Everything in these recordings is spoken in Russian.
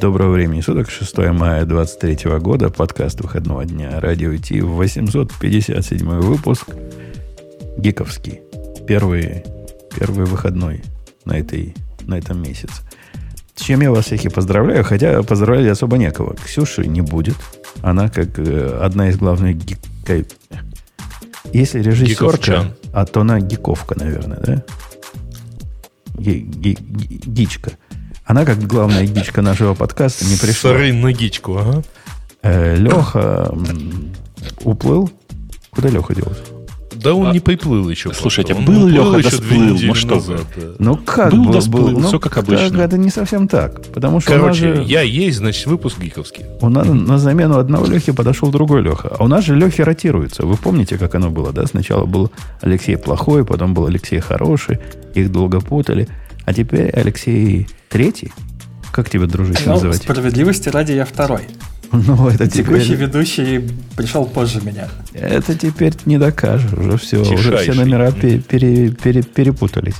Доброго времени суток, 6 мая 23 года, подкаст выходного дня, радио Ти, 857 выпуск, гиковский, первый, первый выходной на, этой, на этом месяце. С чем я вас всех и поздравляю, хотя поздравлять особо некого. Ксюши не будет, она как э, одна из главных гиков... Если режиссерка, а то она гиковка, наверное, да? Ги, ги, ги, гичка. Она, как главная гичка нашего подкаста, не пришла. Сыры на гичку, ага. Э, Леха уплыл. Куда Леха делся? Да он а, не приплыл еще. Слушайте, он был Леха, да сплыл. Ну что назад, да. Ну как был, был, да сплыл, ну, все как обычно. Как, это не совсем так. Потому что Короче, же, я есть, значит, выпуск гиковский. У нас на замену одного Лехи подошел другой Леха. А у нас же Лехи ротируются. Вы помните, как оно было, да? Сначала был Алексей плохой, потом был Алексей хороший. Их долго путали. А теперь Алексей третий. Как тебя, дружище, ну, называть? Справедливости ради я второй. Ну, это Текущий теперь... ведущий пришел позже меня. Это теперь не докажешь. Уже все, уже все номера пере- пере- пере- перепутались.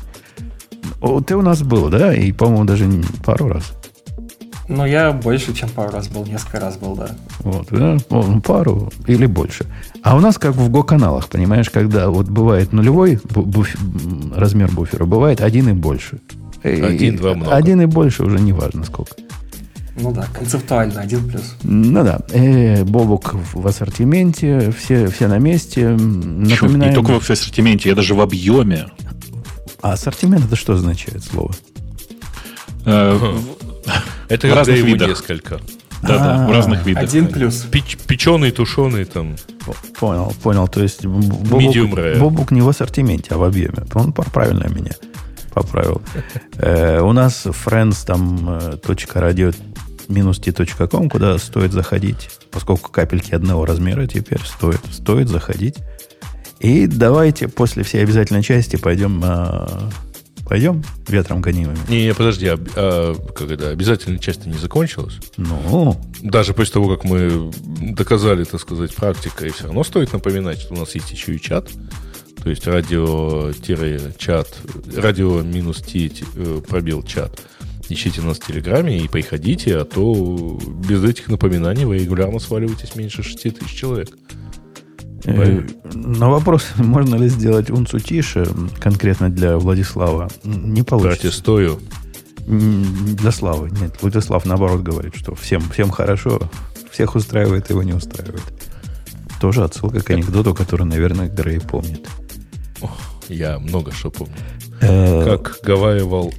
О, Ты у нас был, да? И, по-моему, даже пару раз. Ну, я больше, чем пару раз был, несколько раз был, да. Вот, да? О, ну, пару или больше. А у нас как в Го-каналах, понимаешь, когда вот бывает нулевой бу- буф- размер буфера, бывает один и больше. И- Один, два много. Один и больше уже не важно сколько. Ну да, концептуально, один плюс. Ну да, э, Бобук в в ассортименте, все, все на месте. Напоминаем, Не только в ассортименте, я даже в объеме. А ассортимент это что означает слово? Это В разных видах. несколько. Да-да, в разных видах. Один плюс. Печ- печеный, тушеный там. Понял, понял. То есть Бобук, не в ассортименте, а в объеме. Он правильно меня поправил. Э, У нас friends там э, точка радио минус t.com, куда стоит заходить, поскольку капельки одного размера теперь стоит, стоит заходить. И давайте после всей обязательной части пойдем, а, пойдем ветром гонимыми. Не, не, подожди, а, а, как это, обязательная часть не закончилась? Ну, Даже после того, как мы доказали, так сказать, практикой, все равно стоит напоминать, что у нас есть еще и чат. То есть радио-чат, радио минус ти э, пробел чат. Ищите нас в Телеграме и приходите, а то без этих напоминаний вы регулярно сваливаетесь меньше 6 тысяч человек. Э, На вопрос, можно ли сделать унцу тише, конкретно для Владислава, не получится. Протестую. М, Для Славы. Нет, Владислав наоборот говорит, что всем, всем хорошо, всех устраивает, его не устраивает. Тоже отсылка к анекдоту, который, наверное, Грей помнит. Я много что помню. Э, Как говаривал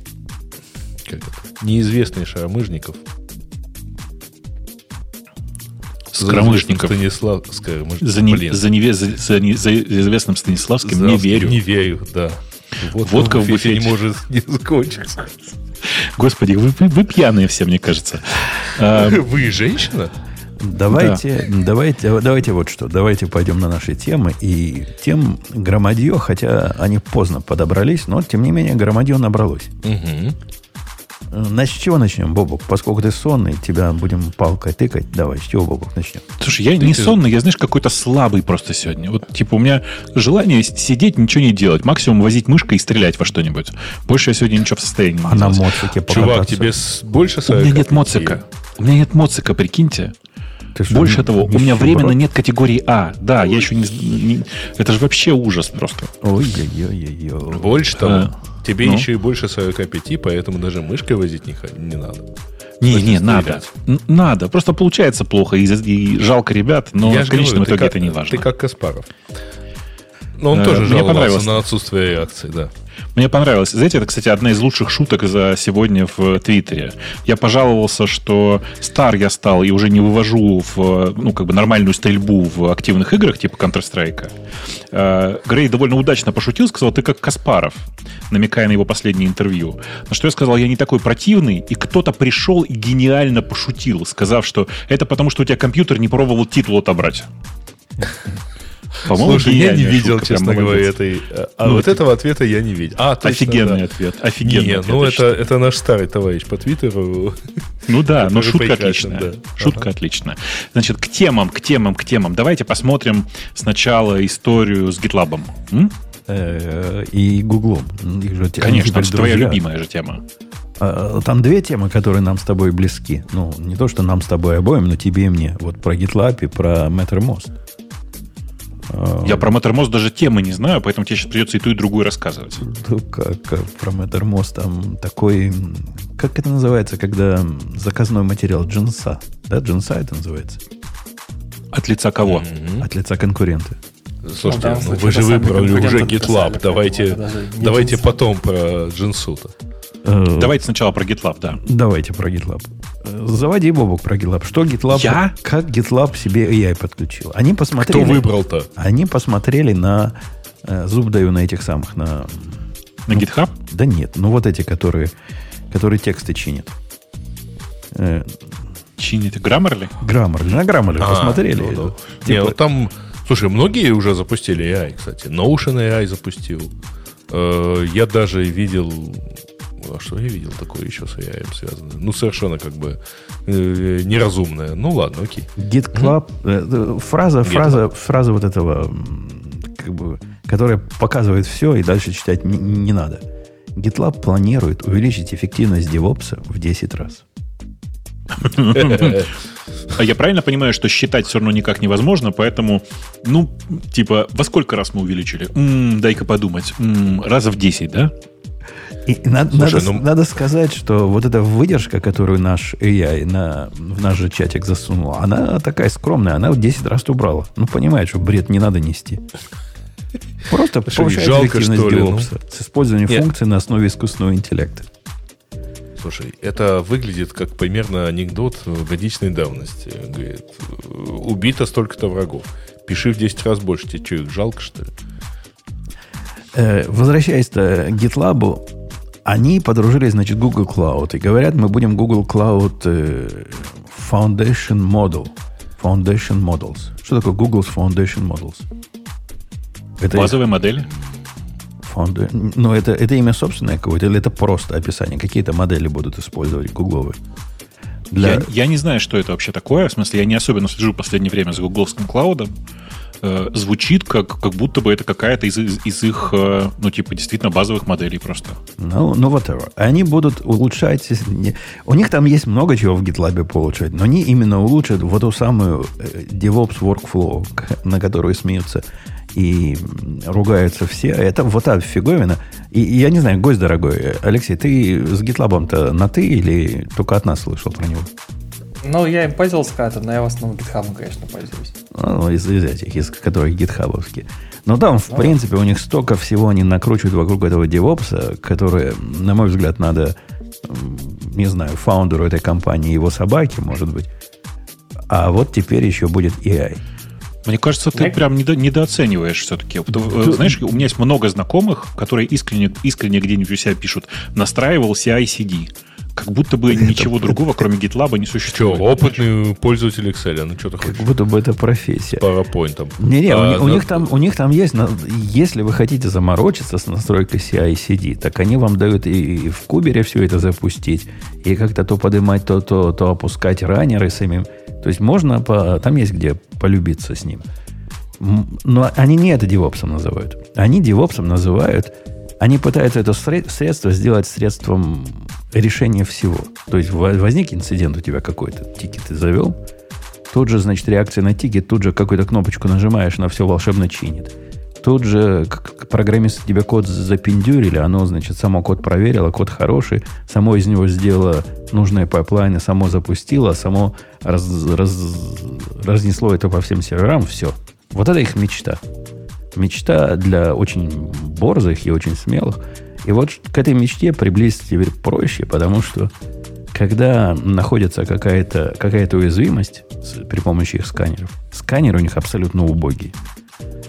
как это, неизвестный Шаромыжников. Скоромышников. Станислав Скоромыжников. За, не- Блин. за, неве- за- за не- за известным Станиславским не Завтра верю. Не верю, да. Вот Водка в буфете не может не закончиться. Господи, вы, вы- вы пьяные все, мне кажется. А, Вы женщина? Давайте, давайте, давайте вот что. Давайте пойдем на наши темы. И тем громадье, хотя они поздно подобрались, но тем не менее громадье набралось. Мгм. Э, С чего начнем, Бобок? Поскольку ты сонный, тебя будем палкой тыкать. Давай, с чего, Бобок, начнем? Слушай, я не сонный, я, знаешь, какой-то слабый просто сегодня. Вот, типа, у меня желание сидеть, ничего не делать. Максимум возить мышкой и стрелять во что-нибудь. Больше я сегодня ничего в состоянии не А на моцике Чувак, тебе с- больше У 40 меня нет моцика. У меня нет моцика, прикиньте. Ты что, Больше того, у меня временно нет категории А. Да, я еще не, не- Это же вообще ужас просто. Ой-ой-ой-ой. Больше того, А, тебе ну? еще и больше 45, поэтому даже мышкой возить не, х- не надо. Не, не, надо. Надо. Просто получается плохо. И, и жалко ребят, но Я в конечном говорю, итоге как- это не важно. Ты как Каспаров. Но он Э, тоже жаловался понравилось. на отсутствие реакции, да. Мне понравилось. Знаете, это, кстати, одна из лучших шуток за сегодня в Твиттере. Я пожаловался, что стар я стал и уже не вывожу в ну, как бы нормальную стрельбу в активных играх, типа Counter-Strike. Э, Грей довольно удачно пошутил, сказал, ты как Каспаров, намекая на его последнее интервью. На что я сказал, я не такой противный, и кто-то пришел и гениально пошутил, сказав, что это потому, что у тебя компьютер не пробовал титул отобрать. По-моему, Слушай, я не видел, шутка, честно говоря, этой... А Ну, вот это- этого ответа я не видел. А, точно, Офигенный да. ответ. Офигенный Не, ответ, ну это, это наш старый товарищ по Твиттеру. Ну да, но который шутка отличная. да. Шутка отличная. Значит, к темам, к темам, к темам. Давайте посмотрим сначала историю с GitLab. М? Э, И Гуглом. Конечно, это твоя любимая же тема. А, там две темы, которые нам с тобой близки. Ну, не то, что нам с тобой обоим, но тебе и мне. Вот про GitLab и про Mattermost. А, Я про Mattermost даже темы не знаю, поэтому тебе сейчас придется и ту, и другую рассказывать. Ну, как, как про Mattermost там такой... Как это называется, когда заказной материал джинса? Да, джинса это называется? От лица кого? Mm-hmm. От лица конкурента. Слушайте, ну, ну вы же выбрали уже GitLab. Давайте, давайте потом про джинсу-то. Э, давайте сначала про GitLab, да. Давайте про GitLab. Э, заводи, Бобок, про GitLab. Что GitLab? Я? Как GitLab себе AI подключил? Они посмотрели... Кто выбрал-то? Они посмотрели на... Э, зуб даю на этих самых, на... На ну, GitHub? Да нет, ну вот эти, которые, которые тексты чинят. Чинит Grammarly? Grammarly. На Grammarly а, посмотрели. Ну, да. типа... Не, ну, там... Слушай, многие уже запустили AI, кстати. Notion AI запустил. Я даже видел а что я видел такое еще с AI связанное? Ну, совершенно как бы э, неразумное. Ну, ладно, окей. Git Club, mm-hmm. фраза, фраза, фраза вот этого, как бы, которая показывает все, и дальше читать не, не надо. GitLab планирует увеличить эффективность DevOps в 10 раз. А я правильно понимаю, что считать все равно никак невозможно, поэтому, ну, типа, во сколько раз мы увеличили? М-м, дай-ка подумать. М-м, раза в 10, да? И, надо, Слушай, надо, ну... надо сказать, что вот эта выдержка, которую наш AI на, в наш же чатик засунул, она такая скромная, она в 10 раз убрала. Ну, понимаешь, что бред не надо нести. Просто повышает жалко, эффективность DevOps ну? с использованием Нет. функций на основе искусственного интеллекта. Слушай, это выглядит как примерно анекдот годичной давности. Говорит, убито столько-то врагов. Пиши в 10 раз больше. Тебе что, их жалко, что ли? Э, возвращаясь к GitLab, они подружились, значит, Google Cloud. И говорят, мы будем Google Cloud э, Foundation Model. Foundation Models. Что такое Google's Foundation Models? Это Базовые модели? Фонды. Ну, это, это имя собственное какое-то, или это просто описание? Какие-то модели будут использовать гугловые? Для... Я, я не знаю, что это вообще такое. В смысле, я не особенно слежу в последнее время за гугловским клаудом э, звучит, как, как будто бы это какая-то из, из, из их, э, ну, типа, действительно базовых моделей просто. Ну, ну, whatever. Они будут улучшать... У них там есть много чего в GitLab получать, но они именно улучшат вот ту самую э, DevOps workflow, на которую смеются и ругаются все. Это вот та фиговина. И, и я не знаю, гость дорогой, Алексей, ты с GitLab-то на ты или только от нас слышал про него? Ну, я им пользовался когда-то, но я в основном GitHub, конечно, пользуюсь. Ну, из, из этих, из которых гитхабовские. Но там, в ну, принципе, у них столько всего они накручивают вокруг этого DevOps, которые, на мой взгляд, надо, не знаю, фаундеру этой компании его собаки, может быть. А вот теперь еще будет AI. Мне кажется, ты Нет? прям недо, недооцениваешь все-таки. Э, знаешь, у меня есть много знакомых, которые искренне, искренне где-нибудь у себя пишут, настраивал CI-CD как будто бы ничего другого, кроме GitLab, не существует. Что, опытный пользователь Excel, ну что ты хочешь? Как будто бы это профессия. PowerPoint. Не-не, а, у, у, них там, у них там есть, если вы хотите заморочиться с настройкой CI и CD, так они вам дают и, и в кубере все это запустить, и как-то то поднимать, то, то, то опускать раннеры самим. То есть можно, по, там есть где полюбиться с ним. Но они не это DevOps ом называют. Они DevOps ом называют они пытаются это средство сделать средством решения всего. То есть возник инцидент у тебя какой-то, тикет ты завел, тут же, значит, реакция на тикет, тут же какую-то кнопочку нажимаешь, на все волшебно чинит. Тут же как программист тебе код запендюрили, оно, значит, само код проверило, код хороший, само из него сделало нужные пайплайны, само запустило, само раз, раз, разнесло это по всем серверам, все. Вот это их мечта. Мечта для очень борзых и очень смелых. И вот к этой мечте приблизиться теперь проще, потому что когда находится какая-то какая уязвимость при помощи их сканеров, сканеры у них абсолютно убогие.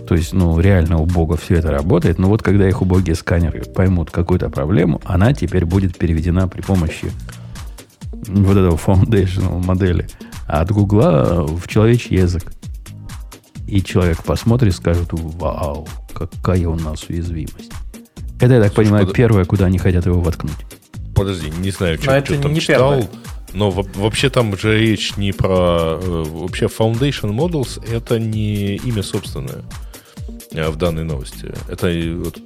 То есть, ну, реально убого все это работает, но вот когда их убогие сканеры поймут какую-то проблему, она теперь будет переведена при помощи вот этого foundational модели от Гугла в человечий язык. И человек посмотрит и скажет, вау, какая у нас уязвимость. Это, я так Слушай, понимаю, под... первое, куда они хотят его воткнуть. Подожди, не знаю, что, что там не читал. Первое. Но вообще там же речь не про... Э, вообще Foundation Models это не имя собственное э, в данной новости. Это вот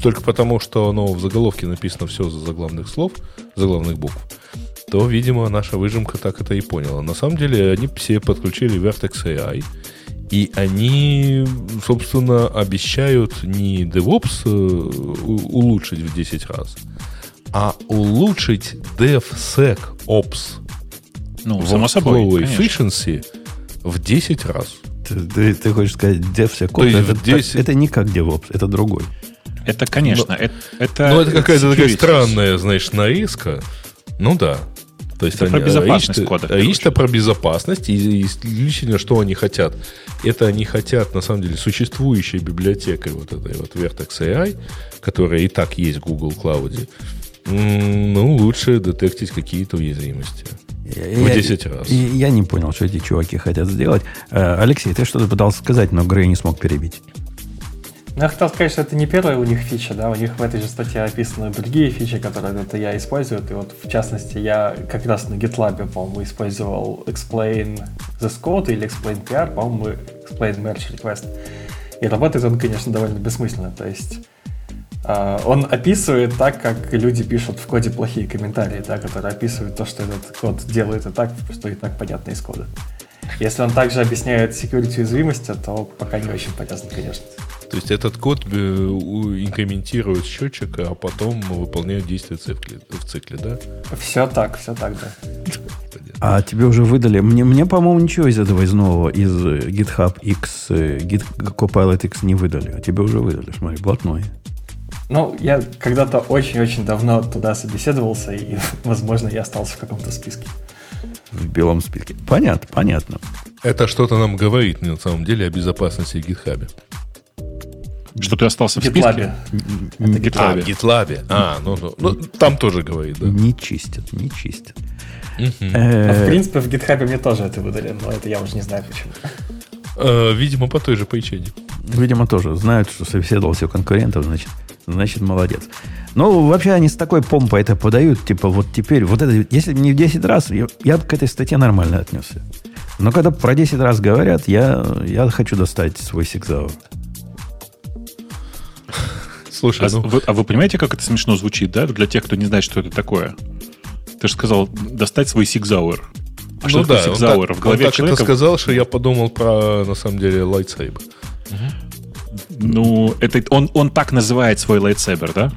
только потому, что оно в заголовке написано все за заглавных слов, заглавных букв, то, видимо, наша выжимка так это и поняла. На самом деле они все подключили Vertex AI, и они, собственно, обещают не DevOps э, улучшить в 10 раз, а улучшить DevSecOps ну, само собой, efficiency в 10 раз. Ты, ты, ты хочешь сказать, DevSecOps? Это, 10... это не как DevOps, это другой. Это, конечно, но, это, это... Ну, это какая-то такая странная, знаешь, нарезка. Ну да. То есть это они, про безопасность речь, кода. Речь-то про безопасность, и, и лично что они хотят. Это они хотят, на самом деле, существующей библиотекой вот этой вот Vertex AI, которая и так есть в Google Cloud, ну, лучше детектить какие-то уязвимости. Я, в 10 раз. Я, я не понял, что эти чуваки хотят сделать. Э, Алексей, ты что-то пытался сказать, но Грей не смог перебить. Ну, я хотел сказать, что это не первая у них фича, да, у них в этой же статье описаны другие фичи, которые это я использую, и вот в частности я как раз на GitLab, по-моему, использовал explain this code или explain PR, по-моему, explain merge request. И работает он, конечно, довольно бессмысленно, то есть Uh, он описывает так, как люди пишут в коде плохие комментарии, да, которые описывают то, что этот код делает и так, что и так понятно из кода. Если он также объясняет security уязвимости, то пока не очень полезно, конечно. То есть этот код э, инкрементирует счетчик, а потом выполняет действия в цикле, в цикле, да? Все так, все так, да. А тебе уже выдали... Мне, мне по-моему, ничего из этого, из нового, из э, GitHub X, э, Git, Copilot X не выдали. А тебе уже выдали, смотри, блатной. Ну, я когда-то очень-очень давно туда собеседовался, и, возможно, я остался в каком-то списке. В белом списке. Понятно, понятно. Это что-то нам говорит, на самом деле, о безопасности в GitHub. Что ты остался в списке? Это GitLab. А, GitLab. А, ну, ну, ну, там тоже говорит, да. Не чистят, не чистят. Uh-huh. в принципе, в GitHub мне тоже это выдали, но это я уже не знаю почему. Э, видимо, по той же причине. Видимо, тоже. Знают, что собеседовался у конкурентов, значит, значит, молодец. Ну, вообще они с такой помпой это подают, типа, вот теперь, вот это, если не в 10 раз, я, я к этой статье нормально отнесся. Но когда про 10 раз говорят, я, я хочу достать свой SIG Sauer. Слушай, а, ну... вы, а вы понимаете, как это смешно звучит, да? Для тех, кто не знает, что это такое. Ты же сказал, достать свой SIG Sauer. А ну что да, такое так, в голове он так человека? это сказал, что я подумал про, на самом деле, lightsaber. Угу. Ну, это, он, он так называет свой lightsaber, да?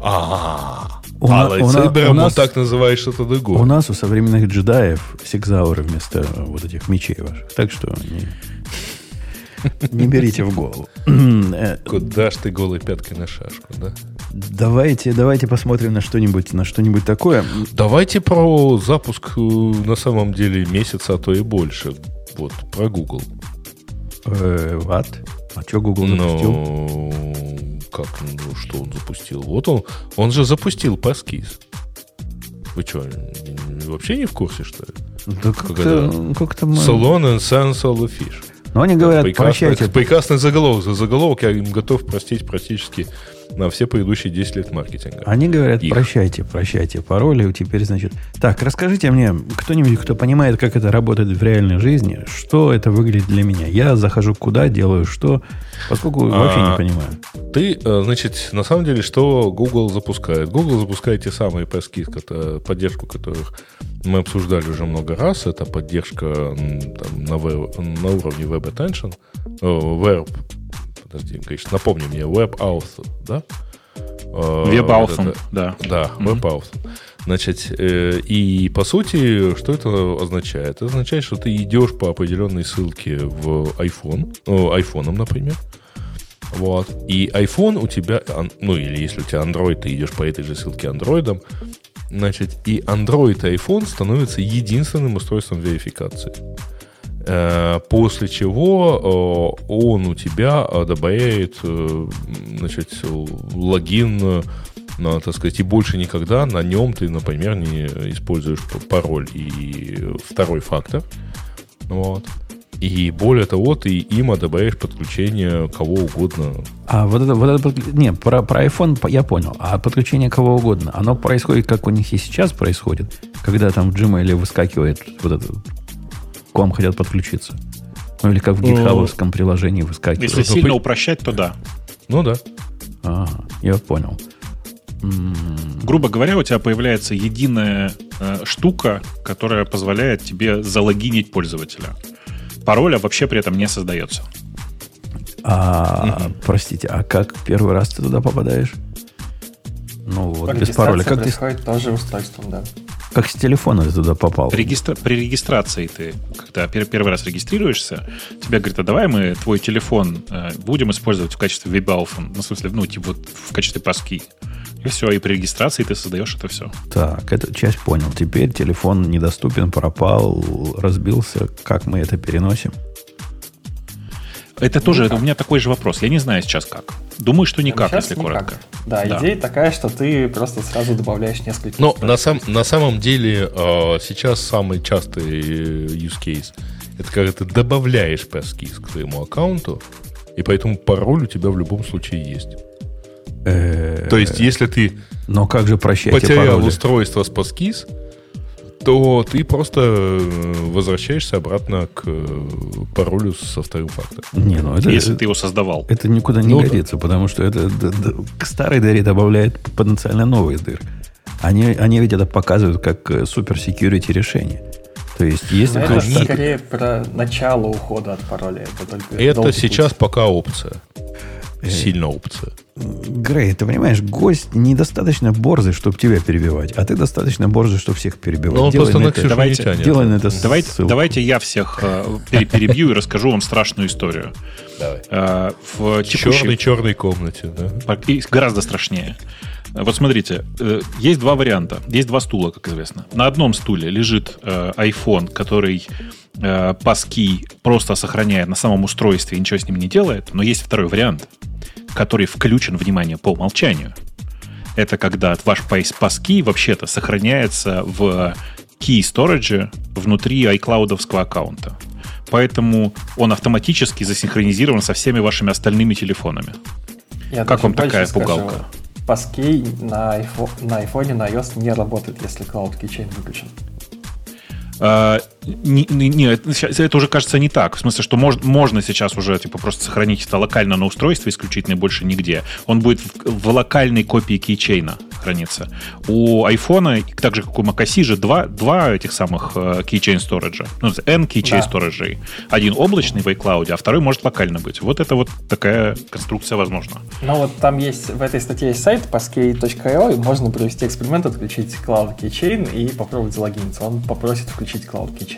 А, у, а lightsaber ом у нас, он так называет что-то другое. У нас у современных джедаев сигзауры вместо вот этих мечей ваших. Так что не, не берите в голову. Э, Куда ж ты голой пяткой на шашку, да? Давайте, давайте посмотрим на что-нибудь, на что-нибудь такое. Давайте про запуск э, на самом деле месяца, а то и больше. Вот, про Google. Э, what? А что Google ну, запустил? Ну, как, ну, что он запустил? Вот он, он же запустил Passkis. Вы что, вообще не в курсе, что ли? Да как-то, как-то мы... Salon and the Fish. Но они говорят, прекрасный, прощайте. Прекрасный заголовок. За заголовок я им готов простить практически на все предыдущие 10 лет маркетинга. Они говорят, Их. прощайте, прощайте пароли. Теперь, значит... Так, расскажите мне, кто-нибудь, кто понимает, как это работает в реальной жизни, что это выглядит для меня. Я захожу куда, делаю что, поскольку а, вообще не понимаю. Ты, э, значит, на самом деле, что Google запускает? Google запускает те самые паски, поддержку которых мы обсуждали уже много раз. Это поддержка там, на, веб, на уровне Web Attention, Web подожди, конечно, напомни мне, WebAuth, да? WebAuth, да. Да, WebAuth. Значит, э, и по сути, что это означает? Это означает, что ты идешь по определенной ссылке в iPhone, ну, iPhone, например, вот. И iPhone у тебя, ну или если у тебя Android, ты идешь по этой же ссылке Android, значит, и Android и iPhone становятся единственным устройством верификации. Э, после чего э, он у тебя э, добавляет значит, логин, так сказать, и больше никогда на нем ты, например, не используешь пароль и второй фактор. Вот. И более того, ты им добавляешь подключение кого угодно. А вот это, вот это не, про, про iPhone я понял. А подключение кого угодно, оно происходит, как у них и сейчас происходит, когда там в Gmail выскакивает вот этот к вам хотят подключиться. Ну, или как в гитхабовском приложении выскакивает. Если сильно упрощать, то да. Ну да. Ага, я понял. Грубо говоря, у тебя появляется единая э, штука, которая позволяет тебе залогинить пользователя. Пароля вообще при этом не создается. А, угу. простите, а как первый раз ты туда попадаешь? Ну, вот без пароля. Как происходит ты... тоже устройством, да. Как с телефона ты туда попал? При, регистра... При регистрации ты, когда первый раз регистрируешься, тебе говорят, а давай мы твой телефон э, будем использовать в качестве веб-алфа. Ну, в смысле, ну, типа вот в качестве паски. И все, и при регистрации ты создаешь это все. Так, эту часть понял. Теперь телефон недоступен, пропал, разбился. Как мы это переносим? Это тоже, это у меня такой же вопрос. Я не знаю сейчас как. Думаю, что никак, сейчас если никак. коротко. Да, да, идея такая, что ты просто сразу добавляешь несколько. Но на, сам, на самом деле э, сейчас самый частый э, use case это когда ты добавляешь passkey к своему аккаунту, и поэтому пароль у тебя в любом случае есть. То есть, если ты Но как же прощать потерял пароли? устройство с passkey, то ты просто э, возвращаешься обратно к э, паролю со вторым фактором. Не, ну это, Если ты его создавал. Это никуда не ну, годится, да. потому что это да, да, к старой дыре добавляет потенциально новые дыры. Они, они ведь это показывают как э, супер security решение. То есть, если это так... скорее про начало ухода от пароля. Это, только это сейчас путь. пока опция. Сильно опция. Грей, ты понимаешь, гость недостаточно борзый, чтобы тебя перебивать, а ты достаточно борзый, чтобы всех перебивать. Но он делай просто на это, давайте, тянет. Делай на это давайте, давайте я всех э, перебью и расскажу вам страшную историю. Давай. Э, в текущей... черной комнате. Да? Гораздо страшнее. Вот смотрите, э, есть два варианта. Есть два стула, как известно. На одном стуле лежит э, iPhone, который э, паски просто сохраняет на самом устройстве и ничего с ним не делает. Но есть второй вариант – который включен, внимание, по умолчанию. Это когда ваш паски вообще-то сохраняется в key storage внутри iCloud аккаунта. Поэтому он автоматически засинхронизирован со всеми вашими остальными телефонами. Я как вам такая пугалка? Паски на, iPhone, на iPhone, на iOS не работает, если Cloud Keychain выключен. Не, не, не, это уже кажется не так. В смысле, что мож, можно сейчас уже типа просто сохранить это локально на устройстве исключительно больше нигде. Он будет в, в локальной копии кейчейна хранится. У iPhone, так же как у macOS же два, два этих самых uh, keychain storage. Ну, N keychain да. Один облачный в iCloud, а второй может локально быть. Вот это вот такая конструкция возможна. Ну вот там есть, в этой статье есть сайт passkey.io, и можно провести эксперимент, отключить Cloud Keychain и попробовать залогиниться. Он попросит включить Cloud Keychain.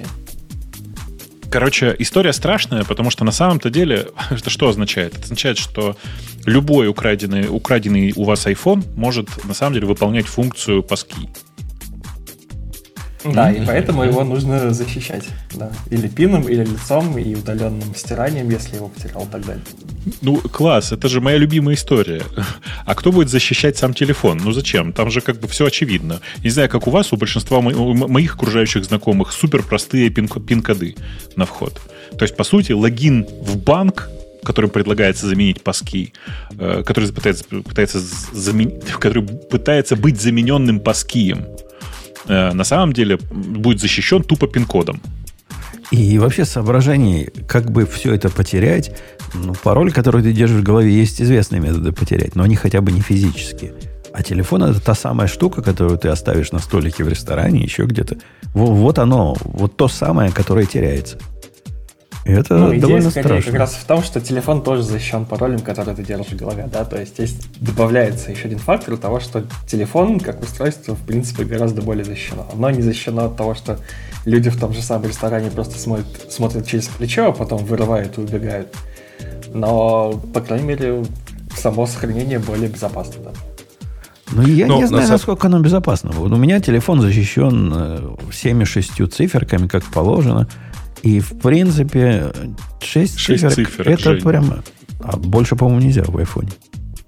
Короче, история страшная, потому что на самом-то деле это что означает? Это означает, что любой украденный, украденный у вас iPhone может на самом деле выполнять функцию паски. Да, и поэтому его нужно защищать. Да. Или пином, или лицом, и удаленным стиранием, если его потерял и так далее. Ну, класс, это же моя любимая история. А кто будет защищать сам телефон? Ну зачем? Там же как бы все очевидно. Не знаю, как у вас, у большинства моих окружающих знакомых супер простые пин-коды на вход. То есть, по сути, логин в банк который предлагается заменить паски, э, который пытается, пытается замен... который пытается быть замененным паскием. Э, на самом деле будет защищен тупо пин-кодом. И вообще соображений, как бы все это потерять, ну, пароль, который ты держишь в голове, есть известные методы потерять, но они хотя бы не физические. А телефон это та самая штука, которую ты оставишь на столике в ресторане, еще где-то. Вот оно, вот то самое, которое теряется. Это ну, идея довольно скорее страшно. как раз в том, что телефон тоже защищен паролем, который ты держишь в голове, да, то есть здесь добавляется еще один фактор того, что телефон как устройство в принципе гораздо более защищено. Оно не защищено от того, что люди в том же самом ресторане просто смотрят, смотрят через плечо, а потом вырывают и убегают. Но, по крайней мере, само сохранение более безопасно, да. Ну, я Но не знаю, на насколько оно безопасно. Вот у меня телефон защищен э, всеми шестью циферками, как положено. И, в принципе, 6, 6 циферок, циферок это Жень. прямо... А больше, по-моему, нельзя в айфоне.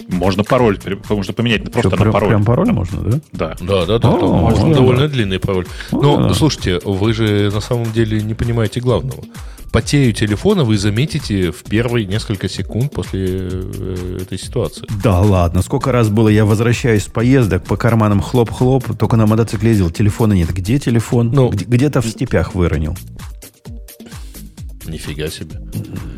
Можно пароль, потому что поменять просто Что, на прям, пароль. Прям пароль можно, да? Да. Да, да, да. О, можно да, довольно да. длинный пароль. Но, да. слушайте, вы же на самом деле не понимаете главного. Потерю телефона вы заметите в первые несколько секунд после э, этой ситуации. Да ладно, сколько раз было, я возвращаюсь с поездок, по карманам хлоп-хлоп, только на мотоцикле ездил, телефона нет. Где телефон? Ну, Где-то в степях выронил. Нифига себе.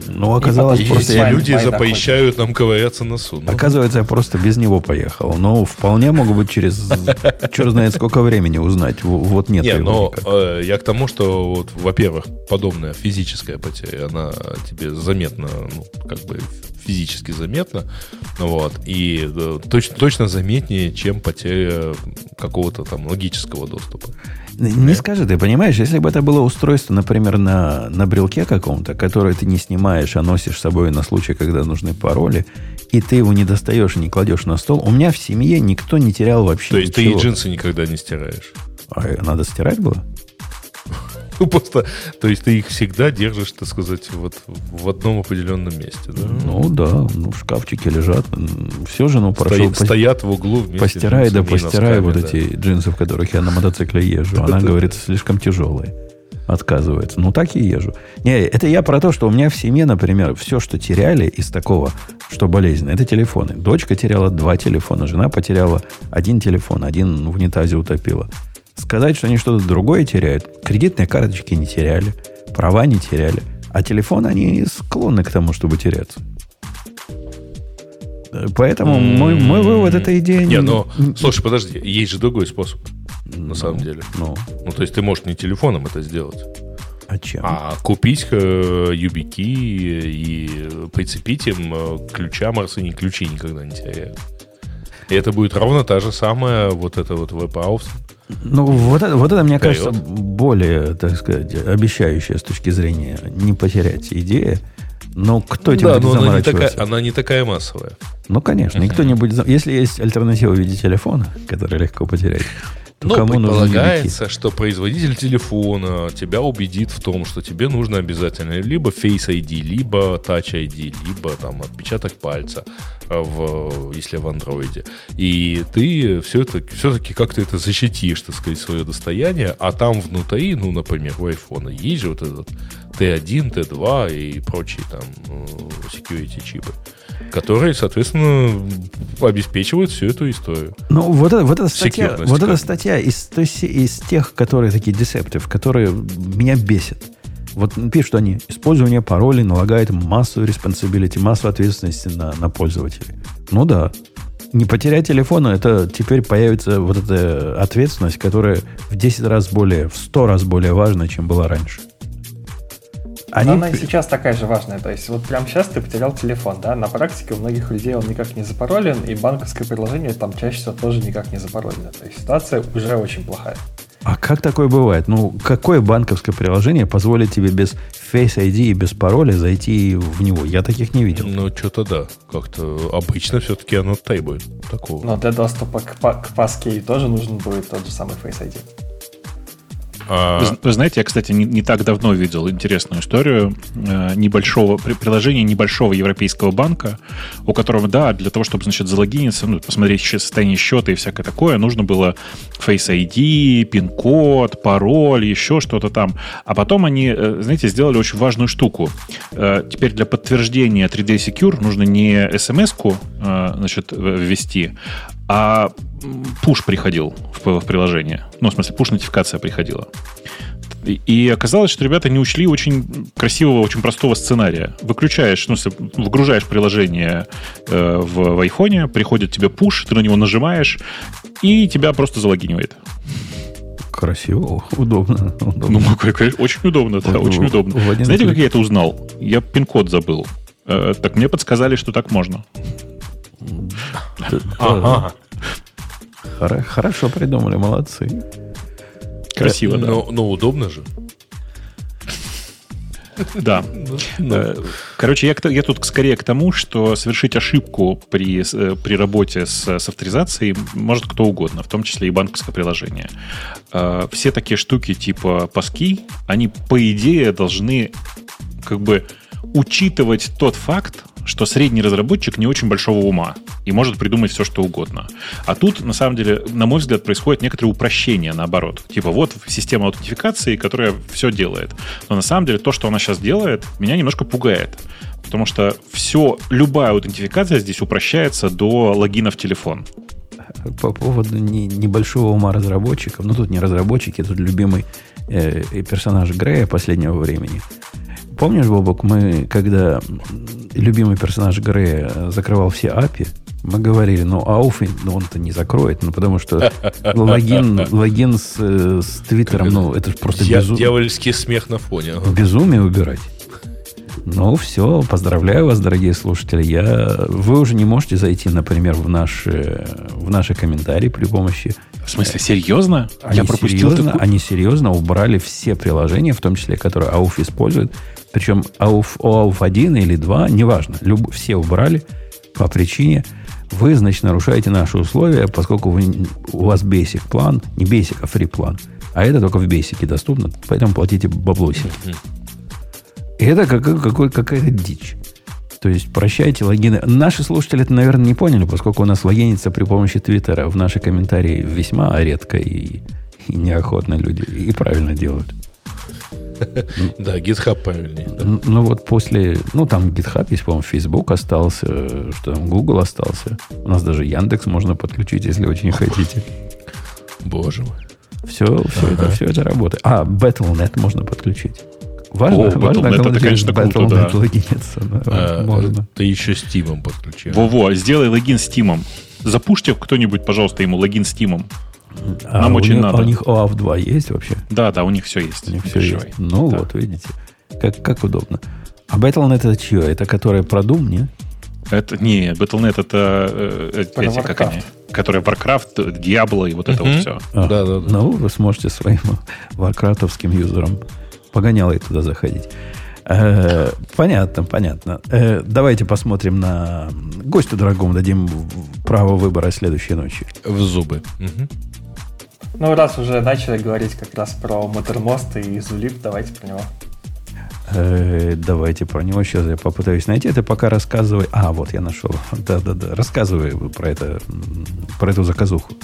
Ну, оказалось, И просто люди Вайн запрещают нам ковыряться носу. Ну, оказывается, я просто без него поехал. Но вполне могу быть через черт знает сколько времени узнать. Вот нет Не, но э, я к тому, что, вот, во-первых, подобная физическая потеря, она тебе заметна, ну, как бы физически заметна, вот, и э, точно, точно заметнее, чем потеря какого-то там логического доступа. Не скажи, ты понимаешь, если бы это было устройство, например, на, на брелке каком-то, которое ты не снимаешь, а носишь с собой на случай, когда нужны пароли, и ты его не достаешь и не кладешь на стол, у меня в семье никто не терял вообще То есть ты и ничего. джинсы никогда не стираешь. А, э, надо стирать было? Ну, просто, то есть ты их всегда держишь, так сказать, вот в одном определенном месте, да? Ну да, ну в шкафчике лежат. Все же, ну прошу, Стоит- стоят в углу вместе постирай, да постирай вот носками, да. эти джинсы, в которых я на мотоцикле езжу. Она говорит, слишком тяжелые. Отказывается. Ну, так и езжу. Не, это я про то, что у меня в семье, например, все, что теряли из такого, что болезненно, это телефоны. Дочка теряла два телефона, жена потеряла один телефон, один в унитазе утопила. Сказать, что они что-то другое теряют, кредитные карточки не теряли, права не теряли, а телефоны, они склонны к тому, чтобы теряться. Поэтому мой, мой вывод, эта идея... Не, но, слушай, подожди, есть же другой способ, на Ну, самом деле. Ну, Ну, то есть ты можешь не телефоном это сделать, а чем? а купить э, юбики и прицепить им э, к ключам, раз они ключи никогда не теряют. И это будет ровно та же самая вот эта вот веб-аус. Ну, вот это, вот это, мне Дает. кажется, более, так сказать, обещающая с точки зрения не потерять идея. Но кто этим Да, будет но она не, такая, она не такая массовая. Ну, конечно, никто не будет... Если есть альтернатива в виде телефона, который легко потерять, то Ну, кому предполагается, что производитель телефона тебя убедит в том, что тебе нужно обязательно либо Face ID, либо Touch ID, либо там отпечаток пальца, э, в, если в андроиде. И ты все это, все-таки как-то это защитишь, так сказать, свое достояние, а там внутри, ну, например, у айфона есть же вот этот T1, T2 и прочие там э, security чипы, которые, соответственно, обеспечивают всю эту историю. Ну, вот, это, вот эта статья, Секьюрность вот эта статья из, то есть из тех, которые такие deceptive, которые меня бесят. Вот пишут что они, использование паролей налагает массу responsibility, массу ответственности на, на пользователей. Ну да, не потерять телефона, это теперь появится вот эта ответственность, которая в 10 раз более, в 100 раз более важна, чем была раньше. Они, Она и сейчас такая же важная. То есть вот прямо сейчас ты потерял телефон, да? На практике у многих людей он никак не запаролен, и банковское приложение там чаще всего тоже никак не запаролено. То есть ситуация уже очень плохая. А как такое бывает? Ну, какое банковское приложение позволит тебе без Face ID и без пароля зайти в него? Я таких не видел. Ну, что-то да. Как-то обычно все-таки оно требует такого. Но для доступа к, к Passkey тоже нужен будет тот же самый Face ID. А, Вы, зн- вы знаете, я, кстати, не, не так давно видел интересную историю э, небольшого при- приложения небольшого европейского банка, у которого, да, для того, чтобы, значит, залогиниться, ну, посмотреть состояние счета и всякое такое, нужно было Face ID, пин-код, пароль, еще что-то там. А потом они, э, знаете, сделали очень важную штуку. Э, теперь для подтверждения 3D Secure нужно не э, значит, ввести, а пуш приходил в, в приложение. Ну, в смысле, пуш-нотификация приходила. И, оказалось, что ребята не учли очень красивого, очень простого сценария. Выключаешь, ну, выгружаешь приложение э, в, в айфоне, приходит тебе пуш, ты на него нажимаешь, и тебя просто залогинивает. Красиво, удобно. удобно. Ну, конечно, очень удобно, да, очень в- удобно. в Знаете, как я это узнал? Я пин-код забыл. Э, так мне подсказали, что так можно. Т- ага. хоро- Хорошо придумали, молодцы. Красиво, да. Но, но удобно же. Да. Ну, Э, Короче, я, тут скорее к тому, что совершить ошибку при, э, при работе с, с авторизацией может кто угодно, в том числе и банковское приложение. Э, Все такие штуки типа паски, они, по идее, должны как бы учитывать тот факт, что средний разработчик не очень большого ума и может придумать все, что угодно. А тут, на самом деле, на мой взгляд, происходит некоторое упрощение, наоборот. Типа вот система аутентификации, которая все делает. Но на самом деле то, что она сейчас делает, меня немножко пугает. Потому что все, любая аутентификация здесь упрощается до логина в телефон. По поводу не- небольшого ума разработчиков, ну тут не разработчики, тут любимый э, персонаж Грея последнего времени. помнишь, Бобок, мы, когда любимый персонаж Грея закрывал все API, мы говорили, ну, Ауф ну, он-то не закроет, ну, потому что логин, логин с, с Твиттером, ну, это просто безумие. Дьявольский смех на фоне. Безумие убирать. Ну, все, поздравляю вас, дорогие слушатели. Я, вы уже не можете зайти, например, в наши, в наши комментарии при помощи... В смысле, серьезно? Они Я пропустил серьезно, такую... Они серьезно убрали все приложения, в том числе, которые AUF использует. Причем AUF, AUF 1 или 2, неважно. Люб, все убрали по причине, вы, значит, нарушаете наши условия, поскольку вы, у вас basic план, не basic, а free план. А это только в basic доступно, поэтому платите баблосик. Mm-hmm. И это как, какой, какая-то дичь. То есть прощайте логины. Наши слушатели это, наверное, не поняли, поскольку у нас логинится при помощи Твиттера в наши комментарии весьма редко и, и неохотно люди. И правильно делают. Да, GitHub правильнее. Ну вот после, ну там GitHub есть, по-моему, Facebook остался, что там Google остался. У нас даже Яндекс можно подключить, если очень хотите. Боже мой. Все, все, это, все это работает. А, Battle.net можно подключить. Важно, О, важно Battle.net, это, конечно, круто, да. логиниться. Да, а, можно. Ты еще с Steam подключаешь. Во-во, сделай логин с Steam. Запушьте кто-нибудь, пожалуйста, ему логин с Steam. А Нам очень них, надо. А у них OAuth 2 есть вообще? Да, да, у них все есть. У них все есть. Ну да. вот, видите, как, как удобно. А Battle.net это чье? Это которое про Doom, не? Это, не, Battle.net это э, эти, как они, которые Warcraft, Diablo и вот это вот все. А, да, да, да. Ну, вы сможете своим варкрафтовским юзером погонялой туда заходить. Э, понятно, понятно. Э, давайте посмотрим на гостю дорогому, дадим право выбора следующей ночи. В зубы. Угу. Ну, раз уже начали говорить как раз про Мотормост и Зулип, давайте про него. Э, давайте про него сейчас я попытаюсь найти. Это пока рассказывай. А, вот я нашел. Да-да-да. Рассказывай про это, про эту заказуху.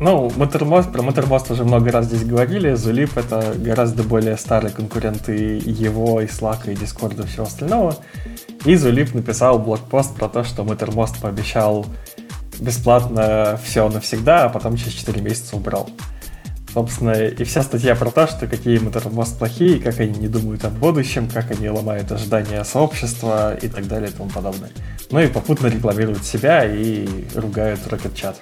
Ну, Мотормост, про Мотормост уже много раз здесь говорили. Zulip это гораздо более старые конкуренты его, и Slack, и Discord, и всего остального. И Zulip написал блокпост про то, что Мотормост пообещал бесплатно все навсегда, а потом через 4 месяца убрал. Собственно, и вся статья про то, что какие Motormost плохие, как они не думают о будущем, как они ломают ожидания сообщества и так далее и тому подобное. Ну и попутно рекламируют себя и ругают Rocket Chat.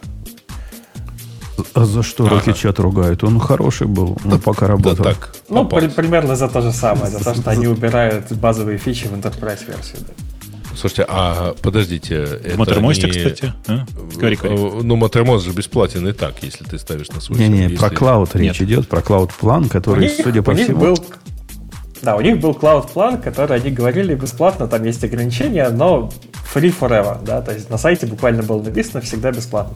А за что ага. Rocket ругают? Он хороший был, но да, пока работал. Да, так, ну, при, примерно за то же самое, за то, что они убирают базовые фичи в Enterprise версию. Да. Слушайте, а подождите. В Матермосте, не... кстати. А? Говори, говори. Ну, Матермост же бесплатен и так, если ты ставишь на свой Не-не, про клауд речь идет, про клауд-план, который, них, судя по всему... Был... Да, у них был клауд-план, который они говорили бесплатно, там есть ограничения, но free forever, да, то есть на сайте буквально было написано всегда бесплатно.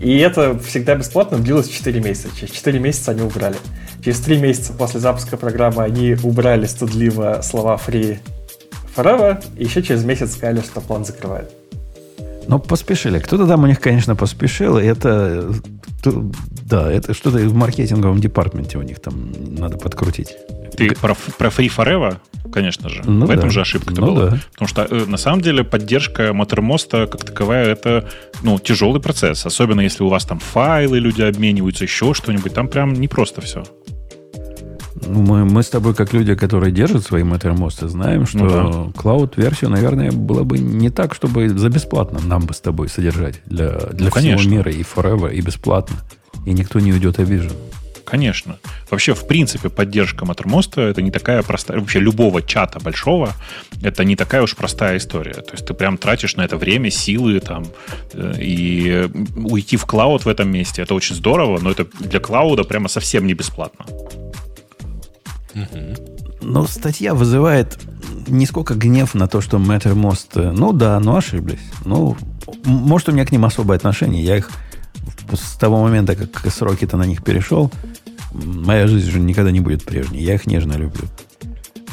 И это всегда бесплатно длилось 4 месяца. Через 4 месяца они убрали. Через 3 месяца после запуска программы они убрали стыдливо слова free forever, и еще через месяц сказали, что план закрывает. Ну, поспешили. Кто-то там у них, конечно, поспешил. Это, да, это что-то в маркетинговом департаменте у них там надо подкрутить. Ты про, про Free Forever, конечно же. Ну, в этом же ошибка ну, была. Да. Потому что, э, на самом деле, поддержка Мотормоста как таковая, это ну, тяжелый процесс. Особенно, если у вас там файлы, люди обмениваются, еще что-нибудь. Там прям не просто все. Ну, мы, мы с тобой, как люди, которые держат свои Mattermost, знаем, что ну, да. клауд-версию, наверное, было бы не так, чтобы за бесплатно нам бы с тобой содержать для, для ну, всего конечно. мира и forever, и бесплатно. И никто не уйдет обижен. Конечно. Вообще, в принципе, поддержка Mattermost это не такая простая... Вообще, любого чата большого это не такая уж простая история. То есть ты прям тратишь на это время, силы там, э, и уйти в клауд в этом месте, это очень здорово, но это для клауда прямо совсем не бесплатно. Но статья вызывает не сколько гнев на то, что Mattermost, э, ну да, ну ошиблись. Ну, может, у меня к ним особое отношение. Я их с того момента, как сроки-то на них перешел, моя жизнь же никогда не будет прежней. Я их нежно люблю.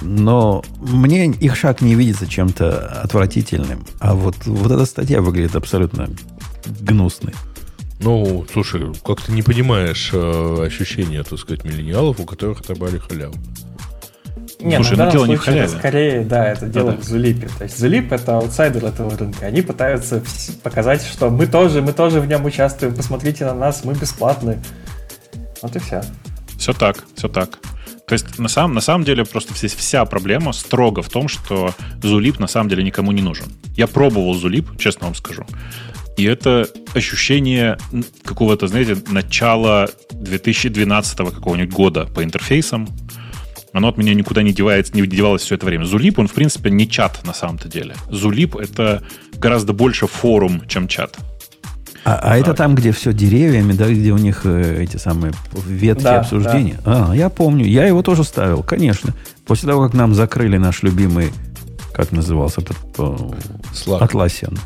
Но мне их шаг не видится чем-то отвратительным. А вот, вот эта статья выглядит абсолютно гнусной. Ну, слушай, как ты не понимаешь э, ощущения, так сказать, миллениалов, у которых отобрали халяву? Не, Слушай, ну, ну дело не в халяве. Скорее, да, это дело да, в Zulip. То есть Zulip это аутсайдер этого рынка. Они пытаются показать, что мы тоже, мы тоже в нем участвуем. Посмотрите на нас, мы бесплатны. Вот и все. Все так, все так. То есть на самом, на самом деле просто здесь вся проблема строго в том, что Zulip на самом деле никому не нужен. Я пробовал Zulip, честно вам скажу. И это ощущение какого-то, знаете, начала 2012 какого-нибудь года по интерфейсам. Оно от меня никуда не девается, не девалось все это время. Зулип, он, в принципе, не чат на самом-то деле. Зулип — это гораздо больше форум, чем чат. А, а это там, где все деревьями, да, где у них э, эти самые ветки Да, обсуждения? А, я помню. Я его тоже ставил, конечно. После того, как нам закрыли наш любимый, как назывался, по- Slack. Atlassian.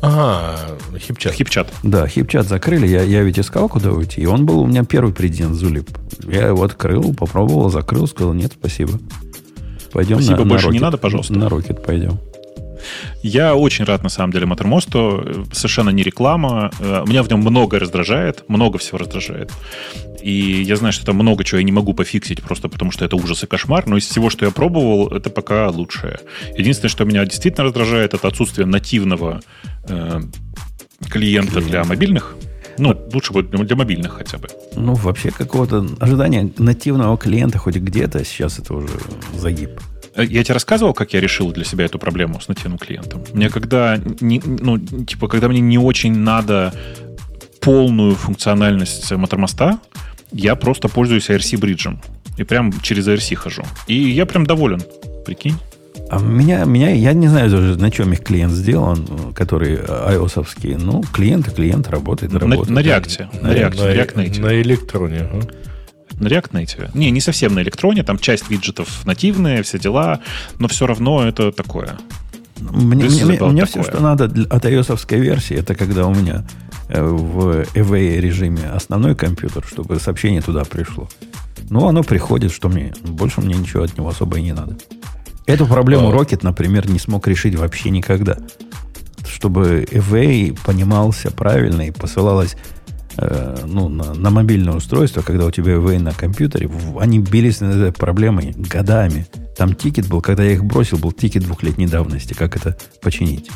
Ага, хипчат. Хипчат. Да, хипчат закрыли, я, я ведь искал, куда уйти, и он был у меня первый президент Зулип. Я его открыл, попробовал, закрыл, сказал, нет, спасибо. Пойдем Спасибо, на, на больше не Rocket. надо, пожалуйста. На Рокет пойдем. Я очень рад, на самом деле, Маттермосту. Э, Совершенно не реклама. Э, Меня в нем много раздражает, много всего раздражает. И я знаю, что там много чего я не могу пофиксить, просто потому что это ужас и кошмар. Но из всего, что я пробовал, это пока лучшее. Единственное, что меня действительно раздражает, это отсутствие нативного э, клиента для мобильных. Ну, лучше будет для мобильных хотя бы. Ну, вообще, какого-то ожидания нативного клиента хоть где-то, сейчас это уже загиб. Э, Я тебе рассказывал, как я решил для себя эту проблему с нативным клиентом. Мне когда, не, ну, типа, когда мне не очень надо полную функциональность мотормоста, я просто пользуюсь IRC-бриджем. И прям через IRC хожу. И я прям доволен. Прикинь? А меня, меня, я не знаю даже, на чем их клиент сделан, который ios Ну, клиент и клиент работает, На, работает. на реакте. На реакте. на, React Native. на электроне. ага. На React Native. Не, не совсем на электроне. Там часть виджетов нативные, все дела. Но все равно это такое. Мне, This мне- мне- такое. все, что надо для- от ios версии, это когда у меня в AV режиме основной компьютер, чтобы сообщение туда пришло. Ну, оно приходит, что мне. Больше мне ничего от него особо и не надо. Эту проблему. Rocket, например, не смог решить вообще никогда. Чтобы AV понимался правильно и посылалось э, ну, на, на мобильное устройство, когда у тебя away на компьютере, они бились над этой проблемой годами. Там тикет был, когда я их бросил, был тикет двухлетней давности, как это починить.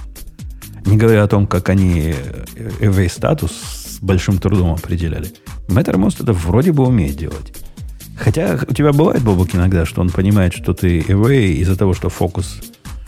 Не говоря о том, как они away статус с большим трудом определяли. Mattermost это вроде бы умеет делать. Хотя у тебя бывает, Бобок, иногда, что он понимает, что ты away из-за того, что фокус...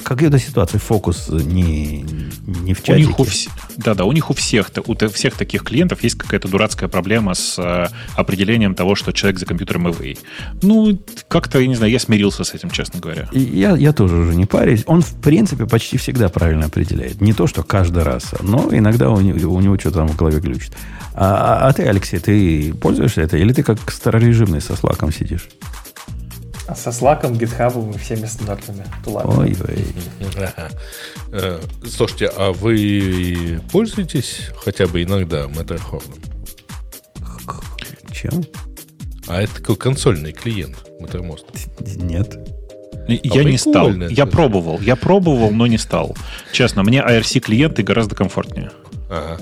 В какой-то ситуации фокус не, не в У чатике. них у вс- Да-да, у них у всех, у всех таких клиентов есть какая-то дурацкая проблема с э, определением того, что человек за компьютером away. Ну, как-то, я не знаю, я смирился с этим, честно говоря. И Я, я тоже уже не парюсь. Он, в принципе, почти всегда правильно определяет. Не то, что каждый раз, но иногда у него, у него что-то там в голове глючит. А, а- а ты, Алексей, ты пользуешься это? Или ты как старорежимный со слаком сидишь? А со слаком, гитхабом и всеми стандартными тулами. Ой, ой. Ага. Э, Слушайте, а вы пользуетесь хотя бы иногда Matterhorn? Чем? А это такой консольный клиент Mattermost. Нет. И Я не стал. Я пробовал. Я пробовал, но не стал. Честно, мне IRC-клиенты гораздо комфортнее. Ага.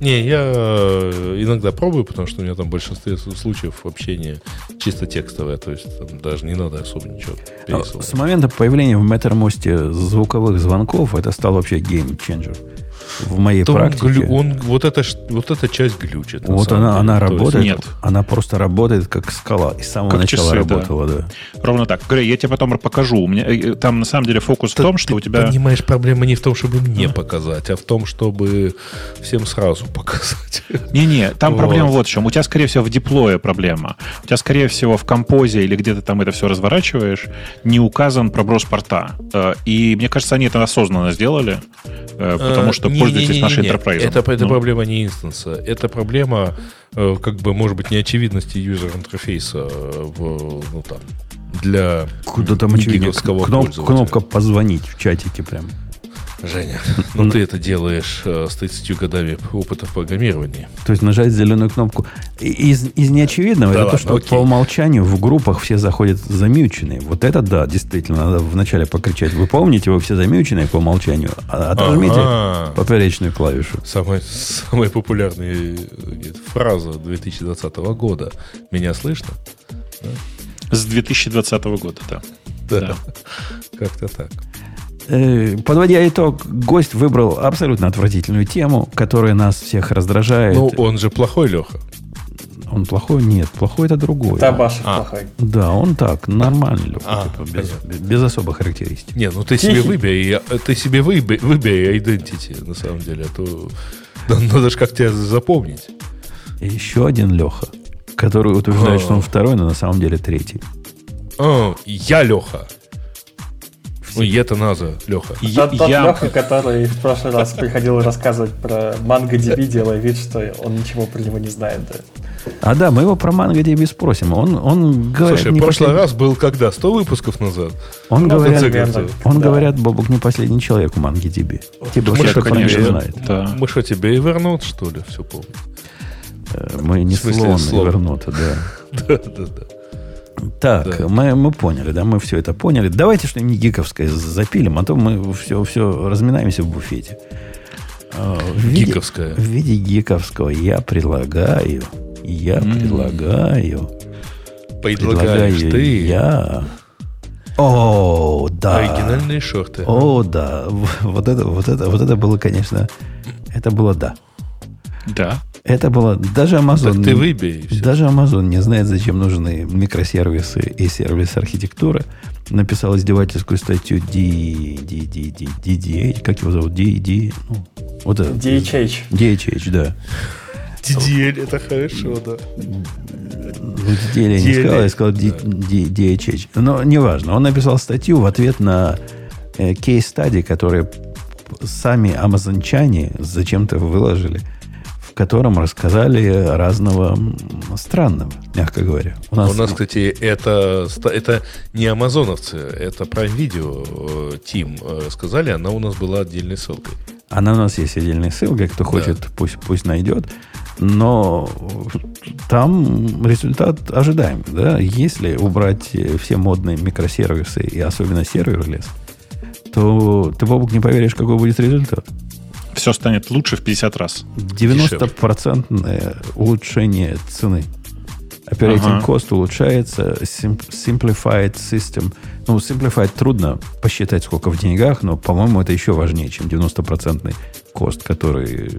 Не, я э, иногда пробую, потому что у меня там в большинстве случаев общение чисто текстовое, то есть там даже не надо особо ничего А, пересылать. С момента появления в Mattermost звуковых звонков это стал вообще геймченджер. В моей То он практике. глю- он- вот, эта, вот эта часть глючит. вот она, деле. она То есть- работает. нет. Она просто работает как скала. И с самого Как начала часы, да. работала, да. Ровно так. Грей, я тебе потом покажу. У меня э, там на самом деле фокус в Ты- том, что ты у тебя... понимаешь, проблема не в том, чтобы мне показать, а в том, чтобы всем сразу показать. Не-не, там Вот. проблема вот в чем. У тебя, скорее всего, в деплое проблема. У тебя, скорее всего, в композе или где ты там это все разворачиваешь, не указан проброс порта. Э, И мне кажется, они это осознанно сделали, э, потому что Э, не- пользуетесь не- не- нашей не. enterprise. Это, это Ну, проблема не инстанса. Это проблема, э, как бы, может быть, неочевидности юзер-интерфейса э, в, ну, там, для Куда там очевидно. гиговского Кноп- пользователя. кнопка позвонить в чатике прям. Женя, ну ты это делаешь э, с 30 годами опыта в программировании. То есть нажать зеленую кнопку. Из, из неочевидного Да это то, ладно, что окей. по умолчанию в группах все заходят замьюченные. Вот это да, действительно, надо вначале покричать. Вы помните, вы все замьюченные по умолчанию. А- Отожмите Ага. поперечную клавишу. Самая, самая популярная э, фраза 2020 года. Меня слышно? С 2020 года, да. Да. Как-то так. Э, Подводя итог, гость выбрал абсолютно отвратительную тему, которая нас всех раздражает. Ну, он же плохой, Леха. Он плохой? Нет, плохой это другой. Это Абашев А. плохой. Да, он так, нормальный, Леха, А, типа, без, без особых характеристик. Не, ну ты себе выбери, ты себе выбери, выбери identity, на самом деле, а то надо же как тебя запомнить. И еще один Леха, который утверждает, А. что он второй, но на самом деле третий. А, я Леха. Ой, это Наза, Леха. Я, Тот, тот я- Леха, который в прошлый раз приходил рассказывать про MongoDB, делая вид, что он ничего про него не знает. да. А да, мы его про MongoDB спросим. Он, он говорит, Слушай, прошлый послед- раз был когда? 100 выпусков назад? Он Ну, говорят, примерно, он да. говорят, Бобук не последний человек в MongoDB. Типа Мы все конечно, него да. Мы что, тебе Evernote, что ли, все помним? Э, Мы не смысле, слон. Evernote, да. Да, да, да. Так, Да. мы, мы поняли, да, мы все это поняли. Давайте что-нибудь гиковское запилим, а то мы все, все разминаемся в буфете. А, В виде, Гиковская. в виде гиковского я предлагаю, я М. предлагаю, Предлагаешь предлагаю ты я. О, да. оригинальные шорты. О, да. Вот это, вот это, вот это было, конечно, это было да. Да. Это было даже Amazon. Так ты всё. Даже Amazon не знает, зачем нужны микросервисы и сервис архитектуры. Написал издевательскую статью D, D, D, D, DDH, как его зовут? D, D, ну, вот это. DHH. DHH, да. DDL, это хорошо, да. Ну, DDL я не сказал, я сказал DHH. Но неважно. Он написал статью в ответ на э, кейс-стадии, которые сами амазончане зачем-то выложили, котором рассказали разного странного, мягко говоря. У нас, У нас, кстати, это, это не амазоновцы, это Prime Video э, Team э, сказали, она у нас была отдельной ссылкой. Она у нас есть отдельная ссылка, кто хочет, пусть, пусть найдет. Но там результат ожидаем. Да? Если убрать э, все модные микросервисы и особенно серверлес, то ты, Бобук, не поверишь, какой будет результат. Все станет лучше в 50 раз. 90% улучшение цены. Operating Ага. cost улучшается, sim- simplified system. Ну, simplified трудно посчитать, сколько в деньгах, но, по-моему, это еще важнее, чем 90% cost, который,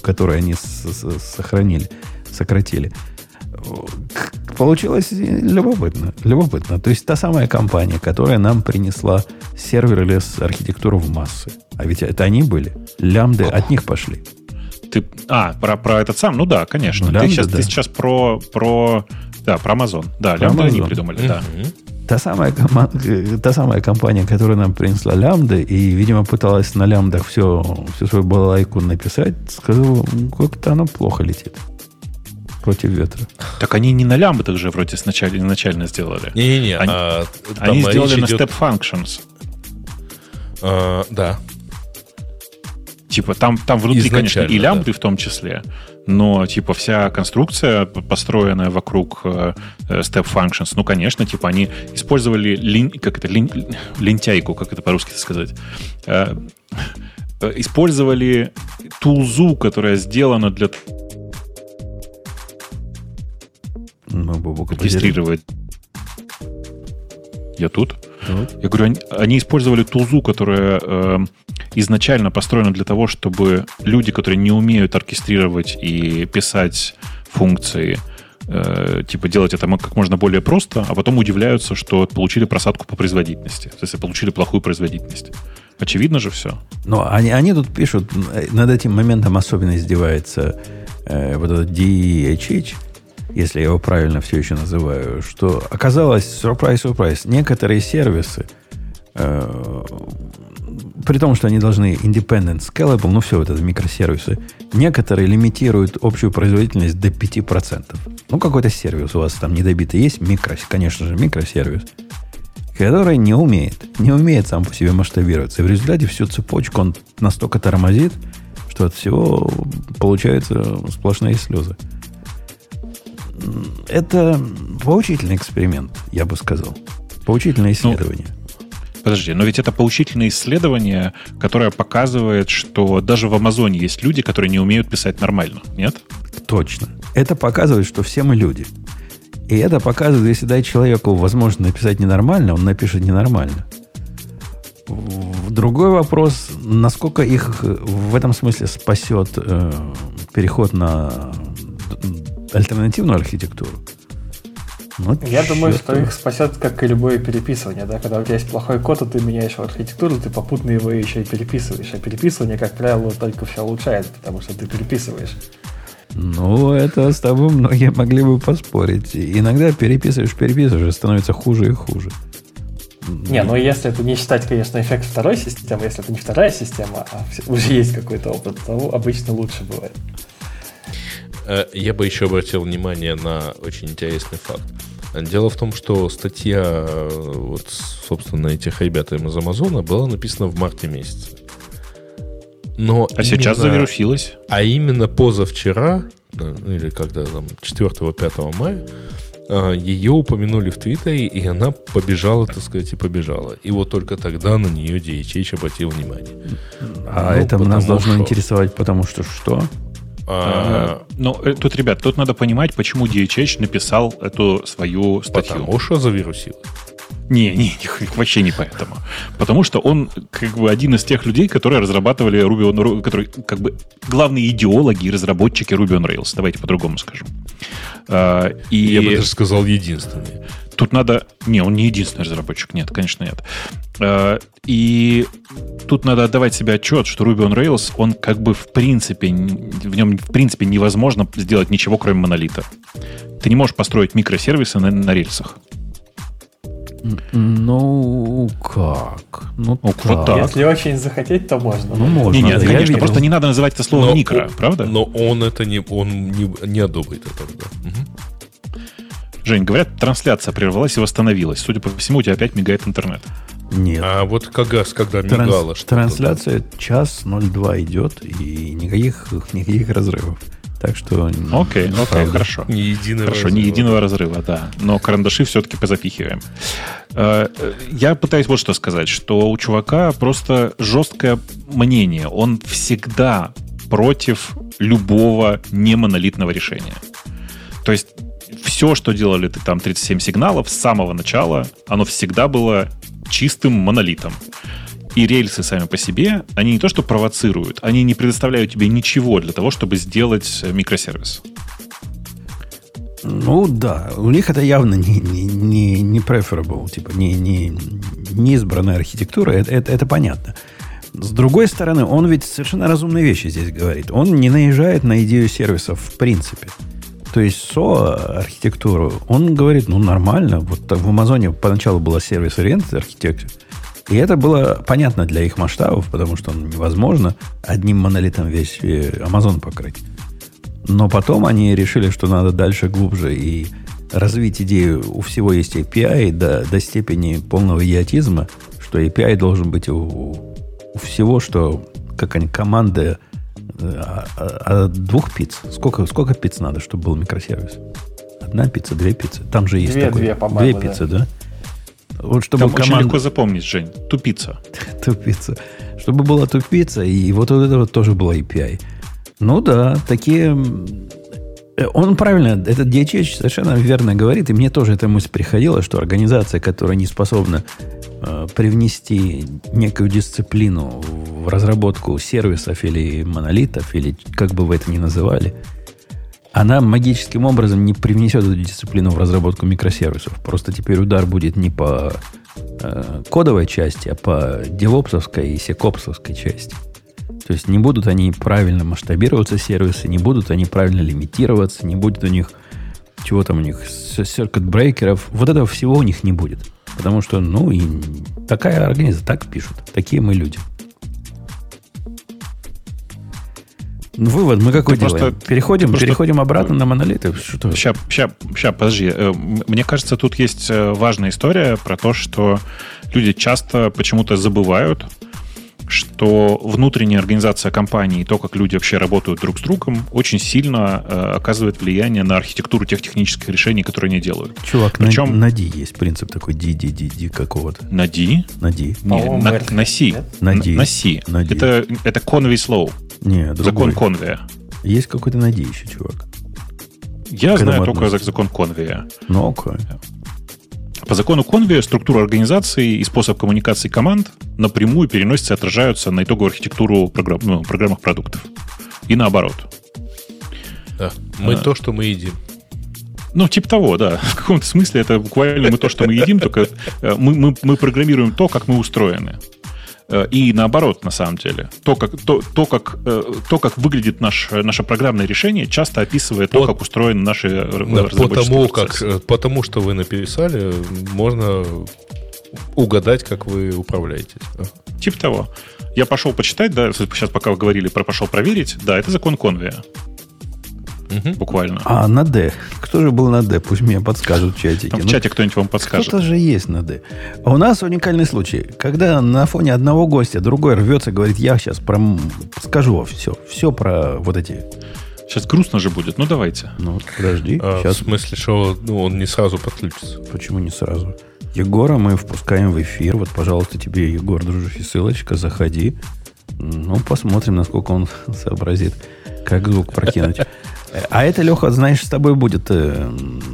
который они с- с- сохранили, сократили. Получилось любопытно, любопытно. То есть та самая компания, которая нам принесла serverless архитектуру в массы. А ведь это они были. Лямды от них пошли. Ты, а, про, про этот сам? Ну да, конечно. Ну, ты, лямбда, сейчас, да. ты сейчас про, про, да, про Amazon. Да, Про лямбда они Amazon. придумали, да. Мгм. Та самая, кома- э, та самая компания, которая нам принесла лямбды и, видимо, пыталась на лямбдах все, всю свою балалайку написать, сказала, «Ну, как-то оно плохо летит против ветра. Так они не на лямбдах же вроде сначала, изначально сделали. Не-не-не, Они- а, там Они сделали на идет- Step Functions. а, да. Типа там, там внутри, конечно, и Изначально, лямбды в том числе, но типа вся конструкция, построенная вокруг э, э, Step Functions, ну, конечно, типа они использовали лин- как это, лин- лентяйку, как это по-русски сказать, Э, э, использовали тулзу, которая сделана для Мы Бобука регистрировать. Я тут? Вот. Я говорю, они, они использовали тулзу, которая э, изначально построена для того, чтобы люди, которые не умеют оркестрировать и писать функции, э, типа делать это как можно более просто, а потом удивляются, что получили просадку по производительности. То есть получили плохую производительность. Очевидно же все. Но они, они тут пишут, э, над этим моментом особенно издевается э, вот этот DHH, если я его правильно все еще называю, что оказалось, сюрприз-сюрприз, некоторые сервисы, э, при том, что они должны independent, scalable, ну все, вот это микросервисы, некоторые лимитируют общую производительность до 5%. Ну, какой-то сервис у вас там недобитый есть, микро, конечно же, микросервис, который не умеет, не умеет сам по себе масштабироваться. И в результате всю цепочку он настолько тормозит, что от всего получаются сплошные слезы. Это поучительный эксперимент, я бы сказал. Поучительное исследование. Подожди, но ведь это поучительное исследование, которое показывает, что даже в Амазоне есть люди, которые не умеют писать нормально. Нет? Точно. Это показывает, что все мы люди. И это показывает, если дать человеку возможность написать ненормально, он напишет ненормально. Другой вопрос, насколько их в этом смысле спасет э, переход на альтернативную архитектуру. Ну, Я думаю, что их спасет, как и любое переписывание. Да? Когда у тебя есть плохой код, и ты меняешь архитектуру, ты попутно его еще и переписываешь. А переписывание, как правило, только все улучшает, потому что ты переписываешь. Ну, это с тобой многие могли бы поспорить. Иногда переписываешь, переписываешь, и становится хуже и хуже. Не, ну если это не считать, конечно, эффект второй системы, если это не вторая система, а уже есть какой-то опыт, то обычно лучше бывает. Э, я бы еще обратил внимание на очень интересный факт. Дело в том, что статья, э, вот, собственно, этих ребят из Амазона была написана в марте месяце. Но а именно, сейчас завирусилась. А именно позавчера, или когда там 4-5 мая, а, ее упомянули в Твиттере, и она побежала, так сказать, и побежала. И вот только тогда на нее DHH обратил внимание. А ну, это нас должно что... интересовать, потому что что? А, ну, э, тут, ребят, тут надо понимать, почему DHH написал эту свою статью. Потому что завирусил. Не, не, не, вообще не поэтому. Потому что он как бы один из тех людей, которые разрабатывали Ruby on Rails, которые как бы главные идеологи и разработчики Ruby on Rails. Давайте по-другому скажем. А, и... Я бы даже сказал единственный. Тут надо... Не, он не единственный разработчик. Нет, конечно, нет. А, и тут надо отдавать себе отчет, что Ruby on Rails, он как бы в принципе... В нем в принципе невозможно сделать ничего, кроме монолита. Ты не можешь построить микросервисы на, на рельсах. Ну, как? Ну, ну вот так. Если очень захотеть, то можно. Ну, можно. Не, нет, да, конечно, видел. просто не надо называть это слово но микро, он, правда? Но он это не, он не, не одобрит это. Да. Угу. Жень, говорят, трансляция прервалась и восстановилась. Судя по всему, у тебя опять мигает интернет. Нет. А вот когда, когда Транс, мигало что Трансляция час 02 идет, и никаких, никаких разрывов. Так что... Окей, okay, окей, хорошо. Ни единого Хорошо, разрыва. ни единого разрыва, да. Но карандаши все-таки позапихиваем. Э, я пытаюсь вот что сказать, что у чувака просто жесткое мнение. Он всегда против любого немонолитного решения. То есть все, что делали ты там 37 сигналов с самого начала, оно всегда было чистым монолитом. И рельсы сами по себе, они не то что провоцируют, они не предоставляют тебе ничего для того, чтобы сделать э, микросервис. Ну да, у них это явно не, не, не, не preferable, типа не, не, не избранная архитектура, это, это, это понятно. С другой стороны, он ведь совершенно разумные вещи здесь говорит. Он не наезжает на идею сервисов в принципе. То есть SO архитектуру, он говорит, ну нормально, вот в Амазоне поначалу была сервис-ориентед архитектура, и это было понятно для их масштабов, потому что невозможно одним монолитом весь Amazon покрыть. Но потом они решили, что надо дальше глубже и развить идею, у всего есть API до, до степени полного идиотизма, что API должен быть у, у всего, что как они, команды а, а, а двух пиц. Сколько, сколько пиц надо, чтобы был микросервис? Одна пицца, две пиццы. Там же есть две, такой. Две, две пиццы, да? да? Вот чтобы Там команда... очень легко запомнить, Жень. Тупица. тупица. Чтобы была тупица, и вот, это вот тоже было API. Ну да, такие... Э, он правильно, этот DHH совершенно верно говорит, и мне тоже эта мысль приходила, что организация, которая не способна э, привнести некую дисциплину в разработку сервисов или монолитов, или как бы вы это ни называли, она магическим образом не привнесет эту дисциплину в разработку микросервисов. Просто теперь удар будет не по э, кодовой части, а по девопсовской и секопсовской части. То есть не будут они правильно масштабироваться сервисы, не будут они правильно лимитироваться, не будет у них чего там у них, circuit брейкеров. Вот этого всего у них не будет. Потому что, ну, и такая организация, так пишут. Такие мы люди. Вывод мы какой ты делаем? Просто, переходим, просто, переходим обратно на монолиты? Что? Сейчас, сейчас, сейчас, подожди. Э, мне кажется, тут есть э, важная история про то, что люди часто почему-то забывают, что внутренняя организация компании и то, как люди вообще работают друг с другом, очень сильно э, оказывает влияние на архитектуру тех технических решений, которые они делают. Чувак, Причем, на, на D есть принцип такой D, D, D, D какого-то. На D? На D. Не, на, на C. На D. На C. На D. Это, это Conway Slow. Не, Закон Конвея. Есть какой-то на D еще, чувак. Я знаю только закон Конвея. Ну, окей. По закону Конвия структура организации и способ коммуникации команд напрямую переносятся и отражаются на итоговую архитектуру программ, ну, программных продуктов. И наоборот. Да. Мы а. то, что мы едим. Ну, типа того, да. В каком-то смысле это буквально мы то, что мы едим, только э, мы, мы, мы программируем то, как мы устроены. Э, и наоборот, на самом деле. То, как, то, то, как, э, то, как выглядит наш, наше программное решение, часто описывает то, как устроены наши да, потому, как, потому что вы написали, можно угадать, как вы управляетесь. Типа того. Я пошел почитать, да, сейчас пока вы говорили про пошел проверить, да, это закон Конвия. Угу. Буквально. А, на D. Кто же был на D? Пусть мне подскажут в чатике. Там в ну, чате кто-нибудь вам подскажет. Кто-то же есть на D. А у нас уникальный случай. Когда на фоне одного гостя другой рвется, говорит, я сейчас про... скажу все. Все про вот эти... Сейчас грустно же будет. Ну, давайте. Ну, подожди. А, сейчас... В смысле, что ну, он не сразу подключится? Почему не сразу? Егора мы впускаем в эфир. Вот, пожалуйста, тебе, Егор, дружище, ссылочка. Заходи. Ну, посмотрим, насколько он сообразит, как звук прокинуть. А это, Леха, знаешь, с тобой будет э,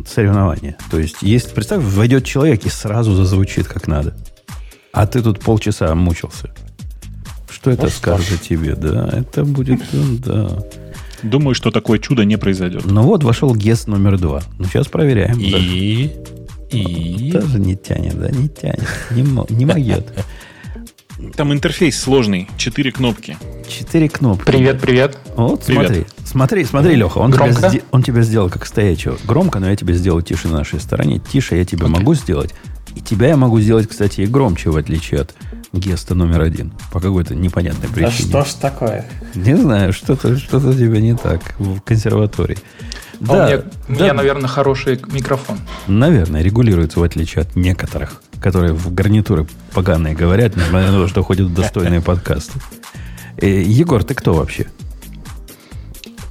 соревнование. То есть, если, представь, войдет человек и сразу зазвучит как надо. А ты тут полчаса мучился. Что это ну, скажет о тебе? Да, это будет, да. Думаю, что такое чудо не произойдет. Ну вот, вошел гест номер два. Ну, сейчас проверяем. И? И? Тоже не тянет, да, не тянет. Не, не могет. Там интерфейс сложный, четыре кнопки. Четыре кнопки. Привет, привет. Вот, привет. смотри, смотри, смотри, Леха, он тебя, он тебя сделал как стоячего. Громко, но я тебе сделал тише на нашей стороне. Тише я тебе okay. могу сделать. И тебя я могу сделать, кстати, и громче, в отличие от геста номер один. По какой-то непонятной причине. Да что ж такое? Не знаю, что-то что у тебя не так в консерватории. А да, у меня, да, у меня, наверное, хороший микрофон. Наверное, регулируется в отличие от некоторых которые в гарнитуры поганые говорят, несмотря на то, что ходят в достойные подкасты. Э, Егор, ты кто вообще?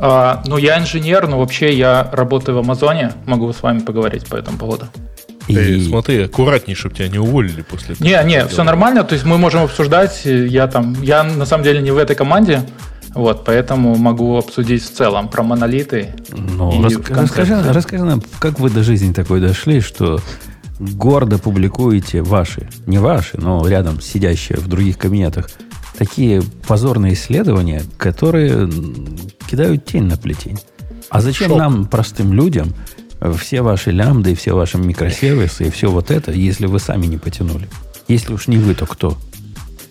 А, ну, я инженер, но вообще я работаю в Амазоне. Могу с вами поговорить по этому поводу. И... Ты смотри, аккуратнее, чтобы тебя не уволили после этого. Не, не, все нормально. То есть мы можем обсуждать. Я там, я на самом деле не в этой команде. Вот, поэтому могу обсудить в целом про монолиты. Ну, рас, расскажи, расскажи нам, как вы до жизни такой дошли, что гордо публикуете ваши, не ваши, но рядом сидящие в других кабинетах, такие позорные исследования, которые кидают тень на плетень. А зачем Шок. нам, простым людям, все ваши лямды, все ваши микросервисы и все вот это, если вы сами не потянули? Если уж не вы, то кто?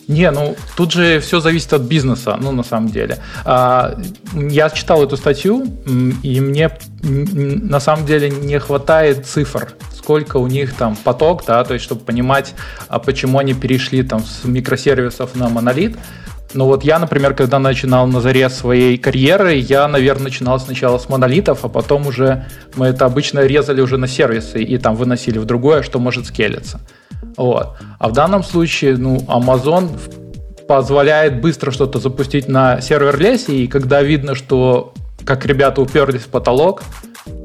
Не, ну тут же все зависит от бизнеса, ну на самом деле. А, я читал эту статью, и мне на самом деле не хватает цифр, сколько у них там поток, да, то есть чтобы понимать, а почему они перешли там с микросервисов на монолит. Ну вот я, например, когда начинал на заре своей карьеры, я, наверное, начинал сначала с монолитов, а потом уже мы это обычно резали уже на сервисы и там выносили в другое, что может скелиться. Вот. А в данном случае, ну, Amazon позволяет быстро что-то запустить на сервер-лесе, и когда видно, что как ребята уперлись в потолок,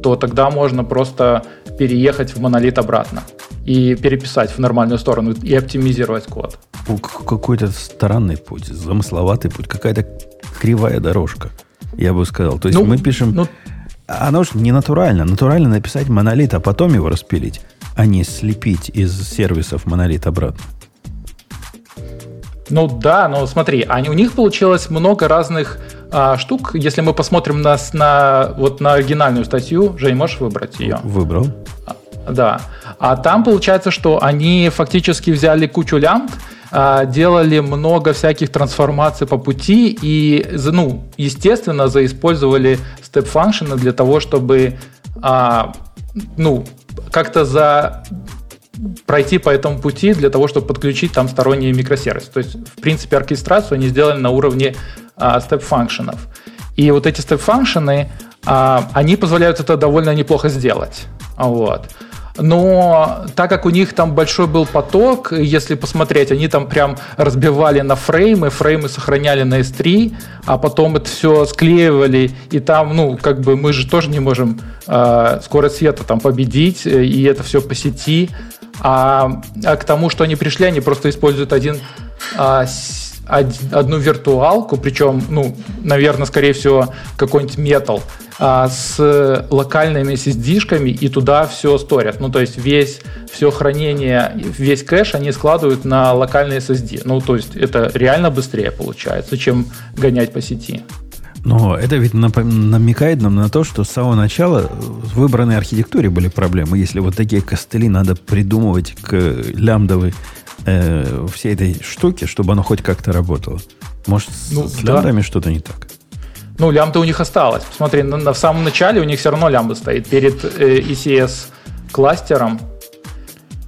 то тогда можно просто переехать в монолит обратно и переписать в нормальную сторону и оптимизировать код. Какой-то странный путь, замысловатый путь, какая-то кривая дорожка, я бы сказал. То есть ну, мы пишем... Ну, оно же не натурально. Натурально написать монолит, а потом его распилить а не слепить из сервисов монолит обратно. Ну да, но смотри, они, у них получилось много разных а, штук. Если мы посмотрим на, на, вот на оригинальную статью, Жень, можешь выбрать ее? Выбрал. А, да. А там получается, что они фактически взяли кучу лямбд, а, делали много всяких трансформаций по пути и, ну, естественно, заиспользовали степ-фанкшены для того, чтобы а, ну, как-то за пройти по этому пути для того, чтобы подключить там сторонние микросервисы. То есть, в принципе, оркестрацию они сделали на уровне а, степ-фанкшенов. И вот эти степ-фанкшены, а, они позволяют это довольно неплохо сделать. Вот. Но так как у них там большой был поток, если посмотреть, они там прям разбивали на фреймы, фреймы сохраняли на S3, а потом это все склеивали, и там, ну, как бы мы же тоже не можем э, скорость света там победить, и это все по сети. А, а к тому, что они пришли, они просто используют один а, одну виртуалку, причем, ну, наверное, скорее всего, какой-нибудь метал, а, с локальными SSD-шками и туда все сторят. Ну, то есть весь, все хранение, весь кэш они складывают на локальные SSD. Ну, то есть это реально быстрее получается, чем гонять по сети. Но это ведь намекает нам на то, что с самого начала в выбранной архитектуре были проблемы. Если вот такие костыли надо придумывать к лямдовой э, всей этой штуке, чтобы оно хоть как-то работало. Может, ну, с да. что-то не так? Ну, лямбда у них осталось. Посмотри, на, на в самом начале у них все равно лямбда стоит перед э, ECS кластером.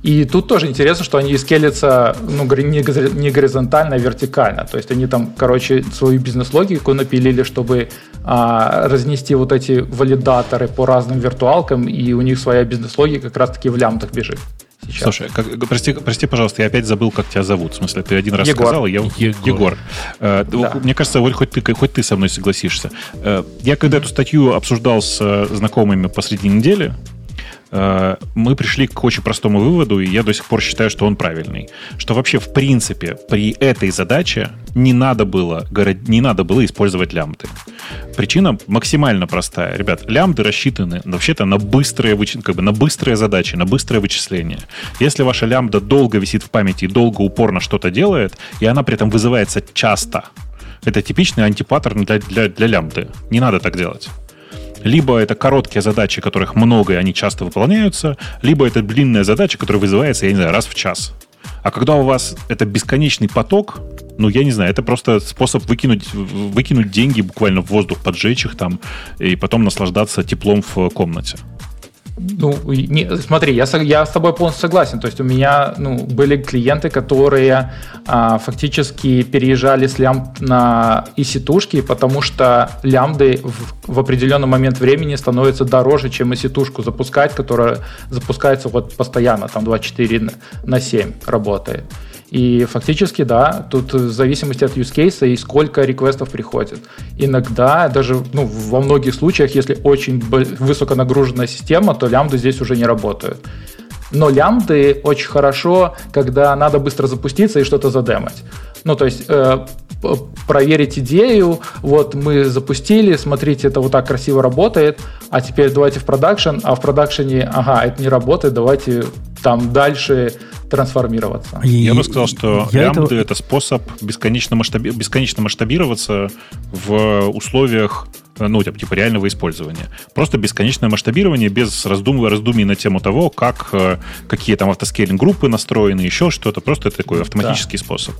И тут тоже интересно, что они скелятся ну, не горизонтально, а вертикально. То есть они там, короче, свою бизнес-логику напилили, чтобы а, разнести вот эти валидаторы по разным виртуалкам, и у них своя бизнес-логика как раз-таки в лямбдах бежит. Сейчас. Слушай, как, прости, прости, пожалуйста, я опять забыл, как тебя зовут. В смысле, ты один раз Егор. сказал, и я... Егор. Егор. Э, да. Мне кажется, хоть ты, хоть ты со мной согласишься. Э, я когда эту статью обсуждал с э, знакомыми посреди недели, мы пришли к очень простому выводу, и я до сих пор считаю, что он правильный. Что вообще, в принципе, при этой задаче не надо было, не надо было использовать лямбды. Причина максимально простая. Ребят, лямбды рассчитаны вообще-то на быстрые, как бы на быстрые задачи, на быстрое вычисление. Если ваша лямбда долго висит в памяти и долго упорно что-то делает, и она при этом вызывается часто, это типичный антипаттерн для, для, для лямбды. Не надо так делать. Либо это короткие задачи, которых много, и они часто выполняются, либо это длинная задача, которая вызывается, я не знаю, раз в час. А когда у вас это бесконечный поток, ну, я не знаю, это просто способ выкинуть, выкинуть деньги буквально в воздух, поджечь их там, и потом наслаждаться теплом в комнате. Ну, не, смотри, я, я с тобой полностью согласен. То есть у меня ну, были клиенты, которые а, фактически переезжали с лямб на EC-тушки, потому что лямбды в, в определенный момент времени становятся дороже, чем EC-тушку запускать, которая запускается вот постоянно, там 24 на 7 работает. И фактически, да, тут в зависимости от use case и сколько реквестов приходит. Иногда, даже ну, во многих случаях, если очень высоконагруженная система, то лямбды здесь уже не работают. Но лямбды очень хорошо, когда надо быстро запуститься и что-то задемать. Ну, то есть э, проверить идею, вот мы запустили, смотрите, это вот так красиво работает, а теперь давайте в продакшн, а в продакшене, ага, это не работает, давайте там дальше трансформироваться. И я бы сказал, что лямбды это... это способ бесконечно, масштаби... бесконечно масштабироваться в условиях ну, типа реального использования. Просто бесконечное масштабирование без раздумий, раздумий на тему того, как, э, какие там автоскейлинг группы настроены, еще что-то. Просто это такой автоматический да. способ.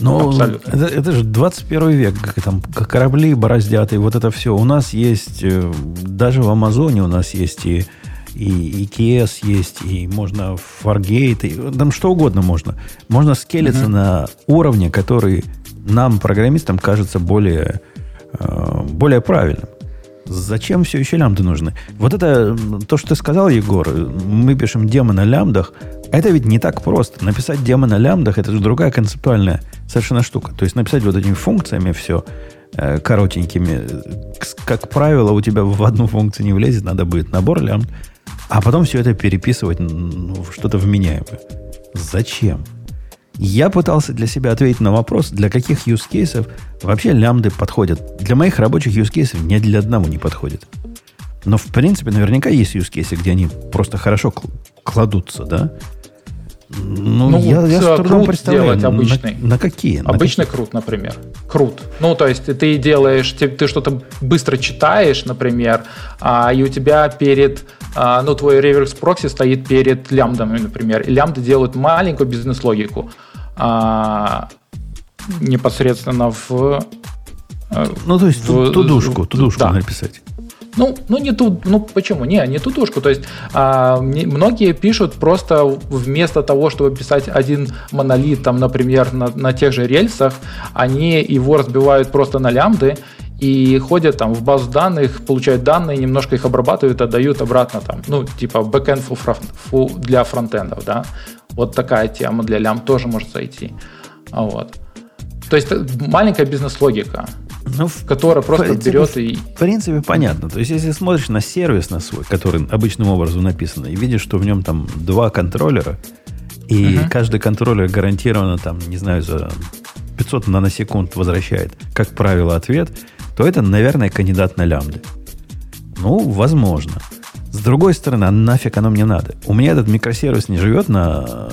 Ну, это, это же 21 век, как там как корабли бороздятые, вот это все. У нас есть, э, даже в Амазоне у нас есть и и EKS есть, и можно Fargate, и, там что угодно можно. Можно скелиться uh-huh. на уровне, который нам, программистам, кажется более, э, более правильным. Зачем все еще лямбды нужны? Вот это, то, что ты сказал, Егор, мы пишем демы на лямбдах, это ведь не так просто. Написать демы на лямбдах, это же другая концептуальная совершенно штука. То есть написать вот этими функциями все, э, коротенькими, как правило, у тебя в одну функцию не влезет, надо будет набор лямбд, а потом все это переписывать ну, что-то вменяемое. Зачем? Я пытался для себя ответить на вопрос, для каких cases вообще лямбды подходят. Для моих рабочих cases ни для одного не подходит. Но, в принципе, наверняка есть cases, где они просто хорошо кладутся, да? Ну, ну я, я с трудом представляю. Делать обычный. На, на какие? Обычный на какие? крут, например. Крут. Ну, то есть ты делаешь, ты, ты что-то быстро читаешь, например, а, и у тебя перед, ну, твой реверс прокси стоит перед лямбдами, например. И лямбды делают маленькую бизнес-логику а, непосредственно в... Э, ну, то есть в, тудушку, тудушку да. написать. Ну, ну не тут, ну почему? Не, не тутушку. То есть а, не, многие пишут просто вместо того, чтобы писать один монолит, там, например, на, на тех же рельсах, они его разбивают просто на лямбды и ходят там в базу данных, получают данные, немножко их обрабатывают, отдают обратно там, ну, типа backend для фронтендов, да. Вот такая тема для лямбд тоже может зайти. Вот. То есть маленькая бизнес-логика. Ну, которая просто принципе, берет и... В принципе, понятно. То есть, если смотришь на сервис на свой, который обычным образом написан, и видишь, что в нем там два контроллера, и uh-huh. каждый контроллер гарантированно там, не знаю, за 500 наносекунд возвращает, как правило, ответ, то это, наверное, кандидат на лямбды. Ну, возможно. С другой стороны, а нафиг оно мне надо? У меня этот микросервис не живет на,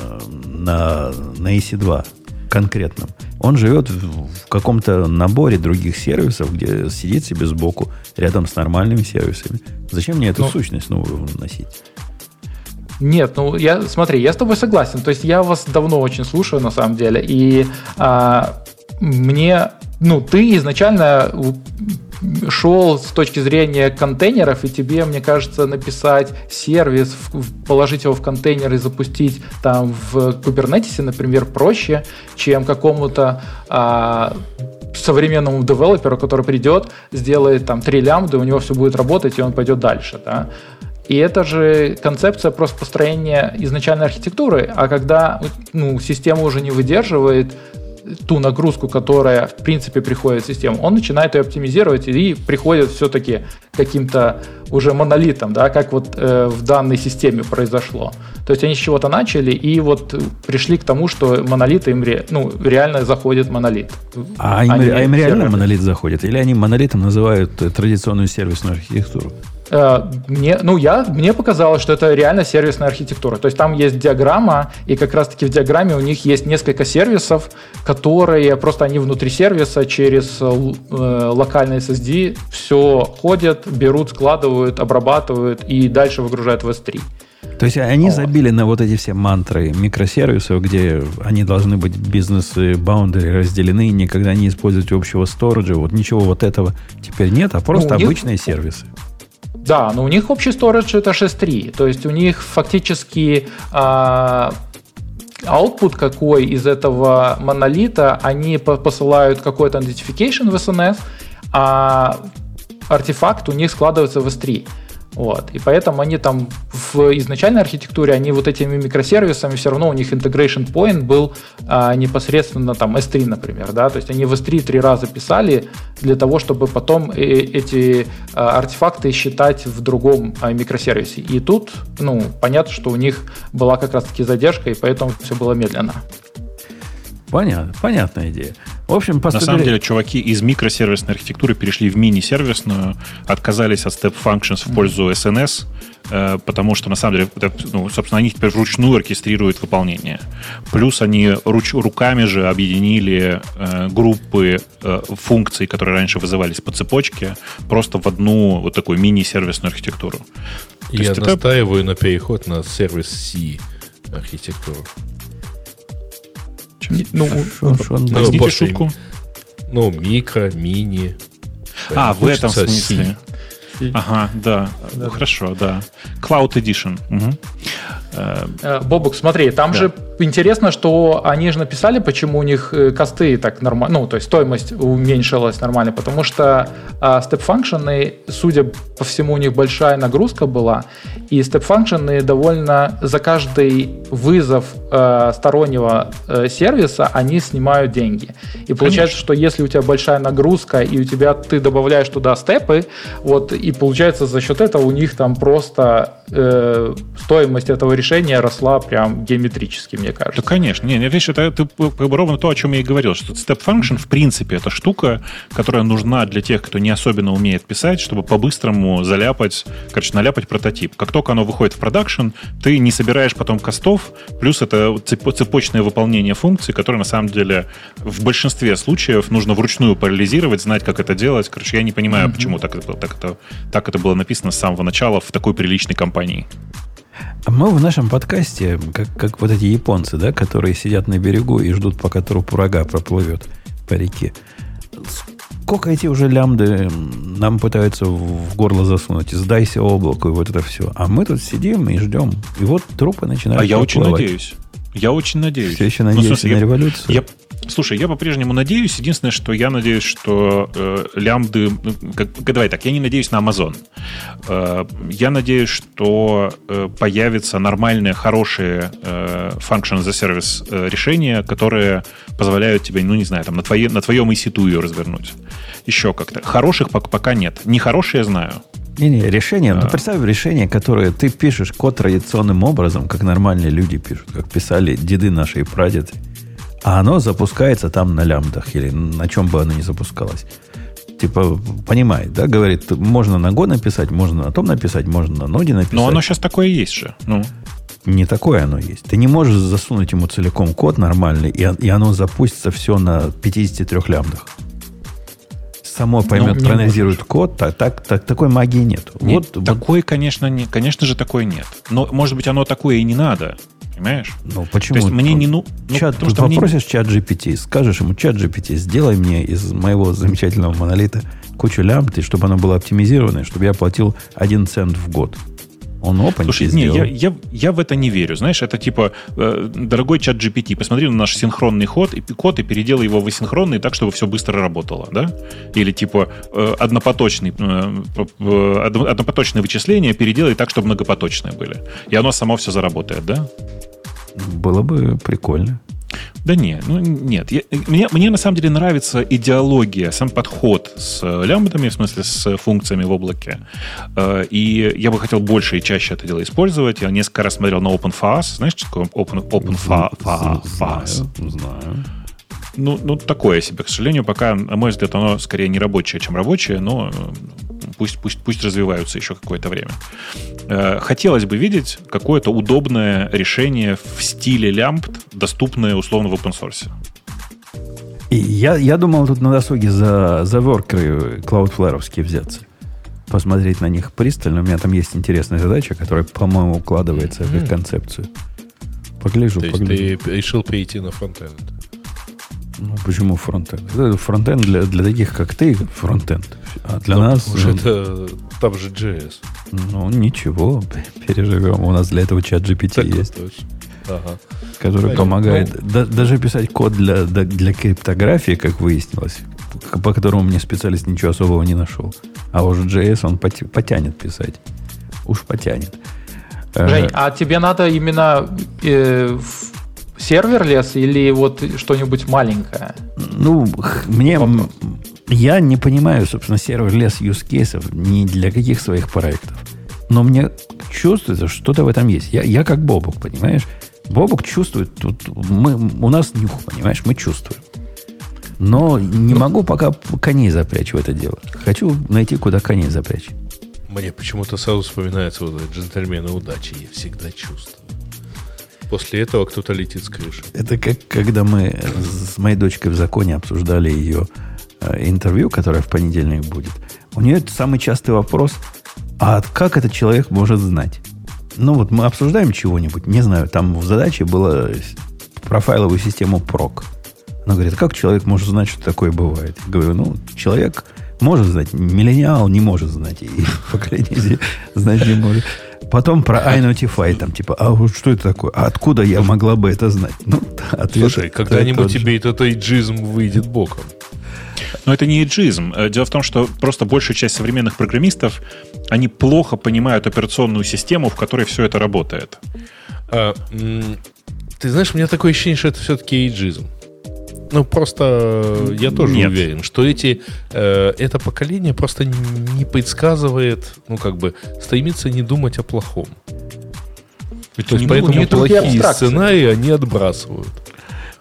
на, на EC2 конкретном. Он живет в, в каком-то наборе других сервисов, где сидит себе сбоку, рядом с нормальными сервисами. Зачем мне эту ну, сущность новую носить? Нет, ну я смотри, я с тобой согласен. То есть я вас давно очень слушаю на самом деле, и а, мне, ну ты изначально шел с точки зрения контейнеров, и тебе, мне кажется, написать сервис, положить его в контейнер и запустить там в Kubernetes, например, проще, чем какому-то а, современному девелоперу, который придет, сделает там три лямбды, у него все будет работать, и он пойдет дальше. Да? И это же концепция просто построения изначальной архитектуры, а когда ну, система уже не выдерживает ту нагрузку, которая в принципе приходит в систему, он начинает ее оптимизировать и приходит все-таки каким-то уже монолитом, да, как вот э, в данной системе произошло. То есть они с чего-то начали и вот пришли к тому, что монолит им ре, ну, реально заходит монолит. А им, а им реально монолит заходит? Или они монолитом называют э, традиционную сервисную архитектуру? Э, мне, ну, я, мне показалось, что это реально сервисная архитектура. То есть там есть диаграмма, и как раз-таки в диаграмме у них есть несколько сервисов, которые просто они внутри сервиса через э, локальный SSD все ходят, берут, складывают, обрабатывают и дальше выгружают в S3. То есть они вот. забили на вот эти все мантры микросервисов, где они должны быть бизнес-баундери разделены, никогда не использовать общего сториджа. Вот ничего вот этого теперь нет, а просто ну, обычные них... сервисы. Да, но у них общий storage это 6.3. То есть у них фактически а, output какой из этого монолита, они посылают какой-то identification в SNS, а артефакт у них складывается в S3. Вот. И поэтому они там в изначальной архитектуре, они вот этими микросервисами, все равно у них integration point был а, непосредственно там S3, например, да, то есть они в S3 три раза писали для того, чтобы потом э, эти а, артефакты считать в другом а, микросервисе. И тут, ну, понятно, что у них была как раз-таки задержка, и поэтому все было медленно. Понятно, понятная идея. В общем, по На самом деле, чуваки из микросервисной архитектуры перешли в мини-сервисную, отказались от step functions в пользу SNS, э, потому что, на самом деле, ну, собственно, они теперь вручную оркестрируют выполнение. Плюс они руч, руками же объединили э, группы э, функций, которые раньше вызывались по цепочке, просто в одну вот такую мини-сервисную архитектуру. То Я настаиваю это... на переход на сервис C архитектуру. Ну, ну, шутку. Ну, микро, мини. А, в этом смысле. Ага, да. да. Хорошо, да. Cloud Edition. Угу. Бобук, смотри, там да. же интересно, что они же написали, почему у них э, косты так нормально, ну, то есть стоимость уменьшилась нормально, потому что а, степ-фанкшены, судя по всему, у них большая нагрузка была, и степ-фанкшены довольно за каждый вызов а, стороннего а, сервиса они снимают деньги. И получается, Конечно. что если у тебя большая нагрузка, и у тебя ты добавляешь туда степы, вот, и получается за счет этого у них там просто э, стоимость этого решения росла прям геометрически, мне кажется. Да, конечно. Не, не, это, это ровно то, о чем я и говорил, что step function, в принципе, это штука, которая нужна для тех, кто не особенно умеет писать, чтобы по-быстрому заляпать, короче, наляпать прототип. Как только оно выходит в продакшн, ты не собираешь потом костов, плюс это цепочное выполнение функций, которые, на самом деле, в большинстве случаев нужно вручную парализировать, знать, как это делать. Короче, я не понимаю, mm-hmm. почему так это, так, это, так это было написано с самого начала в такой приличной компании. Мы в нашем подкасте, как, как вот эти японцы, да, которые сидят на берегу и ждут, пока труп врага проплывет по реке. Сколько эти уже лямды нам пытаются в горло засунуть? Сдайся облаку и вот это все. А мы тут сидим и ждем. И вот трупы начинают А я очень надеюсь. Я очень надеюсь. Все еще надеюсь ну, смысле, на революцию? Я, Слушай, я по-прежнему надеюсь. Единственное, что я надеюсь, что э, лямбды... Ну, как, давай так, я не надеюсь на Amazon. Э, я надеюсь, что э, появится нормальное, хорошее э, function за сервис э, решение, которое позволяют тебе, ну, не знаю, там, на, твое, на твоем EC2 ее развернуть. Еще как-то. Хороших пока нет. Нехорошие знаю. Не-не, решение, ну, а. ну представь решение, которое ты пишешь код традиционным образом, как нормальные люди пишут, как писали деды наши и прадеды а оно запускается там на лямбдах или на чем бы оно ни запускалось. Типа, понимает, да, говорит, можно на Go написать, можно на том написать, можно на ноде написать. Но оно сейчас такое есть же. Ну. не такое оно есть. Ты не можешь засунуть ему целиком код нормальный, и, и оно запустится все на 53 лямбдах. Само поймет, ну, проанализирует код, так, так, так, такой магии нет. нет вот, такой, вот. конечно, не, конечно же, такой нет. Но, может быть, оно такое и не надо. Понимаешь? Ну, почему? То есть мне не ну, ну чат, потому, что попросишь мне... чат GPT, скажешь ему, чат GPT, сделай мне из моего замечательного монолита кучу лямбд, и чтобы оно было оптимизировано, чтобы я платил один цент в год. Он опаньки Слушай, не, я, я, я в это не верю. Знаешь, это типа, э, дорогой чат GPT, посмотри на наш синхронный ход и, код и переделай его в асинхронный так, чтобы все быстро работало, да? Или типа э, однопоточный, э, однопоточные вычисления переделай так, чтобы многопоточные были. И оно само все заработает, да? Было бы прикольно. Да не, ну нет. Я, мне, мне на самом деле нравится идеология, сам подход с лямбдами, в смысле с функциями в облаке. Э, и я бы хотел больше и чаще это дело использовать. Я несколько раз смотрел на OpenFAS. Знаешь, что такое Open, OpenFAS? Знаю, знаю. Ну, ну, такое себе, к сожалению, пока, на мой взгляд, оно скорее не рабочее, чем рабочее, но пусть, пусть, пусть развиваются еще какое-то время. Э, хотелось бы видеть какое-то удобное решение в стиле лямбд, доступное условно в open source. И я, я думал тут на досуге за, за воркеры Cloudflare взяться. Посмотреть на них пристально. У меня там есть интересная задача, которая, по-моему, укладывается mm-hmm. в их концепцию. Погляжу, То погляжу. есть ты решил перейти на фронтенд? Ну, почему фронтенд? Фронтенд для, для таких, как ты, фронтенд. А для Но, нас... Уже это, там же JS. Ну, ничего, переживем. У нас для этого чат GPT так есть. Точно. Ага. Который Понятно. помогает ну, да, даже писать код для, для криптографии, как выяснилось, по которому мне специалист ничего особого не нашел. А уже JS он потянет писать. Уж потянет. Жень, а тебе надо именно э, serverless или вот что-нибудь маленькое? Ну, мне... Я не понимаю, собственно, serverless use case ов ни для каких своих проектов. Но мне чувствуется, что что-то в этом есть. Я, я как Бобук, понимаешь? Бобук чувствует, тут мы, у нас нюх, понимаешь, мы чувствуем. Но не ну, могу пока коней запрячь в это дело. Хочу найти, куда коней запрячь. Мне почему-то сразу вспоминается вот джентльмены удачи. Я всегда чувствую. После этого кто-то летит с крыши. Это как когда мы с моей дочкой в законе обсуждали ее э, интервью, которое в понедельник будет. У нее самый частый вопрос, а как этот человек может знать? Ну вот мы обсуждаем чего-нибудь, не знаю, там в задаче было профайловую систему PROC. Она говорит, как человек может знать, что такое бывает? Я говорю, ну, человек может знать, миллениал не может знать, и поколение знать не может. Потом про iNotify, там, типа, а вот что это такое? А откуда я могла бы это знать? Ну, ответ Слушай, когда-нибудь тебе этот эйджизм выйдет боком. Но это не эйджизм. Э, дело в том, что просто большая часть современных программистов, они плохо понимают операционную систему, в которой все это работает. А, ты знаешь, у меня такое ощущение, что это все-таки эйджизм. Ну, просто я тоже Нет. уверен, что эти, э, это поколение просто не предсказывает, ну, как бы, стремится не думать о плохом. Ведь То есть, поэтому плохие сценарии они отбрасывают.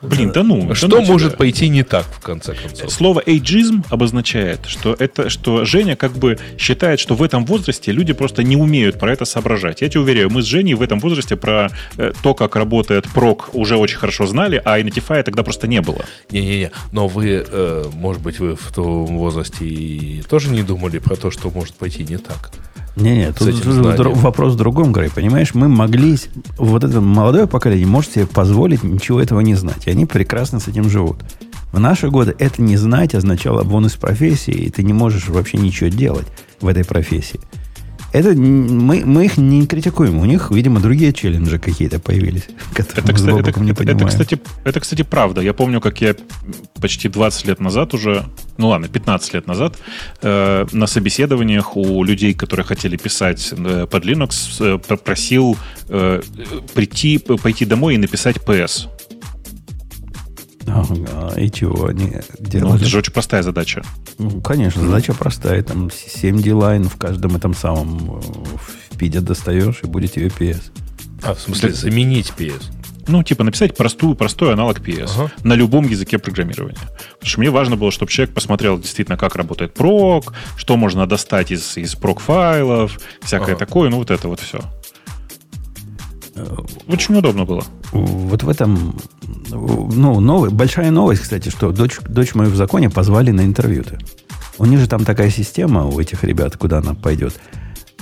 Блин, да ну. Что может тебя. пойти не так, в конце концов? Слово эйджизм обозначает, что, это, что Женя как бы считает, что в этом возрасте люди просто не умеют про это соображать. Я тебе уверяю, мы с Женей в этом возрасте про э, то, как работает прок, уже очень хорошо знали, а Identify тогда просто не было. Не-не-не, но вы, э, может быть, вы в том возрасте тоже не думали про то, что может пойти не так. Не, не, тут вопрос в другом, Грей. Понимаешь, мы могли, вот это молодое поколение может себе позволить ничего этого не знать. И они прекрасно с этим живут. В наши годы это не знать означало из профессии, и ты не можешь вообще ничего делать в этой профессии. Это мы, мы их не критикуем. У них, видимо, другие челленджи какие-то появились, которые это, кстати, это, не понимаем. Это, кстати, это, кстати, правда. Я помню, как я почти 20 лет назад уже, ну ладно, 15 лет назад, э, на собеседованиях у людей, которые хотели писать э, под Linux, э, просил э, прийти, пойти домой и написать PS Ага, и чего они делали? Ну, это же очень простая задача. Ну, конечно, задача простая. Там 7 D-line в каждом этом самом в пиде достаешь, и будет тебе PS. А, в смысле, заменить PS? Ну, типа написать простую, простой аналог PS ага. на любом языке программирования. Потому что мне важно было, чтобы человек посмотрел действительно, как работает прок, что можно достать из, из прок-файлов, всякое ага. такое, ну, вот это вот все. Очень удобно было. Вот в этом, ну, новый, большая новость, кстати, что дочь, дочь мою в законе позвали на интервью-то. У них же там такая система у этих ребят, куда она пойдет.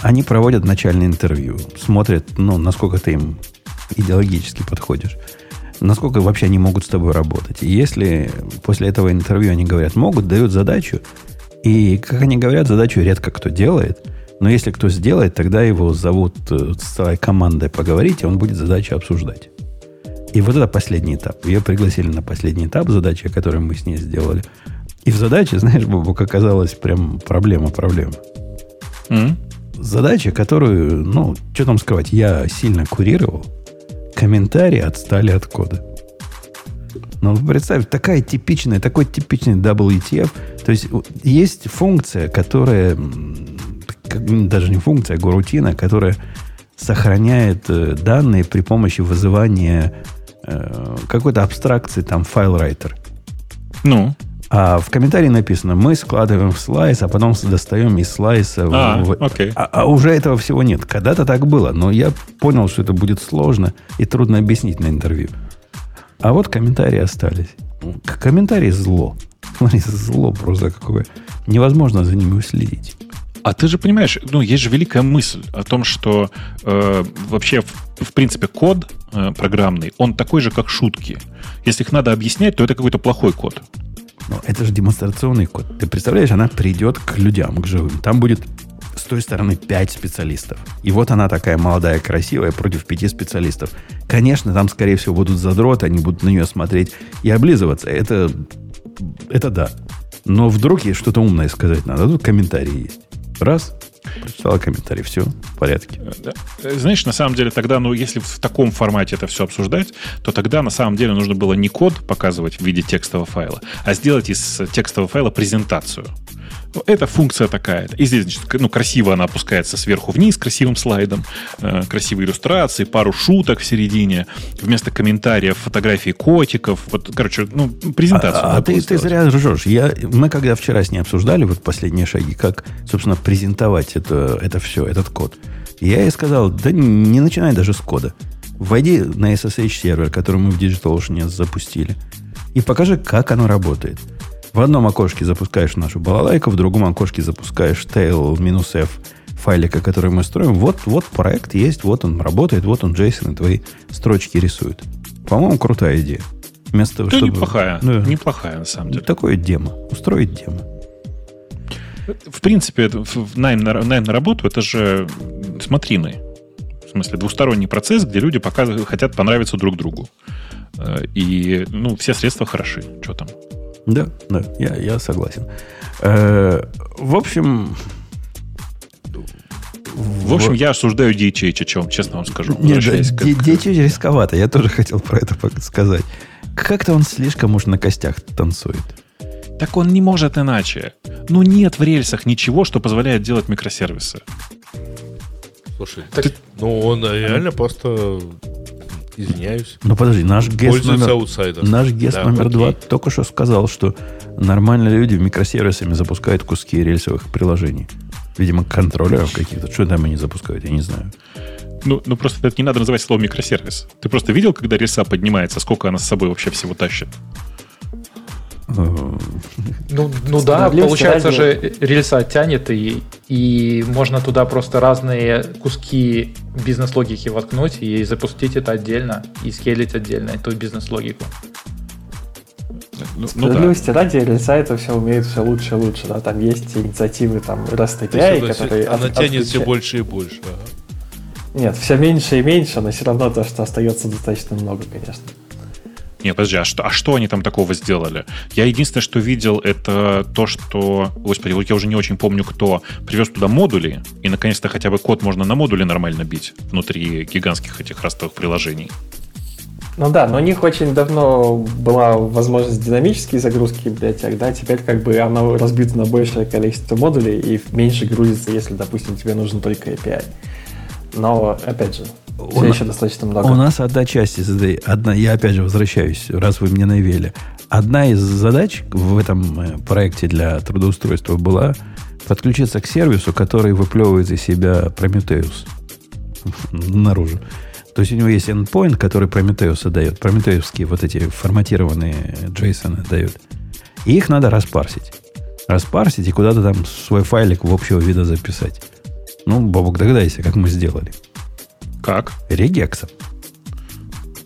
Они проводят начальное интервью, смотрят, ну, насколько ты им идеологически подходишь, насколько вообще они могут с тобой работать. И если после этого интервью они говорят, могут, дают задачу, и, как они говорят, задачу редко кто делает, но если кто сделает, тогда его зовут э, с целой командой поговорить, и он будет задачу обсуждать. И вот это последний этап. Ее пригласили на последний этап задачи, которую мы с ней сделали. И в задаче, знаешь, Бобок, оказалась прям проблема-проблема. Mm-hmm задача, которую, ну, что там скрывать, я сильно курировал. Комментарии отстали от кода. Ну, представь, такая типичная, такой типичный WTF. То есть, есть функция, которая, даже не функция, а горутина, которая сохраняет э, данные при помощи вызывания э, какой-то абстракции, там, файл-райтер. Ну? А в комментарии написано, мы складываем в слайс, а потом достаем из слайса. А, в... окей. А, а уже этого всего нет. Когда-то так было, но я понял, что это будет сложно и трудно объяснить на интервью. А вот комментарии остались. Комментарии зло. Смотри, зло просто какое. Невозможно за ними уследить. А ты же понимаешь, ну, есть же великая мысль о том, что э, вообще, в, в принципе, код э, программный, он такой же, как шутки. Если их надо объяснять, то это какой-то плохой код. Но это же демонстрационный код. Ты представляешь, она придет к людям, к живым. Там будет с той стороны 5 специалистов. И вот она такая молодая, красивая против 5 специалистов. Конечно, там, скорее всего, будут задроты, они будут на нее смотреть и облизываться. Это, это да. Но вдруг ей что-то умное сказать надо. Тут комментарии есть. Раз, Прочитала комментарий, все, в порядке. Э, знаешь, на самом деле тогда, ну, если в таком формате это все обсуждать, то тогда на самом деле нужно было не код показывать в виде текстового файла, а сделать из текстового файла презентацию. Это функция такая. И здесь, значит, ну, красиво она опускается сверху вниз, красивым слайдом, э, красивые иллюстрации, пару шуток в середине, вместо комментариев фотографии котиков. Вот, короче, ну, презентацию. А, а ты, ты зря ржешь. Я, мы когда вчера с ней обсуждали вот последние шаги, как, собственно, презентовать это, это все, этот код, я ей сказал, да не начинай даже с кода. Войди на SSH сервер, который мы в DigitalOcean запустили, и покажи, как оно работает. В одном окошке запускаешь нашу балалайку, в другом окошке запускаешь tail-f файлика, который мы строим. Вот, вот проект есть, вот он работает, вот он JSON и твои строчки рисует. По-моему, крутая идея. Вместо того, да чтобы... неплохая. Да, неплохая, на самом деле. Такое демо. Устроить демо. В принципе, найм на, найм на работу это же смотрины. В смысле, двусторонний процесс, где люди показывают, хотят понравиться друг другу. Э, и ну, все средства хороши. Что там? Да, да, я, я согласен. Э, в общем... В общем, я осуждаю DHH, чем честно вам скажу. Нет, да, DHH рисковато, я тоже хотел про это сказать. Как-то он слишком уж на костях танцует. Так он не может иначе. Ну, нет в рельсах ничего, что позволяет делать микросервисы. Слушай, так... ну он реально просто Извиняюсь. Ну подожди, наш гест номер, наш гест да, номер два только что сказал, что нормальные люди микросервисами запускают куски рельсовых приложений. Видимо, контроллеров каких-то. Что там они запускают, я не знаю. Ну, ну просто это не надо называть словом микросервис. Ты просто видел, когда рельса поднимается, сколько она с собой вообще всего тащит? Ну, ну да, получается же рельса тянет, и, и можно туда просто разные куски бизнес-логики воткнуть и запустить это отдельно, и скейлить отдельно эту бизнес-логику. Ну, Справедливости ну, да. ради, рельса это все умеет все лучше и лучше. Да? Там есть инициативы там, REST API, которые... Она от, тянет все больше и больше. Ага. Нет, все меньше и меньше, но все равно то, что остается достаточно много, конечно. Нет, подожди, а что, а что они там такого сделали? Я единственное, что видел, это то, что... Господи, вот я уже не очень помню, кто привез туда модули, и наконец-то хотя бы код можно на модули нормально бить внутри гигантских этих ростовых приложений. Ну да, но у них очень давно была возможность динамической загрузки библиотек, да, теперь как бы оно разбито на большее количество модулей и меньше грузится, если, допустим, тебе нужен только API. Но, опять же, все еще достаточно много. У нас одна часть из этой, одна, я опять же возвращаюсь, раз вы мне навели. Одна из задач в этом э, проекте для трудоустройства была подключиться к сервису, который выплевывает из себя Prometheus наружу. То есть у него есть endpoint, который Prometheus дает. Прометеевские вот эти форматированные JSON дает. И их надо распарсить. Распарсить и куда-то там свой файлик в общего вида записать. Ну, Бобок, догадайся, как мы сделали. Как? Регексом.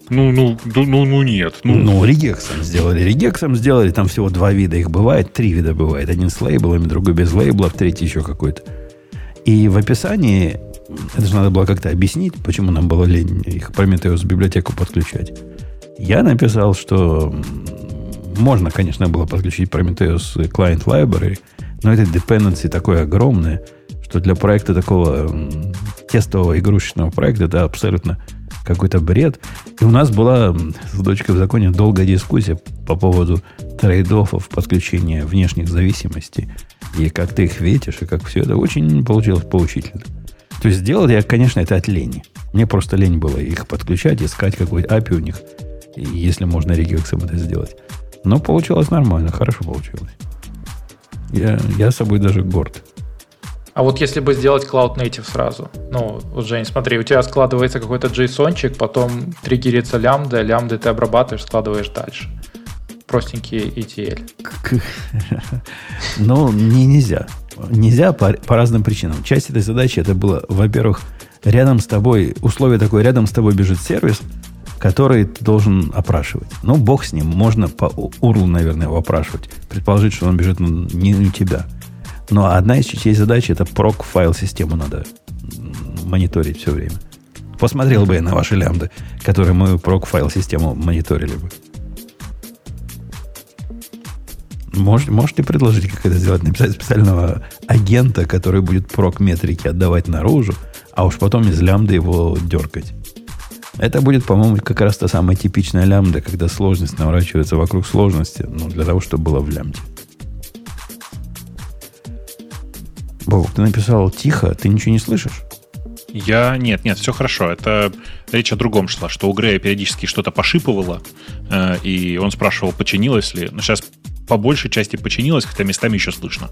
Ну, ну, ну, ну, нет. Ну, Ну, регексом сделали. Регексом сделали, там всего два вида их бывает, три вида бывает. Один с лейблами, другой без лейблов, третий еще какой-то. И в описании, это же надо было как-то объяснить, почему нам было лень их Prometheus библиотеку подключать. Я написал, что можно, конечно, было подключить Prometheus Client Library, но это dependency такое огромное, что для проекта такого тестового игрушечного проекта это абсолютно какой-то бред. И у нас была с дочкой в законе долгая дискуссия по поводу трейдофов подключения внешних зависимостей. И как ты их ветишь, и как все это очень получилось поучительно. То есть сделал я, конечно, это от лени. Мне просто лень было их подключать, искать какой-то API у них, если можно регексом это сделать. Но получилось нормально, хорошо получилось. Я, я собой даже горд. А вот если бы сделать Cloud Native сразу, ну, вот, Жень, смотри, у тебя складывается какой-то JSON-чик, потом триггерится лямбда, лямбды ты обрабатываешь, складываешь дальше. Простенький ETL. Но не, нельзя. Нельзя по, по разным причинам. Часть этой задачи это было, во-первых, рядом с тобой, условие такое, рядом с тобой бежит сервис, который ты должен опрашивать. Ну, бог с ним. Можно по URL, наверное, его опрашивать. Предположить, что он бежит ну, не у тебя. Но одна из частей задачи это прок файл систему надо мониторить все время. Посмотрел бы я на ваши лямбды, которые мою прок файл систему мониторили бы. Может, можете предложить, как это сделать? Написать специального агента, который будет прок метрики отдавать наружу, а уж потом из лямбды его дергать. Это будет, по-моему, как раз та самая типичная лямбда, когда сложность наворачивается вокруг сложности, ну, для того, чтобы было в лямбде. Бог, ты написал тихо, ты ничего не слышишь? Я... Нет, нет, все хорошо. Это речь о другом шла, что у Грея периодически что-то пошипывало, э, и он спрашивал, починилось ли. Но сейчас по большей части починилось, хотя местами еще слышно.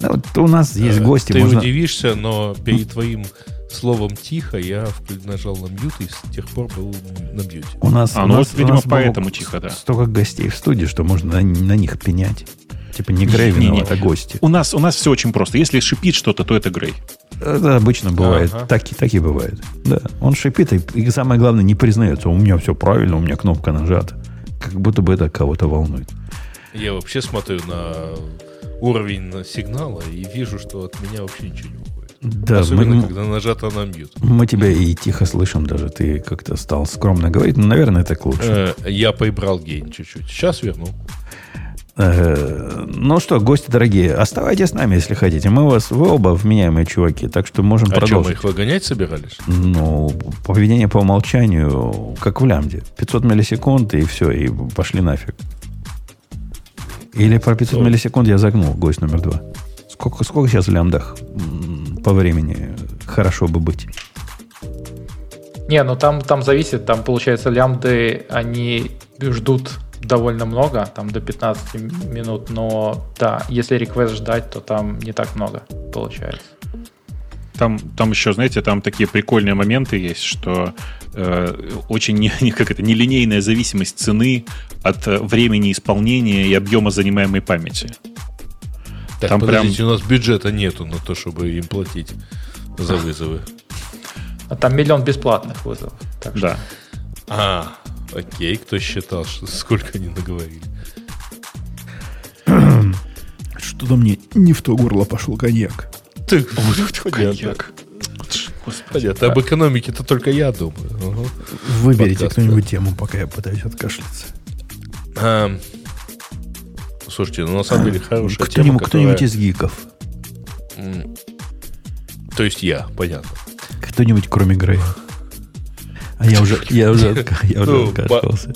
Ну, вот у нас есть Э, гости, Ты можно... удивишься, но перед твоим словом тихо я нажал на мьют и с тех пор был на мьюте. У нас, А, у ну нас- вот, у видимо, нас, Бог, поэтому тихо, да. Столько гостей в студии, что можно на, на них пенять. Типа не Грей Не-не. виноват, а гости. У нас, у нас все очень просто. Если шипит что-то, то это Грей. Это обычно бывает. Ага. Так, и- так и бывает. Да. Он шипит, и, и самое главное, не признается. У меня все правильно, у меня кнопка нажата. Как будто бы это кого-то волнует. Я вообще смотрю на уровень сигнала и вижу, что от меня вообще ничего не уходит. Да, Особенно, мы, когда нажато на мьют. мы тебя и тихо слышим даже. Ты как-то стал скромно говорить. Ну, наверное, это к лучшему. Э, я прибрал гейн чуть-чуть. Сейчас верну. Э, ну что, гости дорогие, оставайтесь с нами, если хотите. Мы вас, вы оба вменяемые чуваки, так что можем А что, мы продолжить. их выгонять собирались? Ну, поведение по умолчанию, как в лямде. 500 миллисекунд, и все, и пошли нафиг. Или про 500 Ну. миллисекунд я загнул, гость номер два. Сколько, сколько сейчас в лямдах по времени хорошо бы быть? Не, ну там, там зависит, там получается лямбды, они ждут довольно много, там до 15 минут, но да, если реквест ждать, то там не так много получается. Там, там еще, знаете, там такие прикольные моменты есть, что э, очень не, не- как это, нелинейная зависимость цены от э, времени исполнения и объема занимаемой памяти. Так, Там подождите, у нас бюджета нету на то, чтобы им платить за вызовы. А там миллион бесплатных вызовов. Так что Да. А, окей, кто считал, что сколько они наговорили? Что-то мне не в то горло пошел коньяк. Понятно. Коньяк. Господи. Понятно. Об экономике-то только я думаю. Ага. Выберите Подкаст, кто-нибудь тему, пока я пытаюсь откашляться. А, Слушайте, ну на самом деле хорошая тема, Кто-нибудь, которая... из гиков. То есть я, понятно. Кто-нибудь, кроме Грея. А я уже, я уже, отка- я уже Ну, откашлялся.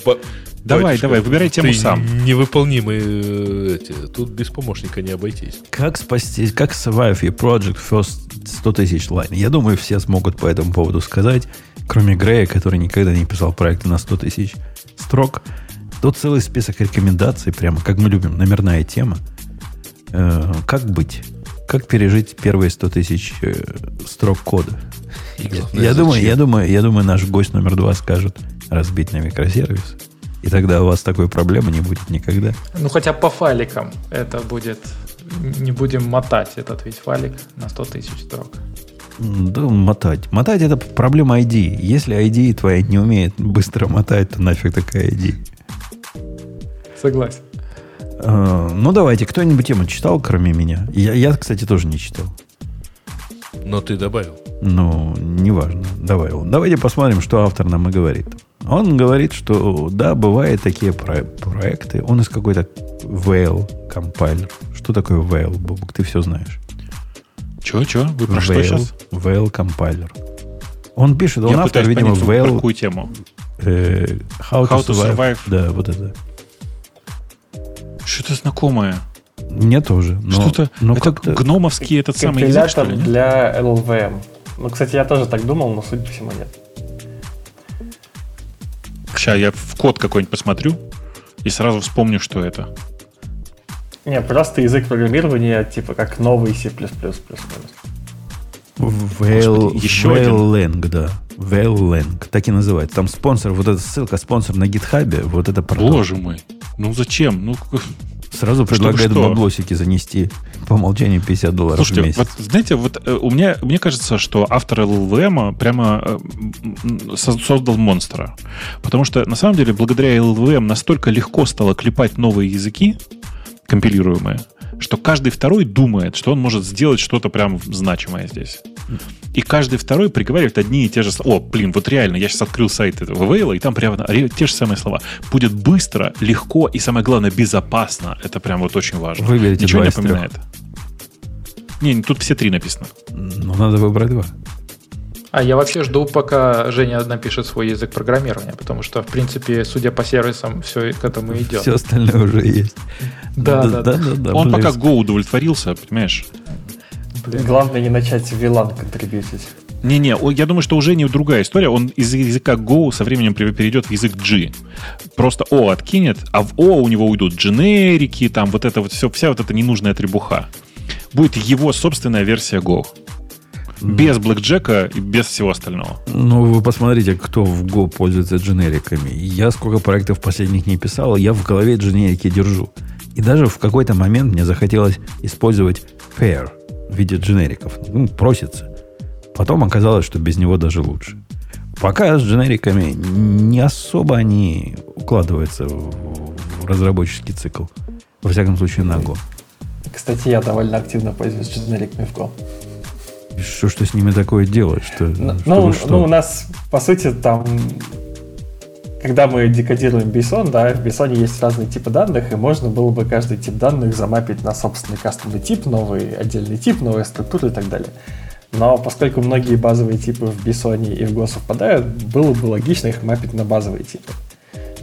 Давай, давай, выбирай тему сам. Невыполнимые э, эти. Тут без помощника не обойтись. Как спасти, как survive your project first 100 тысяч лайн? Я думаю, все смогут по этому поводу сказать, кроме Грея, который никогда не писал проекты на 100 тысяч строк. Тут целый список рекомендаций, прямо как мы любим, номерная тема. Э, как быть? Как пережить первые 100 тысяч э, строк кода? Я думаю, я думаю, я думаю, наш гость номер два скажет разбить на микросервис. И тогда у вас такой проблемы не будет никогда. Ну, хотя по файликам это будет... Не будем мотать этот ведь файлик на 100 тысяч строк. Да, мотать. Мотать это проблема ID. Если ID твоя не умеет быстро мотать, то нафиг такая ID. Согласен. А, ну, давайте, кто-нибудь тему читал, кроме меня? Я, я, кстати, тоже не читал. Но ты добавил. Ну, неважно. Давай. Давайте посмотрим, что автор нам и говорит. Он говорит, что да, бывают такие про- проекты. Он из какой-то Whale компайлер. Что такое Whale, Бобук? Ты все знаешь. Чего, чего? Вы про Whale, что сейчас? Whale компайлер. Он пишет, он Я автор, видимо, Whale... какую тему. э, how, How to survive. Да, вот это. Что-то знакомое. Мне тоже. Но, Что-то... но это как-то... гномовский этот самый язык, что ли? нет? для LLVM. Ну, кстати, я тоже так думал, но судя по всему нет. Сейчас я в код какой-нибудь посмотрю и сразу вспомню, что это. Не, просто язык программирования, типа как новый C++. Вейл, еще один. Вейлэнг, да. Вейлэнг, так и называется. Там спонсор, вот эта ссылка, спонсор на гитхабе, вот это про то. Боже мой. Ну зачем? Ну, Сразу предлагает что? баблосики занести по умолчанию 50 долларов в Слушайте, месяц. вот знаете, вот э, у меня, мне кажется, что автор LLVM прямо э, создал монстра. Потому что, на самом деле, благодаря LLVM настолько легко стало клепать новые языки, компилируемые, что каждый второй думает, что он может сделать что-то прям значимое здесь. И каждый второй приговаривает одни и те же слова. О, блин, вот реально, я сейчас открыл сайт этого Вейла, и там прямо те же самые слова. Будет быстро, легко и, самое главное, безопасно. Это прям вот очень важно. Выберите Ничего не напоминает? Не, тут все три написано. Ну, надо выбрать два. А я вообще жду, пока Женя напишет свой язык программирования, потому что, в принципе, судя по сервисам, все к этому идет. Все остальное уже есть. Да, да, да. да. Он блин. пока Go удовлетворился, понимаешь? Блин. Главное не начать в VLAN контрибьютить. Не-не, я думаю, что уже не другая история. Он из языка Go со временем пере- перейдет в язык G. Просто O откинет, а в O у него уйдут дженерики, там вот это вот все, вся вот эта ненужная требуха. Будет его собственная версия Go. Без блэкджека и без всего остального. Ну, вы посмотрите, кто в Go пользуется дженериками. Я сколько проектов последних не писал, я в голове дженерики держу. И даже в какой-то момент мне захотелось использовать pair в виде дженериков. Ну, просится. Потом оказалось, что без него даже лучше. Пока с дженериками не особо они укладываются в, разработческий цикл. Во всяком случае, на Go. Кстати, я довольно активно пользуюсь дженериками в Go. Что, что с ними такое делать? Что, Ну, что ну, что? ну, у нас, по сути, там, когда мы декодируем BSON, да, в BSON есть разные типы данных, и можно было бы каждый тип данных замапить на собственный кастомный тип, новый отдельный тип, новая структура и так далее. Но поскольку многие базовые типы в BSON и в Go совпадают, было бы логично их мапить на базовые типы.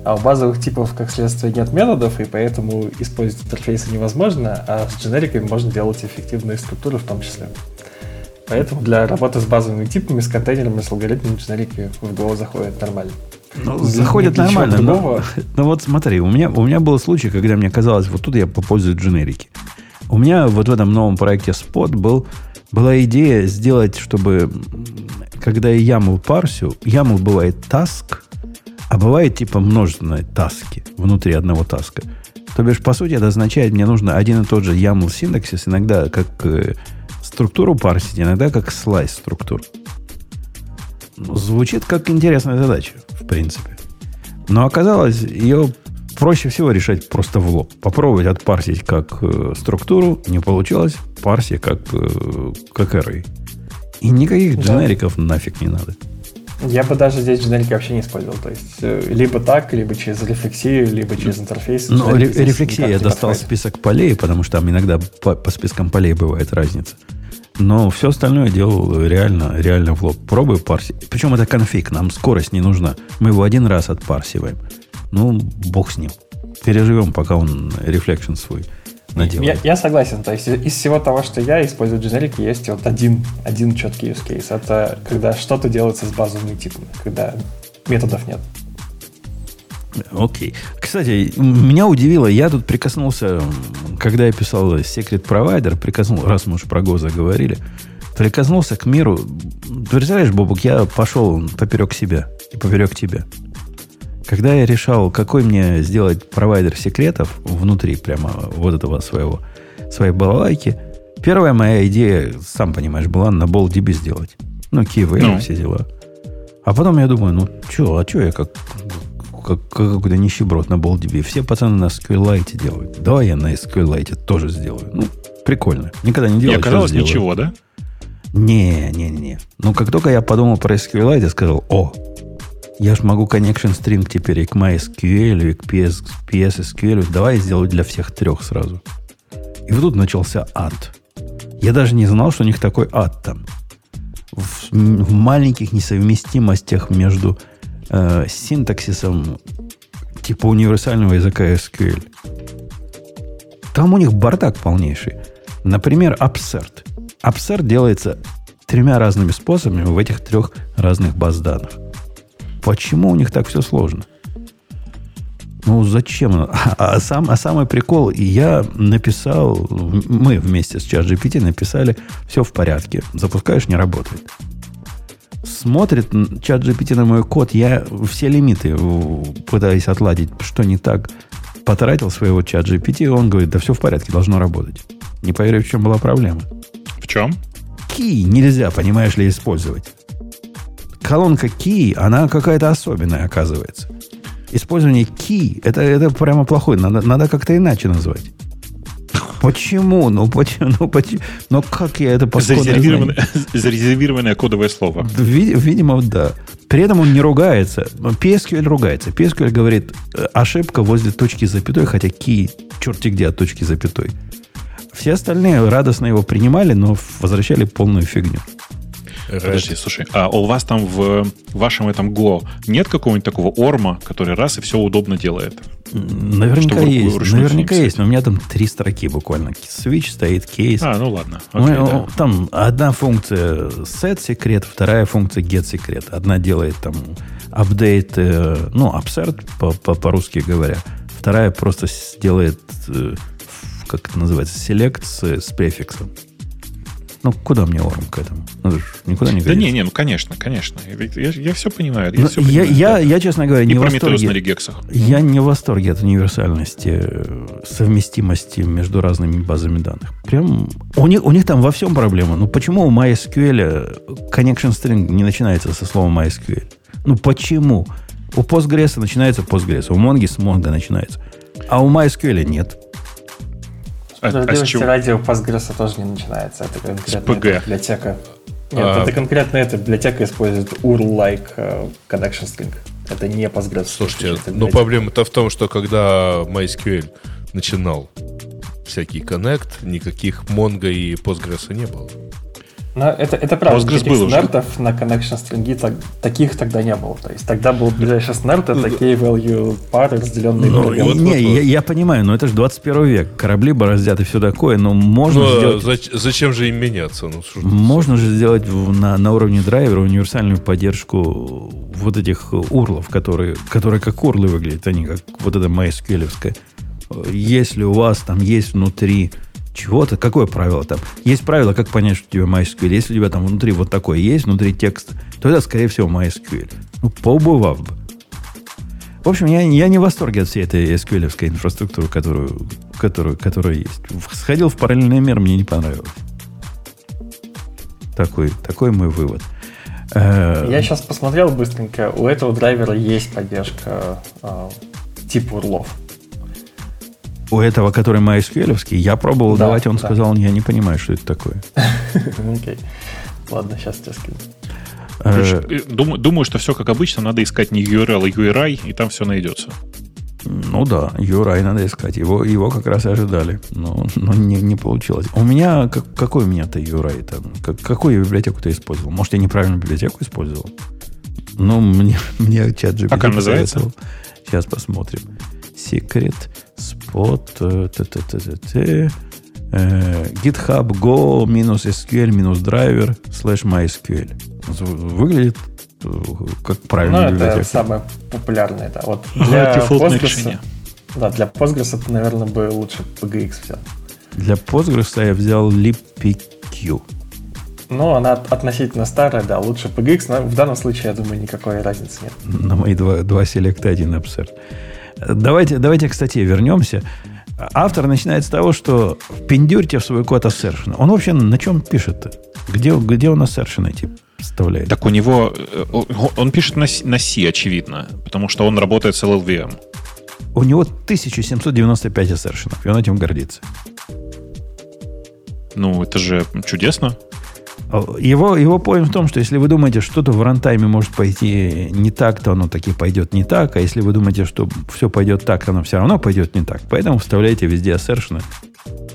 А у базовых типов, как следствие, нет методов, и поэтому использовать интерфейсы невозможно, а с дженериками можно делать эффективные структуры в том числе. Поэтому для работы с базовыми типами, с контейнерами, с алгоритмами дженерики в Go заходят нормально. Ну, заходит нормально. Но, но вот смотри, у меня, у меня был случай, когда мне казалось, вот тут я попользуюсь дженерики. У меня вот в этом новом проекте Spot был, была идея сделать, чтобы когда я YAML парсю, YAML бывает task, а бывает типа множественные таски внутри одного таска. То бишь, по сути, это означает, мне нужно один и тот же YAML синтаксис иногда как э, структуру парсить, иногда как слайс структур. Ну, звучит как интересная задача, в принципе. Но оказалось, ее проще всего решать просто в лоб. Попробовать отпарсить как э, структуру, не получилось. Парси как, э, как array. И никаких Да. дженериков нафиг не надо. Я бы даже здесь дженерики вообще не использовал. То есть э, либо так, либо через рефлексию, либо через интерфейс. Дженерики ре- здесь рефлексия я достал подходят. список полей, потому что там иногда по, по спискам полей бывает разница. Но все остальное делал реально, реально в лоб. Пробую парсить. Причем это конфиг, нам скорость не нужна. Мы его один раз отпарсиваем. Ну, бог с ним. Переживем, пока он reflection свой наделает. Я, я согласен. То есть из всего того, что я использую дженерики, есть вот один, один четкий use case. Это когда что-то делается с базовыми типами, когда методов нет. Окей. Кстати, меня удивило, я тут прикоснулся, когда я писал Secret Provider, прикоснулся, раз мы уж про Go заговорили, прикоснулся к миру. Представляешь, Бобук, я пошел поперек себя и поперек тебя. Когда я решал, какой мне сделать провайдер секретов внутри прямо вот этого своего, своей балалайки, первая моя идея, сам понимаешь, была на BallDB сделать. Ну, Key ну. все дела. А потом я думаю, ну, что, а что я как, как, как какой-то нищеброд на BallDB? Все пацаны на SQLite делают. Давай я на SQLite тоже сделаю. Ну, прикольно. Никогда не делал. Не оказалось ничего, да? Не, не, не. Ну, как только я подумал про SQLite, я сказал, о, я ж могу connection string теперь и к MySQL, и к PS, PSSQL. Давай сделаю для всех трех сразу. И вот тут начался ад. Я даже не знал, что у них такой ад там. В, в маленьких несовместимостях между э, синтаксисом типа универсального языка SQL. Там у них бардак полнейший. Например, Absurd. Absurd делается тремя разными способами в этих трех разных баз данных. Почему у них так все сложно? Ну, зачем? А, а, сам, а самый прикол, я написал, мы вместе с ChatGPT написали, все в порядке. Запускаешь, не работает. Смотрит ChatGPT на мой код, я все лимиты пытаюсь отладить, что не так, потратил своего ChatGPT, и он говорит, да все в порядке, должно работать. Не поверю, в чем была проблема. В чем? Ки нельзя, понимаешь ли, использовать колонка key, она какая-то особенная, оказывается. Использование key, это, это прямо плохое. Надо, надо как-то иначе назвать. Почему? Ну, почему? Ну, почему? Ну, как я это зарезервированное, зарезервированное кодовое слово. Видимо, да. При этом он не ругается. PSQL ругается. PSQL говорит, э, ошибка возле точки запятой, хотя key черти где от точки запятой. Все остальные радостно его принимали, но возвращали полную фигню. Подожди, слушай, а у вас там в вашем этом Go нет какого-нибудь такого орма, который раз и все удобно делает? Наверняка Чтобы есть. Наверняка есть, но у меня там три строки буквально. Switch стоит, кейс. А, ну ладно. Окей, ну, да. Там одна функция set секрет, вторая функция get секрет. Одна делает там апдейт, э, ну, absurd по-русски говоря. Вторая просто делает, э, как это называется, select с, с префиксом. Ну, куда мне орм к этому? Ну, никуда не годится. Да не, не, ну, конечно, конечно. Я, я все понимаю. Я, все понимаю, я, да. я, честно говоря, не в восторге. на регексах. Я не в восторге от универсальности, э, совместимости между разными базами данных. Прям у них, у них там во всем проблема. Ну, почему у MySQL connection string не начинается со слова MySQL? Ну, почему? У Postgres начинается Postgres, у Mongo с Mongo начинается. А у MySQL нет. А, Справедливости а радио Postgres тоже не начинается. Это конкретно библиотека. Нет, а... это конкретно эта библиотека использует URL-like uh, connection string. Это не Postgres. Слушайте, но проблема-то в том, что когда MySQL начинал всякий Connect, никаких Mongo и Postgres не было. Но это, это правда. Postgres был снартов на connection string так, таких тогда не было. То есть тогда был ближайший снарт, это key value пары, разделенные ну, на вот, Не, вот, я, я понимаю, но это же 21 век. Корабли бороздят и все такое, но можно но ну, сделать... Зачем же им меняться? Ну, можно же сделать на, на уровне драйвера универсальную поддержку вот этих урлов, которые, которые как урлы выглядят, они как вот это MySQL. Если у вас там есть внутри чего-то, какое правило там? Есть правило, как понять, что у тебя MySQL. Если у тебя там внутри вот такое есть, внутри текст, то это, скорее всего, MySQL. Ну, поубывав бы. В общем, я, я не в восторге от всей этой SQL инфраструктуры, которую, которую, которая есть. Сходил в параллельный мир, мне не понравилось. Такой, такой мой вывод. Э, я сейчас посмотрел быстренько. У этого драйвера есть поддержка э, типа урлов у этого, который MySQL, я пробовал да, давать, он да. сказал, я не понимаю, что это такое. Окей. Ладно, сейчас тебе скину. Э, э, думаю, думаю, что все как обычно, надо искать не URL, а URI, и там все найдется. Ну да, URI надо искать. Его, его как раз и ожидали, но, но не, не получилось. У меня, как, какой у меня-то URI? Там, как, какую библиотеку ты использовал? Может, я неправильную библиотеку использовал? Ну, мне, мне чат GPT Как называется? Сейчас посмотрим. Secret Spot э, э, GitHub Go минус SQL минус драйвер слэш MySQL. Выглядит э, как правильно. Ну, это самое популярное. Да. Вот для Postgres, да, для Postgres это, наверное, бы лучше PGX взял. Для Postgres я взял LibPQ. Ну, она относительно старая, да, лучше PGX, но в данном случае, я думаю, никакой разницы нет. На мои два, два селекта, один абсерт. Давайте, давайте к статье вернемся. Автор начинает с того, что пиндюрьте в свой код assertion. Он вообще на чем пишет-то? Где, где он assertion эти вставляет? Так у него... э, Он пишет на, на C, очевидно, потому что он работает с LLVM. У него 1795 assertion, и он этим гордится. Ну, это же чудесно. Его, его поинт в том, что если вы думаете, что-то в рантайме может пойти не так, то оно таки пойдет не так. А если вы думаете, что все пойдет так, то оно все равно пойдет не так. Поэтому вставляйте везде assertion,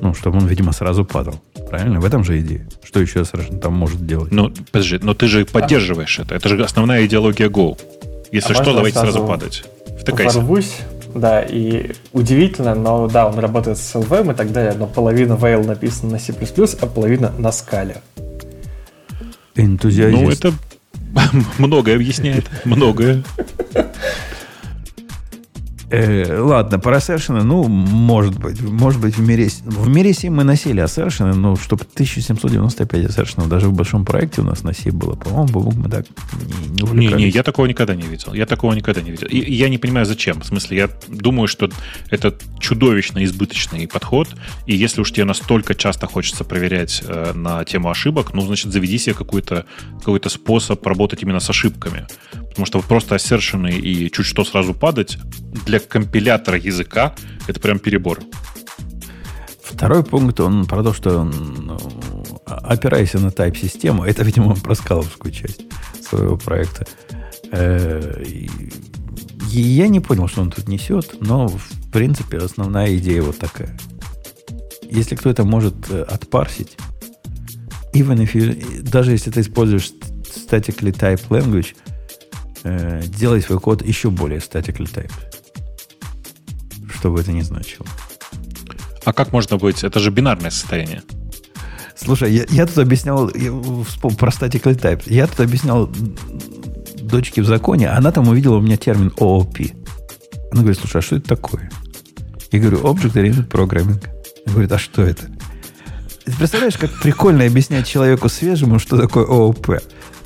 ну, чтобы он, видимо, сразу падал. Правильно? В этом же идея. Что еще assertion там может делать? Ну, подожди, но ты же поддерживаешь это. Это же основная идеология Go. Если А что, давайте сразу сразу падать. Втыкайся. Ворвусь, да, и удивительно, но да, он работает с LVM и так далее, но половина Veil написана на C++, а половина на скале. Энтузиазист. Ну, это многое объясняет. Многое. Э, ладно, про Assertion, ну, может быть. Может быть, в мире... В мире C мы носили Assertion, но чтобы 1795 Assertion даже в большом проекте у нас на C было, по-моему, мы так не, не Не, не, я такого никогда не видел. Я такого никогда не видел. И я не понимаю, зачем. В смысле, я думаю, что это чудовищно избыточный подход. И если уж тебе настолько часто хочется проверять э, на тему ошибок, ну, значит, заведи себе какой-то какой способ работать именно с ошибками. Потому что просто ассершены и чуть что сразу падать для компилятора языка это прям перебор. Второй пункт, он про то, что ну, опираясь на тайп-систему, это, видимо, про скаловскую часть своего проекта. Э, я не понял, что он тут несет, но, в принципе, основная идея вот такая. Если кто-то может э, отпарсить, even if you, даже если ты используешь statically type language, э, делай свой код еще более statically type. Что бы это ни значило. А как можно быть? Это же бинарное состояние. Слушай, я, я тут объяснял, я вспомнил про statically type. Я тут объяснял дочке в законе, она там увидела у меня термин OOP. Она говорит, слушай, а что это такое? Я говорю, Object Oriented Programming. Она говорит, а что это? Ты представляешь, как прикольно объяснять человеку свежему, что такое ООП?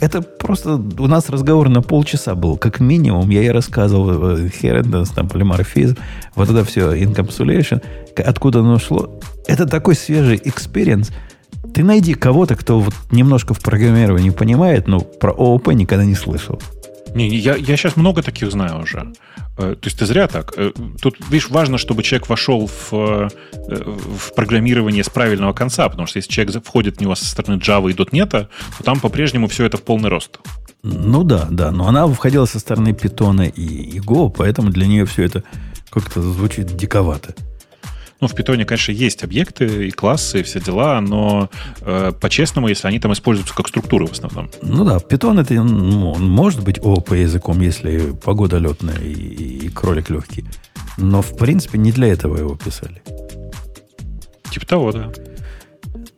Это просто у нас разговор на полчаса был, как минимум. Я ей рассказывал э, inheritance, там, полиморфизм, вот это все, encapsulation, откуда оно шло. Это такой свежий experience. Ты найди кого-то, кто вот немножко в программировании понимает, но про ООП никогда не слышал. Не, я, я сейчас много таких знаю уже. Э, То есть ты зря так. Э, Тут, видишь, важно, чтобы человек вошел в, э, в программирование с правильного конца, потому что если человек входит в него со стороны Java и .NET, то там по-прежнему все это в полный рост. Ну да, да, но она входила со стороны Python и Go, поэтому для нее все это как-то звучит диковато. Ну, в Python, конечно, есть объекты и классы, и все дела, но э, по-честному, если они там используются как структуры в основном. Ну да, Python это ну, он может быть ООП языком, если погода летная и, и кролик легкий. Но в принципе не для этого его писали. Типа того, да.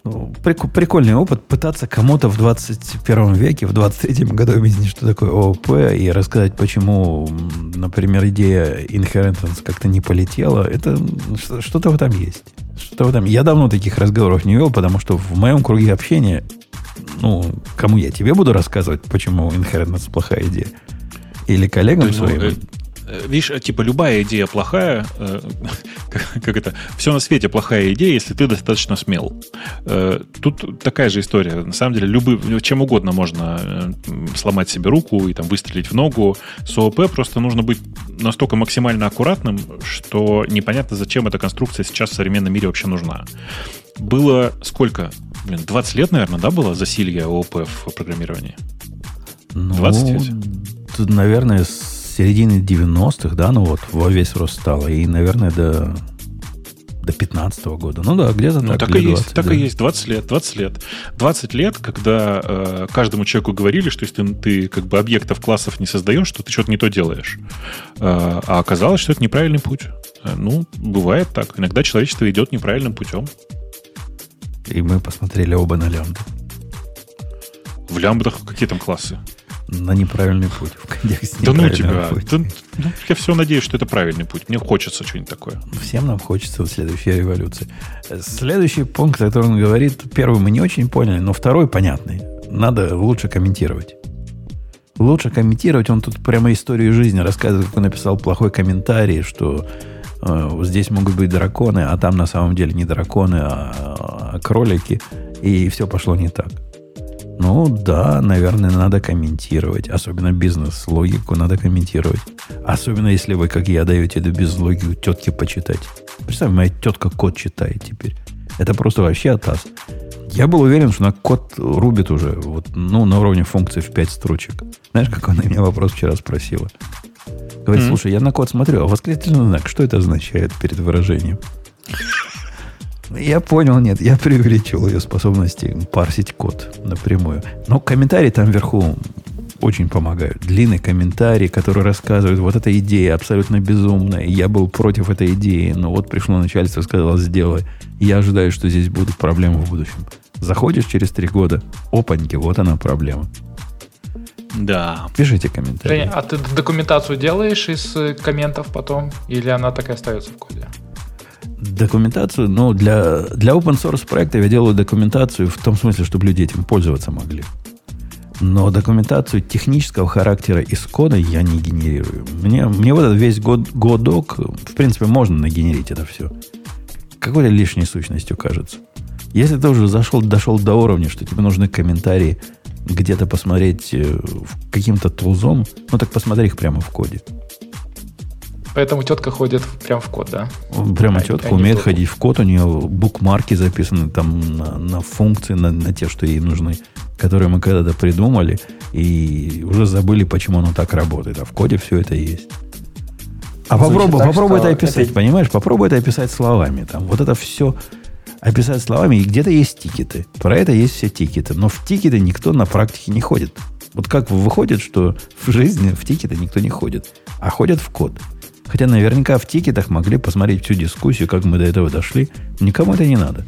Ну, прик- прикольный опыт пытаться кому-то в 21 веке, в 23 году объяснить, что такое ООП, и рассказать, почему, например, идея inheritance как-то не полетела. Это что-то в этом есть. Что-то в этом. Я давно таких разговоров не вел, потому что в моем круге общения, ну, кому я тебе буду рассказывать, почему inheritance плохая идея? Или коллегам Ну, своим? Э, Видишь, э, типа любая идея плохая, э, как, как это, все на свете плохая идея, если ты достаточно смел. Э, тут такая же история. На самом деле, любым, чем угодно можно э, сломать себе руку и там выстрелить в ногу. С ООП просто нужно быть настолько максимально аккуратным, что непонятно, зачем эта конструкция сейчас в современном мире вообще нужна. Было сколько? Блин, 20 лет, наверное, да, было засилье ООП в программировании? Ну, 20 ведь? наверное, с середины 90-х, да, ну вот, во весь рост стало. И, наверное, до, до 15 года. Ну да, где-то Ну, так. так, и лет есть, 20, так да. и есть, 20 лет, 20 лет. 20 лет, когда э, каждому человеку говорили, что если ты как бы объектов классов не создаешь, то ты что-то не то делаешь. Э, а оказалось, что это неправильный путь. Э, Ну, бывает так. Иногда человечество идет неправильным путем. И мы посмотрели оба на лямбду. В лямбдах какие там классы? на неправильный путь в контексте Да ну тебя. Да, ну, я все надеюсь, что это правильный путь. Мне хочется что-нибудь такое. Всем нам хочется в следующей революции. Следующий пункт, который он говорит, первый мы не очень поняли, но второй понятный. Надо лучше комментировать. Лучше комментировать. Он тут прямо историю жизни рассказывает, как он написал плохой комментарий, что э, здесь могут быть драконы, а там на самом деле не драконы, а, а кролики. И все пошло не так. Ну да, наверное, надо комментировать. Особенно бизнес-логику надо комментировать. Особенно если вы, как я, даете эту бизнес-логику тетке почитать. Представь, моя тетка код читает теперь. Это просто вообще атас. Я был уверен, что на код рубит уже вот, ну, на уровне функции в 5 строчек. Знаешь, как она меня вопрос вчера спросила? Говорит, mm-hmm. слушай, я на код смотрю, а восклицательный знак, что это означает перед выражением? Я понял, нет, я преувеличил ее способности парсить код напрямую. Но комментарии там вверху очень помогают. Длинный комментарий, который рассказывает, вот эта идея абсолютно безумная, я был против этой идеи, но вот пришло начальство, сказало, сделай. Я ожидаю, что здесь будут проблемы в будущем. Заходишь через три года, опаньки, вот она проблема. Да. Пишите комментарии. Женя, а ты документацию делаешь из э, комментов потом? Или она так и остается в коде? Документацию, ну, для, для open source проекта я делаю документацию в том смысле, чтобы люди этим пользоваться могли. Но документацию технического характера из кода я не генерирую. Мне, мне вот этот весь год, годок, в принципе, можно нагенерить это все. Какой-то лишней сущностью кажется. Если ты уже зашел, дошел до уровня, что тебе нужны комментарии где-то посмотреть э, каким-то тулзом, ну так посмотри их прямо в коде. Поэтому тетка ходит прямо в код, да? Прямо а, тетка умеет ходить в код, у нее букмарки записаны там на, на функции, на, на те, что ей нужны, которые мы когда-то придумали, и уже забыли, почему оно так работает. А в коде все это есть. А попробуй, так, попробуй это описать, это... понимаешь? Попробуй это описать словами. Там, вот это все описать словами, и где-то есть тикеты. Про это есть все тикеты. Но в тикеты никто на практике не ходит. Вот как выходит, что в жизни в тикеты никто не ходит, а ходят в код. Хотя наверняка в тикетах могли посмотреть всю дискуссию, как мы до этого дошли. Никому это не надо.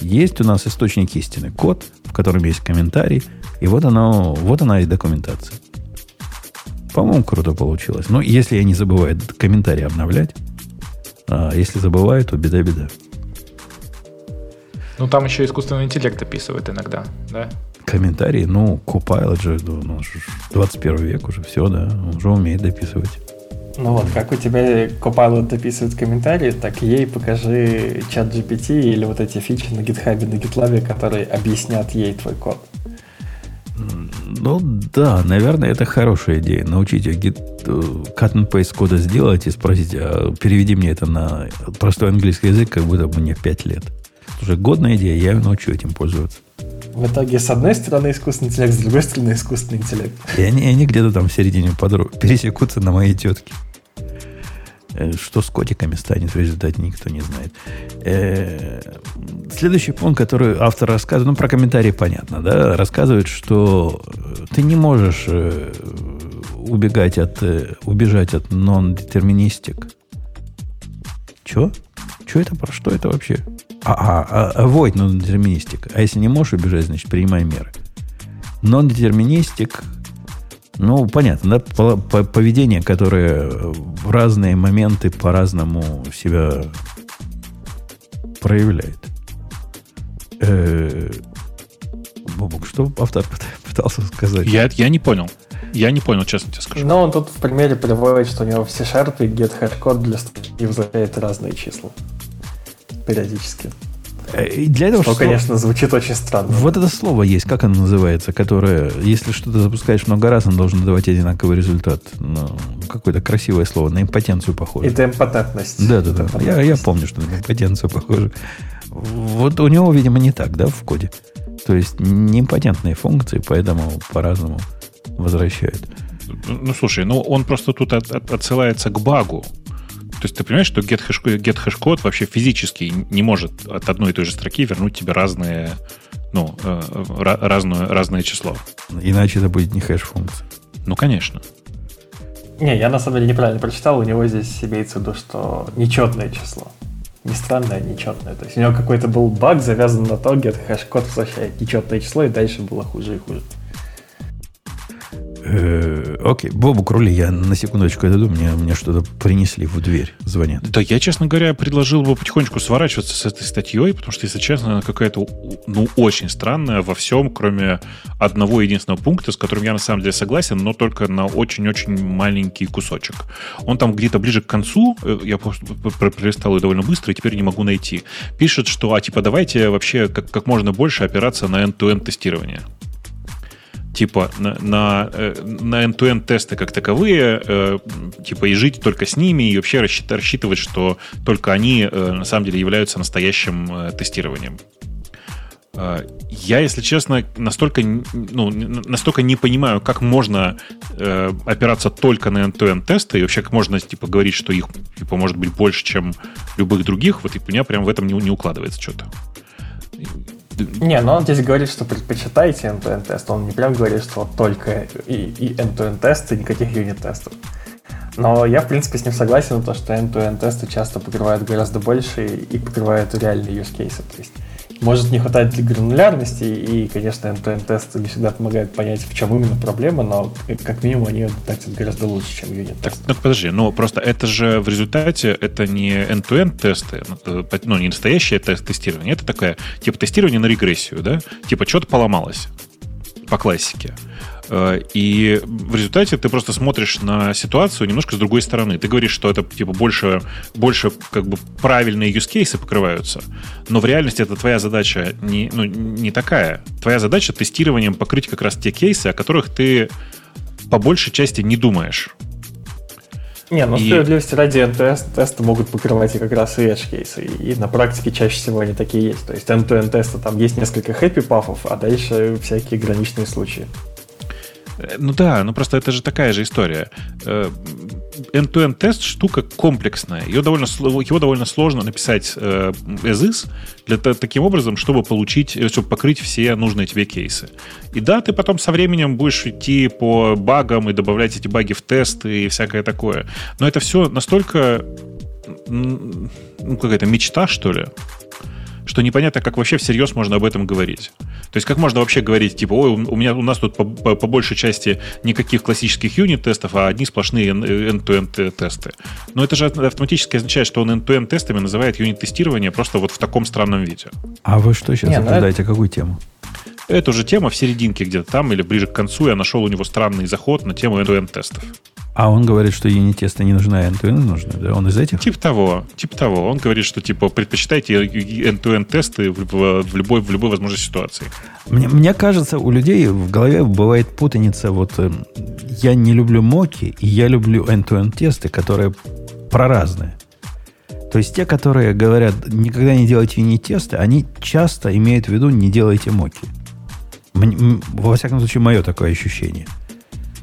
Есть у нас источник истины. Код, в котором есть комментарий. И вот, оно, вот она и документация. По-моему, круто получилось. Но если я не забываю комментарии обновлять, а если забываю, то беда-беда. Ну, там еще искусственный интеллект описывает иногда, да? Комментарии, ну, Copilot же, ну, 21 век уже, все, да, он уже умеет дописывать. Ну вот, как у тебя Copilot дописывает комментарии, так ей покажи чат GPT или вот эти фичи на GitHub, на GitLab, которые объяснят ей твой код. Ну да, наверное, это хорошая идея. Научить ее git, cut and paste кода сделать и спросить, а переведи мне это на простой английский язык, как будто бы мне 5 лет. Уже годная идея, я научу этим пользоваться. В итоге с одной стороны искусственный интеллект, с другой стороны искусственный интеллект. И они, они где-то там в середине подруг пересекутся на моей тетке. Э, что с котиками станет в результате, никто не знает. Э, следующий пункт, который автор рассказывает, ну, про комментарии понятно, да, рассказывает, что ты не можешь э, убегать от, убежать от non-deterministic. Че? Че это про что это вообще? А, а, а avoid non-deterministic. А если не можешь убежать, значит, принимай меры. Non-deterministic ну, понятно, да, поведение, которое в разные моменты по-разному себя проявляет. Э, Бобок, что автор пытался сказать? Я, я не понял. Я не понял, честно тебе скажу. Но он тут в примере приводит, что у него в C-Sharp и get hardcode для статьи возвращает разные числа периодически. Э, и для этого, что, что, конечно, звучит очень странно. Вот это слово есть, как оно называется, которое, если что-то запускаешь много раз, оно должен давать одинаковый результат. Ну, какое-то красивое слово, на импотенцию похоже. Это импотентность. Да, да, да. Я, я помню, что на импотенцию похоже. Вот у него, видимо, не так, да, в коде. То есть не импотентные функции, поэтому по-разному возвращают. Ну, слушай, ну он просто тут от, от, отсылается к багу. То есть ты понимаешь, что get hash, get hash код вообще физически не может от одной и той же строки вернуть тебе разные, ну, э, разную, разное число. Иначе это будет не хэш-функция. Ну, конечно. Не, я на самом деле неправильно прочитал. У него здесь имеется в виду, что нечетное число. Не странное, а нечетное. То есть у него какой-то был баг, завязан на то, get хэш-код возвращает нечетное число, и дальше было хуже и хуже. Э, окей, Бобу Крули, я на секундочку отойду, мне, мне что-то принесли в дверь, звонят. Да, я, честно говоря, предложил бы потихонечку сворачиваться с этой статьей, потому что, если честно, она какая-то, ну, очень странная во всем, кроме одного единственного пункта, с которым я на самом деле согласен, но только на очень-очень маленький кусочек. Он там где-то ближе к концу, э, я пролистал ее довольно быстро, и теперь не могу найти, пишет, что, а типа, давайте вообще как, как можно больше опираться на end-to-end тестирование типа на, на, э, на end-to-end тесты как таковые, э, типа и жить только с ними, и вообще рассчитывать, рассчитывать что только они э, на самом деле являются настоящим тестированием. Я, если честно, настолько, ну, настолько не понимаю, как можно э, опираться только на end-to-end тесты, и вообще как можно типа говорить, что их типа может быть больше, чем любых других. Вот и у меня прям в этом не, не укладывается что-то. Не, но он здесь говорит, что предпочитаете end-to-end тест. Он не прям говорит, что только и, и end-to-end тесты, никаких юнит-тестов. Но я, в принципе, с ним согласен, то, что end-to-end тесты часто покрывают гораздо больше и покрывают реальные use cases. То есть может не хватать для гранулярности, и, конечно, end-to-end тесты не всегда помогают понять, в чем именно проблема, но как минимум они детектят гораздо лучше, чем юнит так, ну, подожди, ну просто это же в результате это не end-to-end тесты, ну, ну не настоящее тест тестирование, это такое, типа тестирование на регрессию, да? Типа что-то поломалось по классике. Э, и в результате ты просто смотришь на ситуацию немножко с другой стороны. Ты говоришь, что это типа больше, больше как бы правильные use cases покрываются, но в реальности это твоя задача не, ну, не такая. Твоя задача тестированием покрыть как раз те кейсы, о которых ты по большей части не думаешь. Не, ну и... справедливости ради тест, тесты могут покрывать и как раз и edge кейсы. И на практике чаще всего они такие есть. То есть end-to-end тесты там есть несколько happy пафов, а дальше всякие граничные случаи. Э, ну да, ну просто это же такая же история. Э, end-to-end тест штука комплексная. Ее довольно, его довольно сложно написать э, as is для, таким образом, чтобы получить, чтобы покрыть все нужные тебе кейсы. И да, ты потом со временем будешь идти по багам и добавлять эти баги в тесты и всякое такое. Но это все настолько ну, какая-то мечта, что ли, что непонятно, как вообще всерьез можно об этом говорить. То есть как можно вообще говорить, типа, ой, у, меня, у нас тут по, по, по большей части никаких классических юнит-тестов, а одни сплошные end-to-end тесты. Но это же автоматически означает, что он end-to-end тестами называет юнит-тестирование просто вот в таком странном виде. А вы что сейчас Не, ну обсуждаете, это... какую тему? Эту же тему в серединке где-то там или ближе к концу я нашел у него странный заход на тему end-to-end тестов. А он говорит, что юнит-тесты не нужны, а end-to-end нужны, да? Он из этих? Типа того, типа того. Он говорит, что типа предпочитайте end-to-end тесты в, в, любой, в любой возможной ситуации. Мне, мне кажется, у людей в голове бывает путаница. Вот э, я не люблю моки, и я люблю end-to-end тесты, которые проразные. То есть те, которые говорят, никогда не делайте юнит-тесты, они часто имеют в виду, не делайте моки. Во всяком случае, мое такое ощущение –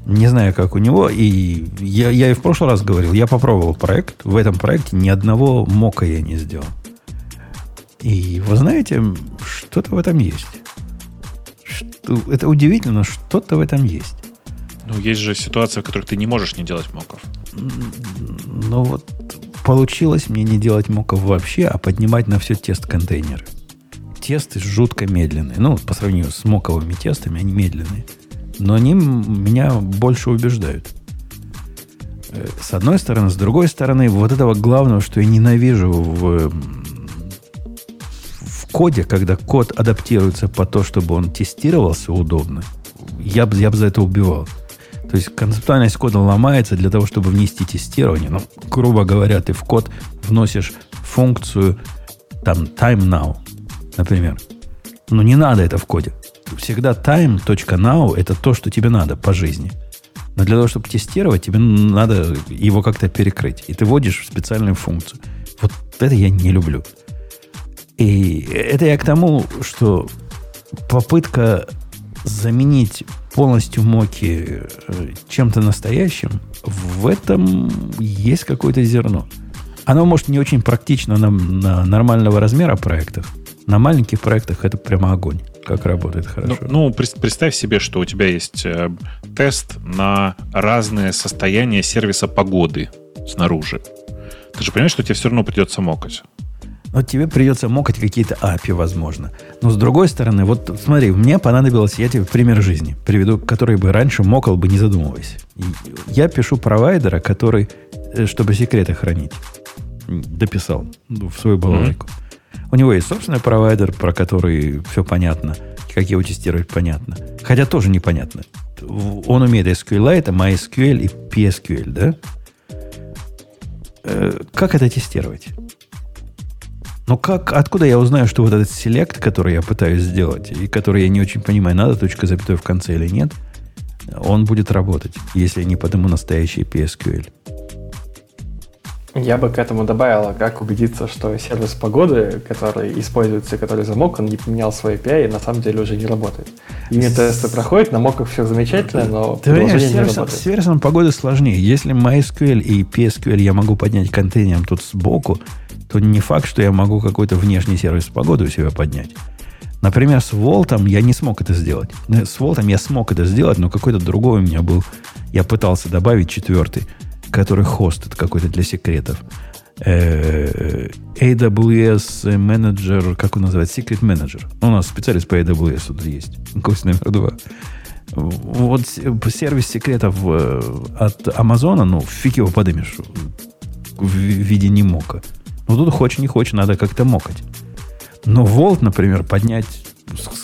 не знаю, как у него. И я, я и в прошлый раз говорил, я попробовал проект. В этом проекте ни одного мока я не сделал. И вы знаете, что-то в этом есть. Что, это удивительно, но что-то в этом есть. Ну, есть же ситуация, в которой ты не можешь не делать моков. Ну вот получилось мне не делать моков вообще, а поднимать на все тест-контейнеры. Тесты жутко медленные. Ну, по сравнению с моковыми тестами, они медленные но они меня больше убеждают. Э, с одной стороны, с другой стороны, вот этого главного, что я ненавижу в, в коде, когда код адаптируется по то, чтобы он тестировался удобно, я бы, я бы за это убивал. То есть концептуальность кода ломается для того, чтобы внести тестирование. Ну, грубо говоря, ты в код вносишь функцию там time now, например. Но не надо это в коде всегда time.now это то, что тебе надо по жизни. Но для того, чтобы тестировать, тебе надо его как-то перекрыть. И ты вводишь специальную функцию. Вот это я не люблю. И это я к тому, что попытка заменить полностью моки э, чем-то настоящим, в этом есть какое-то зерно. Оно, может, не очень практично на, на нормального размера проектов. На маленьких проектах это прямо огонь как работает хорошо. Ну, ну представь себе, что у тебя есть э, тест на разные состояния сервиса погоды снаружи. Ты же понимаешь, что тебе все равно придется мокать. Вот тебе придется мокать какие-то API, возможно. Но с другой стороны, вот смотри, мне понадобилось, я тебе пример жизни приведу, который бы раньше мокал бы, не задумываясь. Я пишу провайдера, который, э, чтобы секреты хранить, дописал в свою балалайку. Mm-hmm. У него есть собственный провайдер, про который все понятно, как его тестировать понятно. Хотя тоже непонятно. Он умеет SQLite, MySQL и PSQL, да? Э, как это тестировать? Но как, откуда я узнаю, что вот этот селект, который я пытаюсь сделать, и который я не очень понимаю, надо точка запятой в конце или нет, он будет работать, если я не подниму настоящий PSQL. Я бы к этому добавила, как убедиться, что сервис погоды, который используется, который замок, он не поменял свой API и на самом деле уже не работает. Юнит-тесты проходят, на моках все замечательно, но Ты понимаешь, с сервисом, с сервисом погоды сложнее. Если MySQL и PSQL я могу поднять контейнером тут сбоку, то не факт, что я могу какой-то внешний сервис погоды у себя поднять. Например, с Волтом я не смог это сделать. Ну, с Волтом я смог это сделать, но какой-то другой у меня был. Я пытался добавить четвертый, который хостит какой-то для секретов. Э, AWS Manager, как он называется? Secret Manager. У нас специалист по AWS тут есть. Гость номер два. Вот сервис секретов э, от Амазона, ну, фиг его подымешь в виде немока. Ну, тут хочешь не хочешь, надо как-то мокать. Но волт, например, поднять...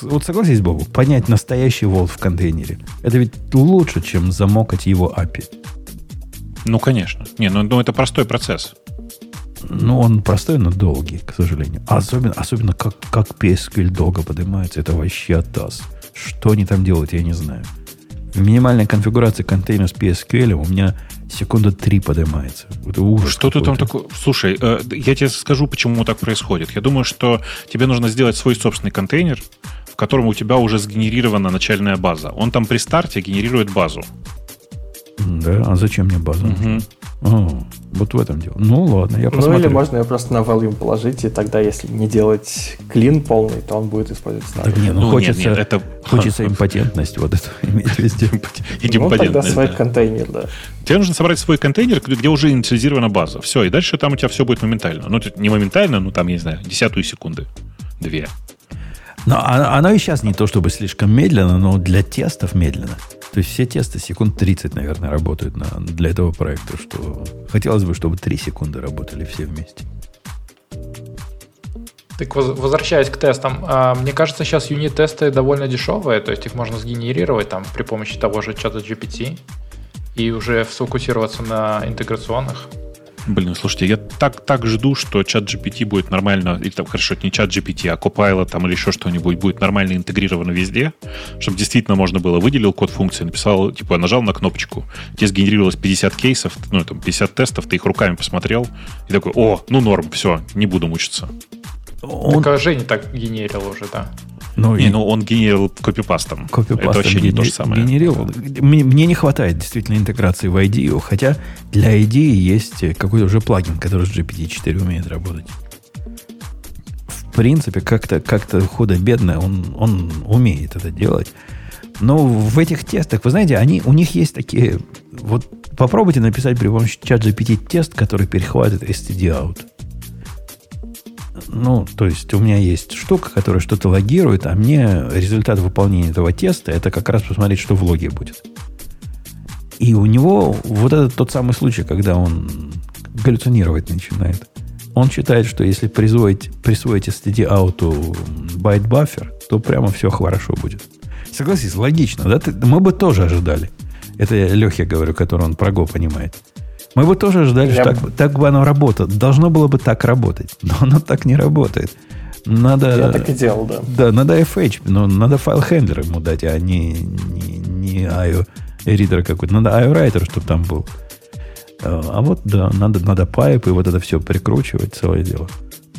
Вот согласись, Богу, поднять настоящий волт в контейнере. Это ведь лучше, чем замокать его API. Ну, конечно. Не, ну, ну это простой процесс. Ну, он простой, но долгий, к сожалению. Особенно, особенно как, как PSQL долго поднимается, это вообще атас. Что они там делают, я не знаю. В минимальной конфигурации контейнера с PSQL у меня секунда три поднимается. Это ужас Что ты там такое? Слушай, э, я тебе скажу, почему так происходит. Я думаю, что тебе нужно сделать свой собственный контейнер, в котором у тебя уже сгенерирована начальная база. Он там при старте генерирует базу. Да, а зачем мне база? Угу. О, вот в этом дело. Ну ладно, я посмотрю. Ну или можно ее просто на volume положить, и тогда, если не делать клин полный, то он будет использовать старый. Так нет, ну, ну хочется, нет, нет, это... хочется импотентность вот это иметь везде. Ну тогда свой да. контейнер, да. Тебе нужно собрать свой контейнер, где уже инициализирована база. Все, и дальше там у тебя все будет моментально. Ну, не моментально, ну там, я не знаю, десятую секунды. Две. Но оно и сейчас не то чтобы слишком медленно, но для тестов медленно. То есть все тесты секунд 30, наверное, работают на, для этого проекта, что хотелось бы, чтобы 3 секунды работали все вместе. Так возвращаясь к тестам, а, мне кажется, сейчас юнит-тесты довольно дешевые, то есть их можно сгенерировать там при помощи того же чата GPT и уже сфокусироваться на интеграционных. Блин, слушайте, я так, так жду, что чат GPT будет нормально, или там, хорошо, не чат GPT, а Copilot там или еще что-нибудь будет нормально интегрировано везде, чтобы действительно можно было, выделил код функции, написал, типа, нажал на кнопочку, тебе сгенерировалось 50 кейсов, ну, там, 50 тестов, ты их руками посмотрел, и такой, о, ну, норм, все, не буду мучиться. Он... Так, а Женя так генерил уже, да. Ну, не, и... ну он генерил копипастом. Копипастом Это вообще не то же самое. Генерил. Мне, мне не хватает действительно интеграции в IDE, хотя для IDE есть какой-то уже плагин, который с GPT-4 умеет работать. В принципе, как-то как худо-бедно он, он умеет это делать. Но в этих тестах, вы знаете, они, у них есть такие... Вот попробуйте написать при помощи чат GPT тест, который перехватывает std out. Ну, то есть у меня есть штука, которая что-то логирует, а мне результат выполнения этого теста это как раз посмотреть, что в логе будет. И у него вот этот тот самый случай, когда он галлюцинировать начинает. Он считает, что если присвоить, присвоить std ауту байт баффер, то прямо все хорошо будет. Согласись, логично, да? мы бы тоже ожидали. Это я Лехе говорю, который он про Go понимает. Мы бы тоже ждали, Я... что так, так бы оно работало. Должно было бы так работать. Но оно так не работает. Надо, Я так и делал, да. Да, надо FH, но надо file handler ему дать, а не, не, не IO reader какой-то. Надо IO writer, чтобы там был. А, а вот, да, надо, надо pipe и вот это все прикручивать, целое дело.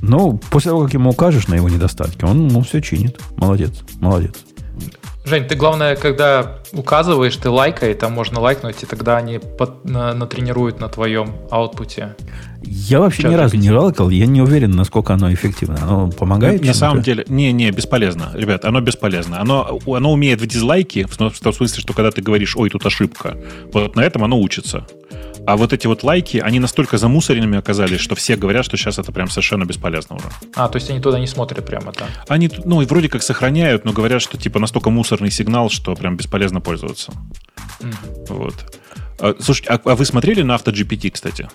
Но после того, как ему укажешь на его недостатки, он ну, все чинит. Молодец, молодец. Жень, ты главное, когда указываешь, ты лайкай, там можно лайкнуть, и тогда они под, на, натренируют на твоем аутпуте. Я вообще Чат ни разу не лайкал, я не уверен, насколько оно эффективно. Оно помогает? На, на самом деле, не-не, бесполезно. Ребят, оно бесполезно. Оно, оно умеет в дизлайке, в том смысле, что когда ты говоришь, ой, тут ошибка, вот на этом оно учится. А вот эти вот лайки, они настолько замусоренными оказались, что все говорят, что сейчас это прям совершенно бесполезно уже. А, то есть они туда не смотрят прямо там? Они, ну, и вроде как сохраняют, но говорят, что типа настолько мусорный сигнал, что прям бесполезно пользоваться. Mm. Вот. А, слушайте, а, а вы смотрели на AutoGPT, кстати?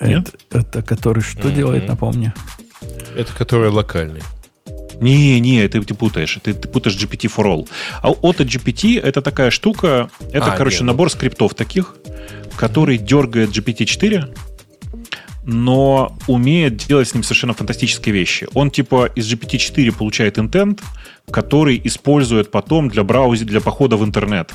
Нет? Это, это который что mm-hmm. делает, напомню? Это который локальный. Не, не, ты, ты путаешь. Ты, ты путаешь GPT for All. А Auto GPT это такая штука, это, а, короче, нет, набор ну... скриптов таких, который дергает GPT-4, но умеет делать с ним совершенно фантастические вещи. Он типа из GPT-4 получает интент, который использует потом для браузера, для похода в интернет.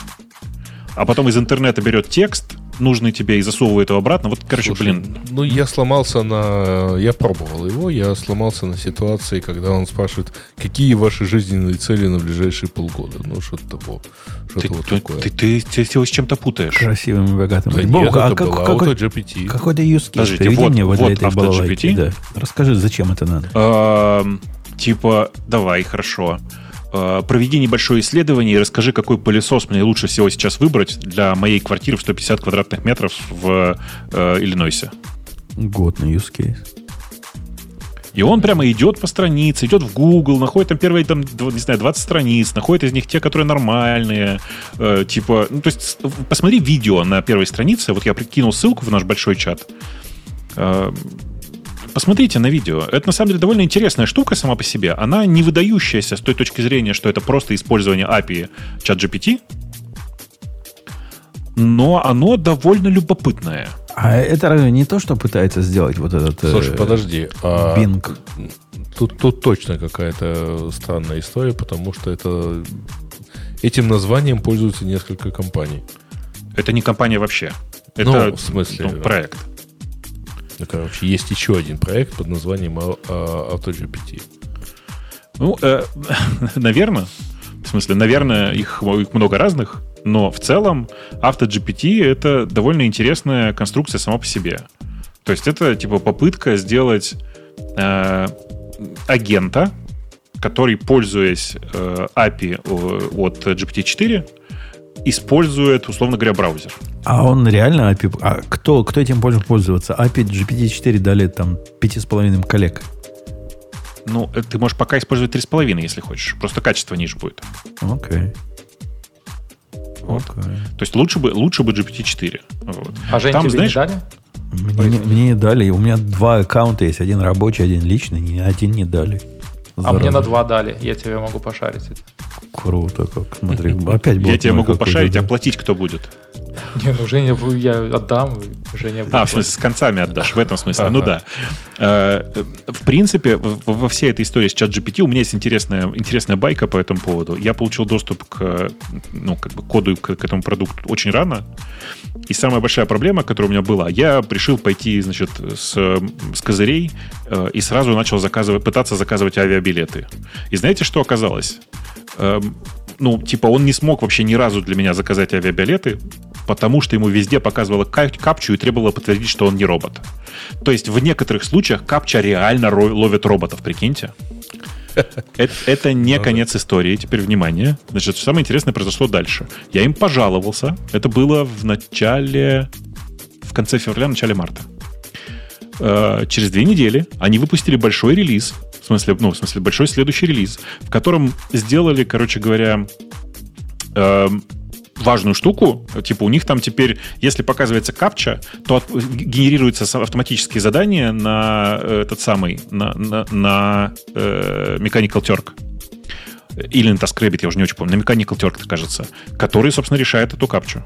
А потом из интернета берет текст, нужный тебе и засовывает его обратно. Вот, короче, Слушай, блин. Ну, я сломался на... Я пробовал его, я сломался на ситуации, когда он спрашивает, какие ваши жизненные цели на ближайшие полгода. Ну, что-то того. Что-то вот ты, такое. Ты, ты, ты, ты его с чем-то путаешь. Красивым и богатым. Да Бог, нет, а это как, была какой, GPT. Какой-то use case. Приведи вот, мне вот, вот для этой балалайки. Да. Расскажи, зачем это надо. Типа, давай, хорошо. Проведи небольшое исследование и расскажи, какой пылесос мне лучше всего сейчас выбрать для моей квартиры в 150 квадратных метров в э, Иллинойсе. Годный use case. И он прямо идет по странице, идет в Google, находит там первые, там, не знаю, 20 страниц, находит из них те, которые нормальные. Э, типа, ну, то есть, посмотри видео на первой странице. Вот я прикинул ссылку в наш большой чат. Э, Посмотрите на видео. Это на самом деле довольно интересная штука сама по себе. Она не выдающаяся с той точки зрения, что это просто использование API ChatGPT, но оно довольно любопытное. А это разве не то, что пытается сделать вот этот... Э, Слушай, подожди. А Bing. Тут, тут точно какая-то странная история, потому что это этим названием пользуются несколько компаний. Это не компания вообще. Ну, это ну, в смысле, ну, проект. Ну, короче, есть еще один проект под названием AutoGPT. Ну, э, наверное. В смысле, наверное, их, их много разных, но в целом AutoGPT — это довольно интересная конструкция сама по себе. То есть это типа попытка сделать э, агента, который, пользуясь э, API от GPT-4, использует, условно говоря, браузер. А он реально API... А кто, кто этим может пользоваться? API GPT-4 дали там 5,5 коллег. Ну, э, ты можешь пока использовать 3,5, если хочешь. Просто качество ниже будет. Окей. Okay. Вот. Okay. То есть лучше бы, лучше бы GPT-4. Вот. А Жень, Там, тебе знаешь, не дали? Мне, не, мне не дали. У меня два аккаунта есть. Один рабочий, один личный. Ни один не дали. Здорово. А мне на два дали. Я тебе могу пошарить. Круто, как. Смотри, опять будет. Я тебе могу пошарить, а платить кто будет? Не, ну Женя, я отдам, Женя будет. А, в смысле, с концами отдашь, в этом смысле. Ну да. Э, в принципе, во всей этой истории с чат GPT у меня есть интересная, интересная байка по этому поводу. Я получил доступ к, ну, как бы коду к, к этому продукту очень рано. И самая большая проблема, которая у меня была, я решил пойти, значит, с, с козырей э, и сразу начал заказывать, пытаться заказывать авиабилеты. И знаете, что оказалось? Эм, ну, типа, он не смог вообще ни разу для меня заказать авиабилеты, потому что ему везде показывало капчу и требовало подтвердить, что он не робот. То есть в некоторых случаях капча реально ловит роботов, прикиньте. Это, это не конец истории. Теперь внимание. Значит, самое интересное произошло дальше. Я им пожаловался. Это было в начале... В конце февраля, начале марта. Э, через две недели они выпустили большой релиз. В смысле, ну, в смысле, большой следующий релиз, в котором сделали, короче говоря, э, важную штуку. Типа у них там теперь, если показывается капча, то от, генерируется автоматические задания на э, этот самый, на, на, на э, Mechanical Turk. Или на TaskRabbit, я уже не очень помню. На Mechanical Turk, кажется. Который, собственно, решает эту капчу.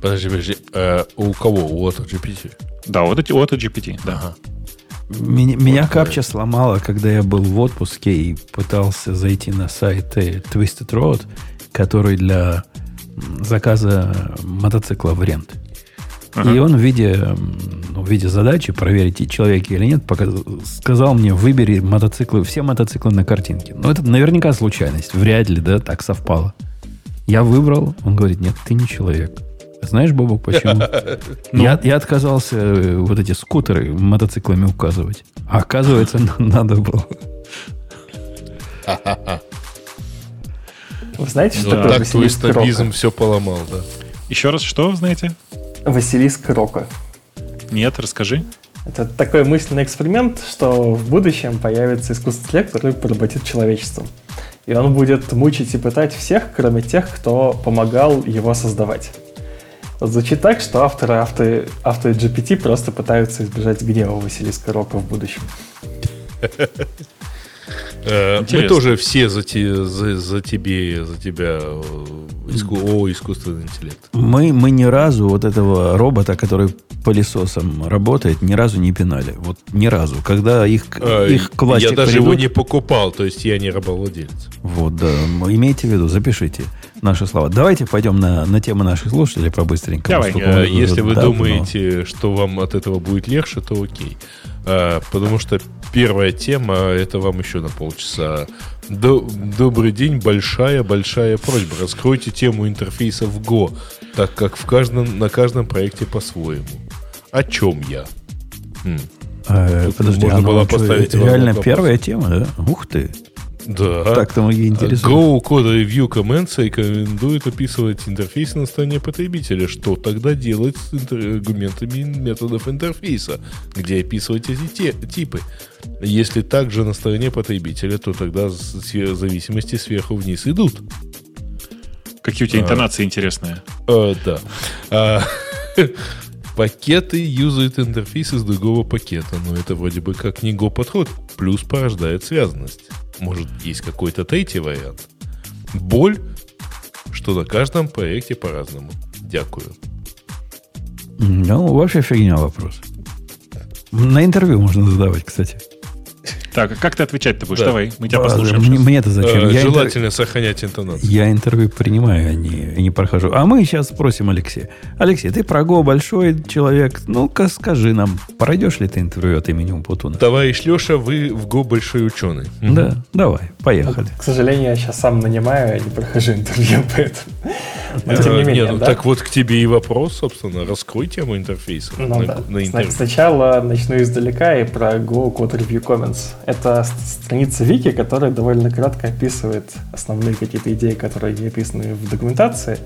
Подожди, подожди. Э, у кого? У AutoGPT? Да, у AutoGPT, да. Ага. Меня, меня капча сломала, когда я был в отпуске и пытался зайти на сайт Twisted Road, который для заказа мотоцикла в рент. Ага. И он в виде, ну, в виде задачи проверить, человек или нет, показ... сказал мне, выбери мотоциклы, все мотоциклы на картинке. Но это наверняка случайность. Вряд ли, да, так совпало. Я выбрал, он говорит, нет, ты не человек. Знаешь, Бобок, почему? Ну? Я, я отказался э, вот эти скутеры мотоциклами указывать. А оказывается, надо было. Вы знаете, что такое Так твой стабизм все поломал, да. Еще раз, что знаете? Василиск Рока. Нет, расскажи. Это такой мысленный эксперимент, что в будущем появится искусственный интеллект, который поработит человечеством. И он будет мучить и пытать всех, кроме тех, кто помогал его создавать. Звучит так, что авторы авто, авто GPT просто пытаются избежать гнева Василиска Рока в будущем. Э, мы тоже все за, те, за, за тебе, за тебя э, иску, о искусственный интеллект. Мы, мы ни разу вот этого робота, который пылесосом работает, ни разу не пинали. Вот ни разу. Когда их, а, их к власти Я даже придут, его не покупал, то есть я не рабовладелец. Вот, да. Имейте в виду, запишите наши слова. Давайте пойдем на, на тему наших слушателей по-быстренькому. Давай. А, если вы давно. думаете, что вам от этого будет легче, то окей. Потому что первая тема, это вам еще на полчаса. Добрый день, большая-большая просьба. Раскройте тему интерфейса в Go, так как в каждом, на каждом проекте по-своему. О чем я? Хм. А, подожди, можно было поставить реально первая тема, да? Ух ты. Да. Так-то многие интересуют. Go Code Review Comments рекомендует описывать интерфейс на стороне потребителя. Что тогда делать с аргументами методов интерфейса, где описывать эти те, типы? Если также на стороне потребителя, то тогда зависимости сверху вниз идут. Какие у тебя а, интонации интересные. А, да. А, пакеты юзают интерфейс из другого пакета, но это вроде бы как не Go подход, плюс порождает связанность. Может, есть какой-то третий вариант? Боль, что на каждом проекте по-разному. Дякую. Ну, вообще фигня вопрос. На интервью можно задавать, кстати. Так, а как ты отвечать-то будешь? Да. Давай, мы тебя послушаем. Мне, мне-то зачем? Э, я желательно интер... сохранять интонацию. Я интервью принимаю, а не, не прохожу. А мы сейчас спросим Алексея. Алексей, ты про Го большой человек. Ну-ка скажи нам, пройдешь ли ты интервью от имени Умпутуна? Товарищ Леша, вы в Го большой ученый. Да, угу. давай, поехали. к сожалению, я сейчас сам нанимаю, а не прохожу интервью, поэтому... Но, тем не э, менее, Нет, ну, да? Так вот к тебе и вопрос, собственно. Раскрой тему интерфейса ну, на, да. на интервью. Сначала начну издалека и про Go Code Review Comments. Это страница Вики, которая довольно кратко описывает основные какие-то идеи, которые не описаны в документации,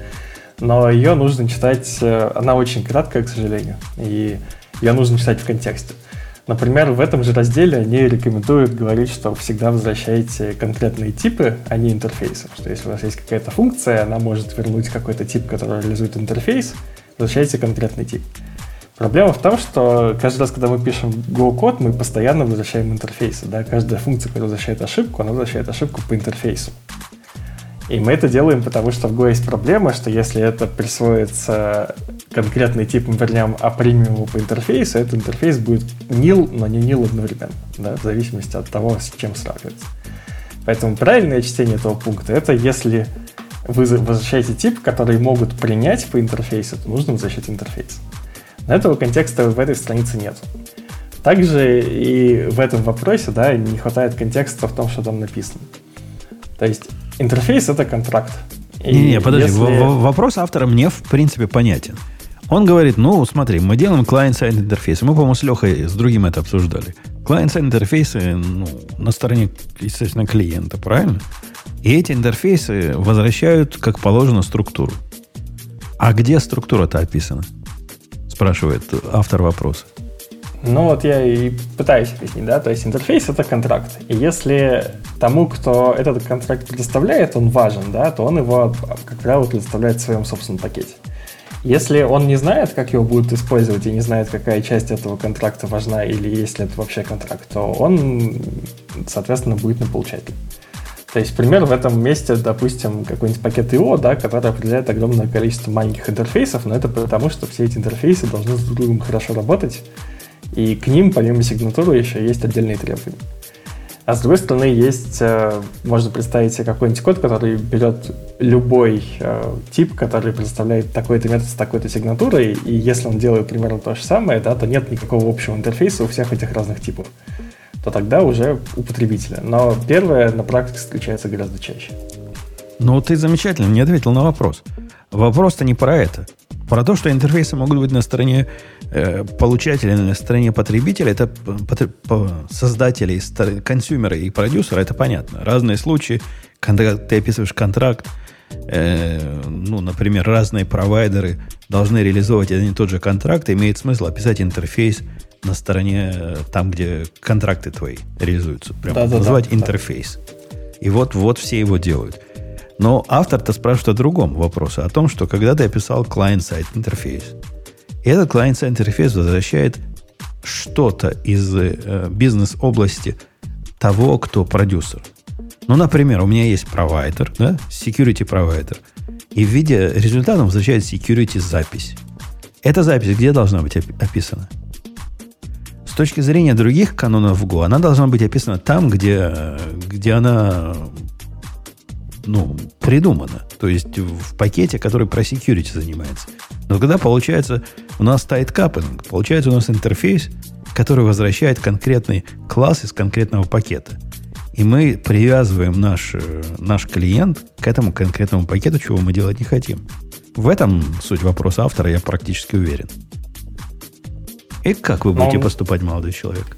но ее нужно читать, э, она очень краткая, к сожалению, и ее нужно читать в контексте. Например, в этом же разделе они рекомендуют говорить, что всегда возвращайте конкретные типы, а не интерфейсы. Что если у вас есть какая-то функция, она может вернуть какой-то тип, который реализует интерфейс, возвращайте конкретный тип. Проблема в том, что каждый раз, когда мы пишем Go-код, мы постоянно возвращаем интерфейсы. Да? Каждая функция, которая возвращает ошибку, она возвращает ошибку по интерфейсу. И мы это делаем, потому что в Go есть проблема, что если это присвоится конкретный тип, мы вернем а премиуму по интерфейсу, этот интерфейс будет nil, но не nil одновременно, да, в зависимости от того, с чем сравнивается. Поэтому правильное чтение этого пункта это если вы возвращаете тип, который могут принять по интерфейсу, то нужно возвращать интерфейс. Этого контекста в этой странице нет. Также и в этом вопросе да, не хватает контекста в том, что там написано. То есть интерфейс — это контракт. Не-не, подожди, если... вопрос автора мне в принципе понятен. Он говорит, ну, смотри, мы делаем client-side интерфейсы. Мы, по-моему, с Лехой с другим это обсуждали. Client-side интерфейсы ну, на стороне, естественно, клиента, правильно? И эти интерфейсы возвращают, как положено, структуру. А где структура-то описана? Спрашивает автор вопроса. Ну вот я и пытаюсь объяснить, да, то есть интерфейс это контракт. И если тому, кто этот контракт предоставляет, он важен, да, то он его, как правило, предоставляет в своем собственном пакете. Если он не знает, как его будут использовать, и не знает, какая часть этого контракта важна, или если это вообще контракт, то он, соответственно, будет на получатель. То есть пример в этом месте, допустим, какой-нибудь пакет IO, да, который определяет огромное количество маленьких интерфейсов, но это потому, что все эти интерфейсы должны с друг другом хорошо работать, и к ним, помимо сигнатуры, еще есть отдельные требования. А с другой стороны, есть, э, можно представить себе какой-нибудь код, который берет любой э, тип, который представляет такой-то метод с такой-то сигнатурой, и если он делает примерно то же самое, да, то нет никакого общего интерфейса у всех этих разных типов то тогда уже у потребителя. Но первое на практике встречается гораздо чаще. Ну, ты замечательно не ответил на вопрос. Вопрос-то не про это. Про то, что интерфейсы могут быть на стороне э, получателя на стороне потребителя, это по, создателей, консюмера и продюсера, это понятно. Разные случаи, когда ты описываешь контракт, э, ну, например, разные провайдеры должны реализовывать один и тот же контракт, имеет смысл описать интерфейс на стороне там, где контракты твои реализуются. Прям да, да, называть да, интерфейс. Да. И вот, вот все его делают. Но автор-то спрашивает о другом вопросе, о том, что когда ты описал client-side интерфейс, этот client-side интерфейс возвращает что-то из э, бизнес-области того, кто продюсер. Ну, например, у меня есть провайдер, да, security провайдер, и в виде результата возвращает security запись. Эта запись где должна быть описана? Точки зрения других канонов Go, она должна быть описана там, где, где она ну, придумана. То есть в пакете, который про security занимается. Но когда получается, у нас стоит капинг, получается у нас интерфейс, который возвращает конкретный класс из конкретного пакета. И мы привязываем наш, наш клиент к этому конкретному пакету, чего мы делать не хотим. В этом суть вопроса автора, я практически уверен. И как вы будете Но... поступать, молодой человек?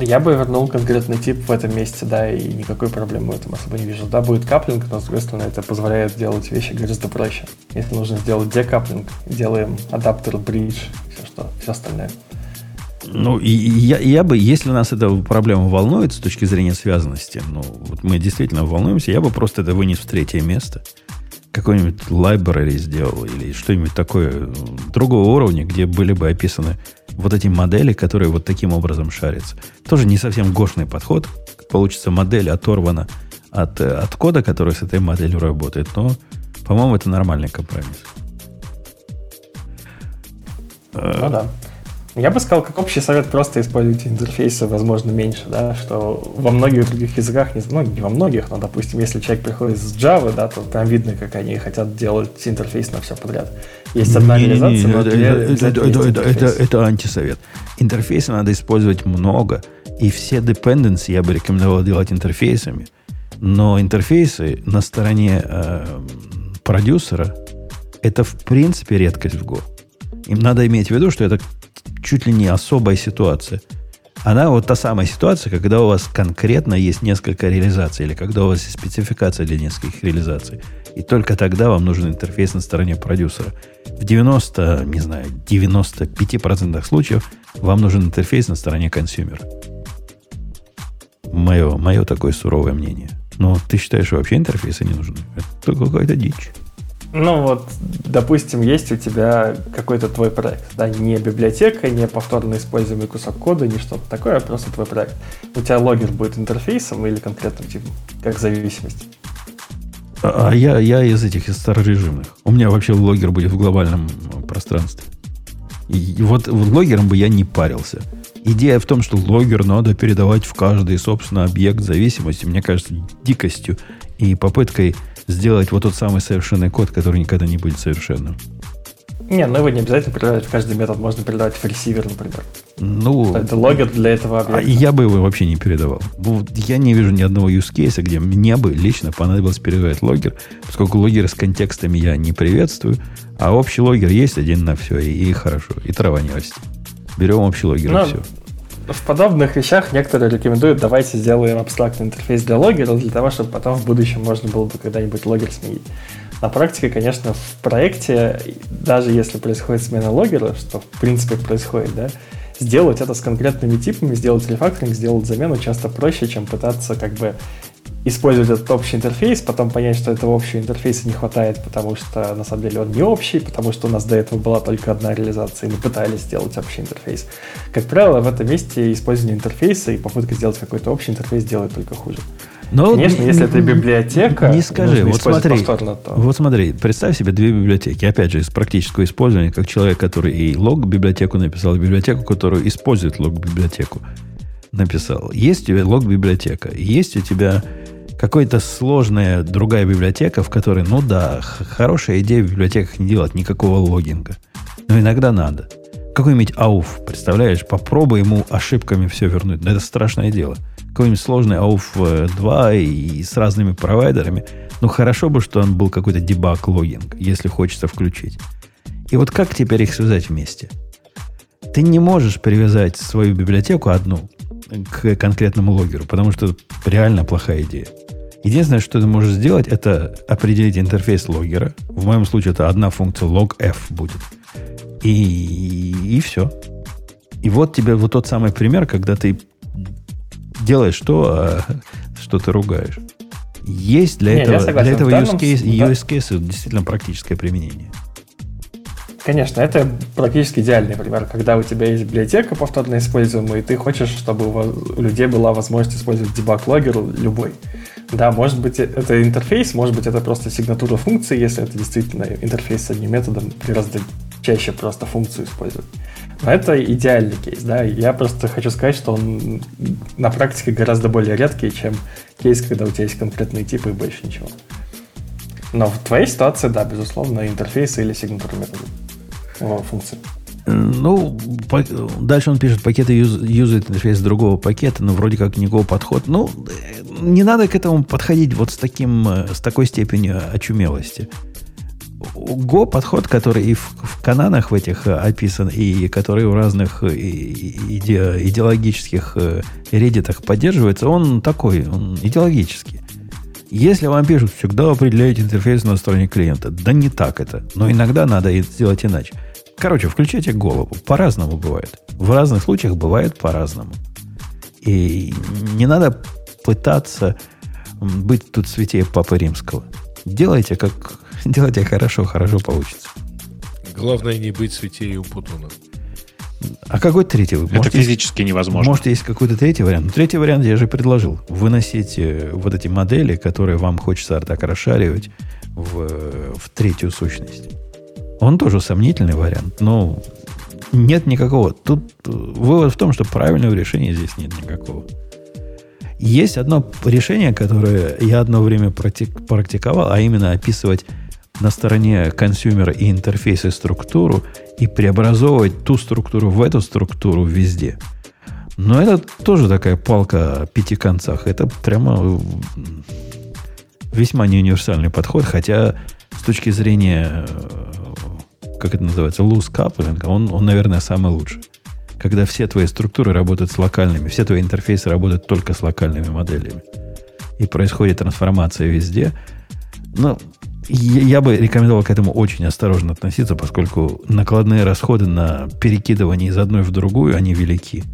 Я бы вернул конкретный тип в этом месте, да, и никакой проблемы в этом особо не вижу. Да, будет каплинг, но, с другой стороны, это позволяет делать вещи гораздо проще. Если нужно сделать декаплинг, делаем адаптер, бридж, все, что, все остальное. Ну, и я, я бы, если нас эта проблема волнует с точки зрения связанности, ну, вот мы действительно волнуемся, я бы просто это вынес в третье место. Какой-нибудь library сделал или что-нибудь такое другого уровня, где были бы описаны вот эти модели, которые вот таким образом шарятся. Тоже не совсем гошный подход. Получится модель оторвана от, от кода, который с этой моделью работает. Но, по-моему, это нормальный компромисс. Ну да. Я бы сказал, как общий совет, просто используйте интерфейсы, возможно, меньше, да, что во многих других языках, не, ну, не во многих, но, допустим, если человек приходит с Java, да, то прям видно, как они хотят делать интерфейс на все подряд. Есть одна не, реализация, не, не, но это, это, это, это, это, это антисовет. Интерфейсы надо использовать много, и все dependencies я бы рекомендовал делать интерфейсами, но интерфейсы на стороне э, продюсера это в принципе редкость в Go. Им надо иметь в виду, что это чуть ли не особая ситуация. Она вот та самая ситуация, когда у вас конкретно есть несколько реализаций, или когда у вас есть спецификация для нескольких реализаций. И только тогда вам нужен интерфейс на стороне продюсера. В 90, не знаю, 95% случаев вам нужен интерфейс на стороне консюмера. Мое, мое такое суровое мнение. Но ты считаешь, что вообще интерфейсы не нужны? Это какая-то дичь. Ну вот, допустим, есть у тебя какой-то твой проект, да, не библиотека, не повторно используемый кусок кода, не что-то такое, а просто твой проект. У тебя логер будет интерфейсом или конкретным типом, как зависимость? А, а я, я из этих, из старорежимных. У меня вообще логер будет в глобальном пространстве. И вот, вот логером бы я не парился. Идея в том, что логер надо передавать в каждый, собственно, объект зависимости, мне кажется, дикостью и попыткой сделать вот тот самый совершенный код, который никогда не будет совершенным. Не, ну его не обязательно передавать в каждый метод, можно передавать в ресивер, например. Ну, это логер для этого объекта. А я бы его вообще не передавал. Я не вижу ни одного use case, где мне бы лично понадобилось передавать логер, поскольку логеры с контекстами я не приветствую, а общий логер есть один на все, и, и хорошо, и трава не растет. Берем общий логер, Но, и все в подобных вещах некоторые рекомендуют, давайте сделаем абстрактный интерфейс для логера, для того, чтобы потом в будущем можно было бы когда-нибудь логер сменить. На практике, конечно, в проекте, даже если происходит смена логера, что в принципе происходит, да, сделать это с конкретными типами, сделать рефакторинг, сделать замену часто проще, чем пытаться как бы использовать этот общий интерфейс, потом понять, что этого общего интерфейса не хватает, потому что на самом деле он не общий, потому что у нас до этого была только одна реализация, и мы пытались сделать общий интерфейс. Как правило, в этом месте использование интерфейса и попытка сделать какой-то общий интерфейс делает только хуже. Но Конечно, если это библиотека, не скажи, вот смотри, повторно, то... вот смотри, представь себе две библиотеки, опять же, из практического использования, как человек, который и лог библиотеку написал, библиотеку, которую использует лог библиотеку написал. Есть у тебя лог библиотека, есть у тебя какая-то сложная другая библиотека, в которой, ну да, хорошая идея в библиотеках не делать никакого логинга. Но иногда надо. Какой-нибудь ауф, представляешь, попробуй ему ошибками все вернуть. Но это страшное дело. Какой-нибудь сложный ауф 2 э, и с разными провайдерами. Ну, хорошо бы, что он был какой-то дебаг логинг, если хочется включить. И вот как теперь их связать вместе? Ты не можешь привязать свою библиотеку одну к конкретному логеру, потому что это реально плохая идея. Единственное, что ты можешь сделать, это определить интерфейс логера. В моем случае это одна функция logf будет. И, и все. И вот тебе вот тот самый пример, когда ты делаешь то, а что ты ругаешь. Есть для Не, этого, для этого use case, да. use case действительно практическое применение. Конечно, это практически идеальный пример, когда у тебя есть библиотека повторно используемая, и ты хочешь, чтобы у людей была возможность использовать дебаг-логер любой. Да, может быть, это интерфейс, может быть, это просто сигнатура функции, если это действительно интерфейс с одним методом, гораздо чаще просто функцию использовать. Но это идеальный кейс, да. Я просто хочу сказать, что он на практике гораздо более редкий, чем кейс, когда у тебя есть конкретные типы и больше ничего. Но в твоей ситуации, да, безусловно, интерфейс или сигнатура метода о, функции. Ну, по- дальше он пишет, пакеты юз- юзают интерфейс другого пакета, но вроде как никакого подхода. Ну, э, не надо к этому подходить вот с, таким, э, с такой степенью очумелости. Go подход, который и в, в кананах в этих э, описан, и который в разных э, иде- идеологических реддитах поддерживается, он такой, он идеологический. Если вам пишут, всегда определяйте интерфейс на стороне клиента. Да не так это. Но иногда надо сделать иначе. Короче, включайте голову. По-разному бывает. В разных случаях бывает по-разному. И не надо пытаться быть тут святее Папы Римского. Делайте как... Делайте хорошо, хорошо получится. Главное не быть святее Путуна. А какой третий? Вы Это физически невозможно. Может, есть какой-то третий вариант? Третий вариант я же предложил. Выносите вот эти модели, которые вам хочется так расшаривать в, в третью сущность. Он тоже сомнительный вариант, но нет никакого. Тут э, вывод в том, что правильного решения здесь нет никакого. Есть одно решение, которое я одно время практик- практиковал, а именно описывать на стороне консюмера и интерфейса структуру и преобразовывать ту структуру в эту структуру везде. Но это тоже такая палка о пяти концах. Это прямо весьма не универсальный подход, хотя с точки зрения, э, как это называется, loose coupling, он, он, наверное, самый лучший. Когда все твои структуры работают с локальными, все твои интерфейсы работают только с локальными моделями. И происходит трансформация везде. Но я, я бы рекомендовал к этому очень осторожно относиться, поскольку накладные расходы на перекидывание из одной в другую, они велики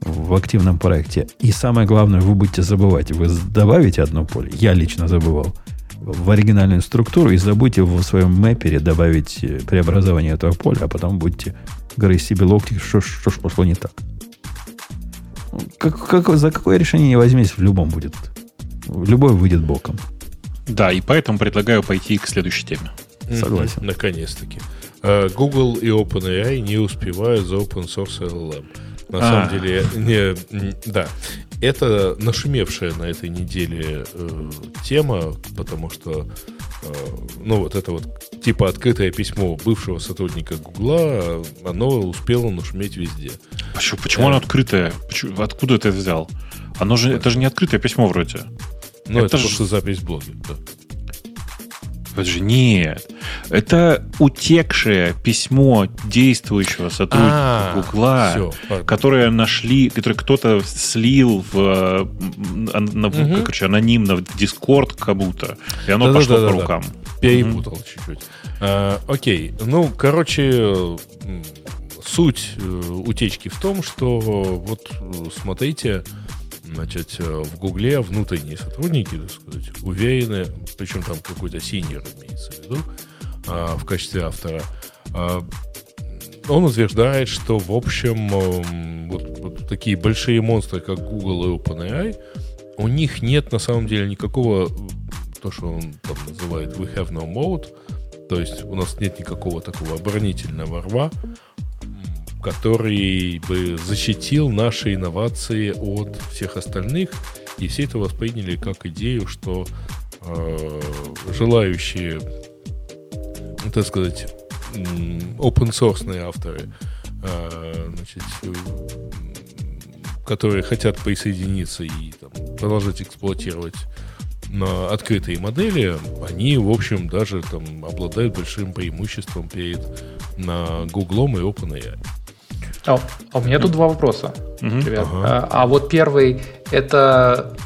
в активном проекте. И самое главное, вы будете забывать. Вы добавите одно поле, я лично забывал, в оригинальную структуру и забудьте в своем мэпере добавить преобразование этого поля, а потом будете грызть себе локти, что, ж- что ж пошло не так. Как, как- за какое решение не возьмись, в любом будет. Любой выйдет боком. Да, и поэтому предлагаю пойти к следующей теме. Согласен. Мгм, Наконец-таки. Э, Google и OpenAI не успевают за open source LLM. На А. самом деле, не, м, да, это нашумевшая на этой неделе э, тема, потому что, э, ну, вот это вот типа открытое письмо бывшего сотрудника Гугла, оно успело нашуметь везде. Почему, почему оно открытое? Почему- откуда ты это взял? Оно же, это же не открытое письмо вроде. Ну, это, Это ж- просто запись в блоге. да. Подожди, нет. Это утекшее письмо действующего сотрудника А, Гугла, которое нашли, которое кто-то слил в, на- Мгм. короче, анонимно в Дискорд как будто. И оно Да-да-да-да-да. пошло по рукам. Перепутал чуть-чуть. А, окей. Ну, короче, суть э, утечки в том, что вот смотрите, значит, э, в Гугле внутренние сотрудники, так сказать, уверены, причем там какой-то синьор имеется в виду, а, в качестве автора, а, он утверждает, что, в общем, эм, вот, вот такие большие монстры, как Google и OpenAI, у них нет на самом деле никакого, м, то, что он там называет we have no mode, то есть у нас нет никакого такого оборонительного рва, который бы защитил наши инновации от всех остальных, и все это восприняли как идею, что э, желающие, ну, так сказать, м, open-source авторы, э, значит, э, которые хотят присоединиться и там, продолжать эксплуатировать на открытые модели, они, в общем, даже там обладают большим преимуществом перед на Гуглом и OpenAI. А, а у меня тут два вопроса. Мгм. Ребят. Ага. А, а вот первый это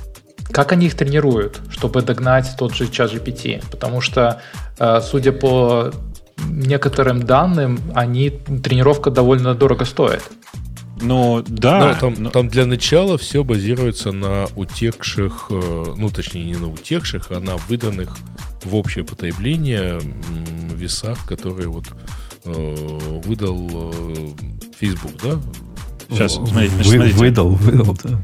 как они их тренируют, чтобы догнать тот же чат GPT? Потому что, э, судя по некоторым данным, они тренировка довольно дорого стоит. Ну, да. Но там, но... там для начала все базируется на утекших, э, ну, точнее, не на утекших, а на выданных в общее потребление весах, которые вот э, выдал э, Facebook, да? Сейчас, смотрите, значит, смотрите. Выдал, выдал, да.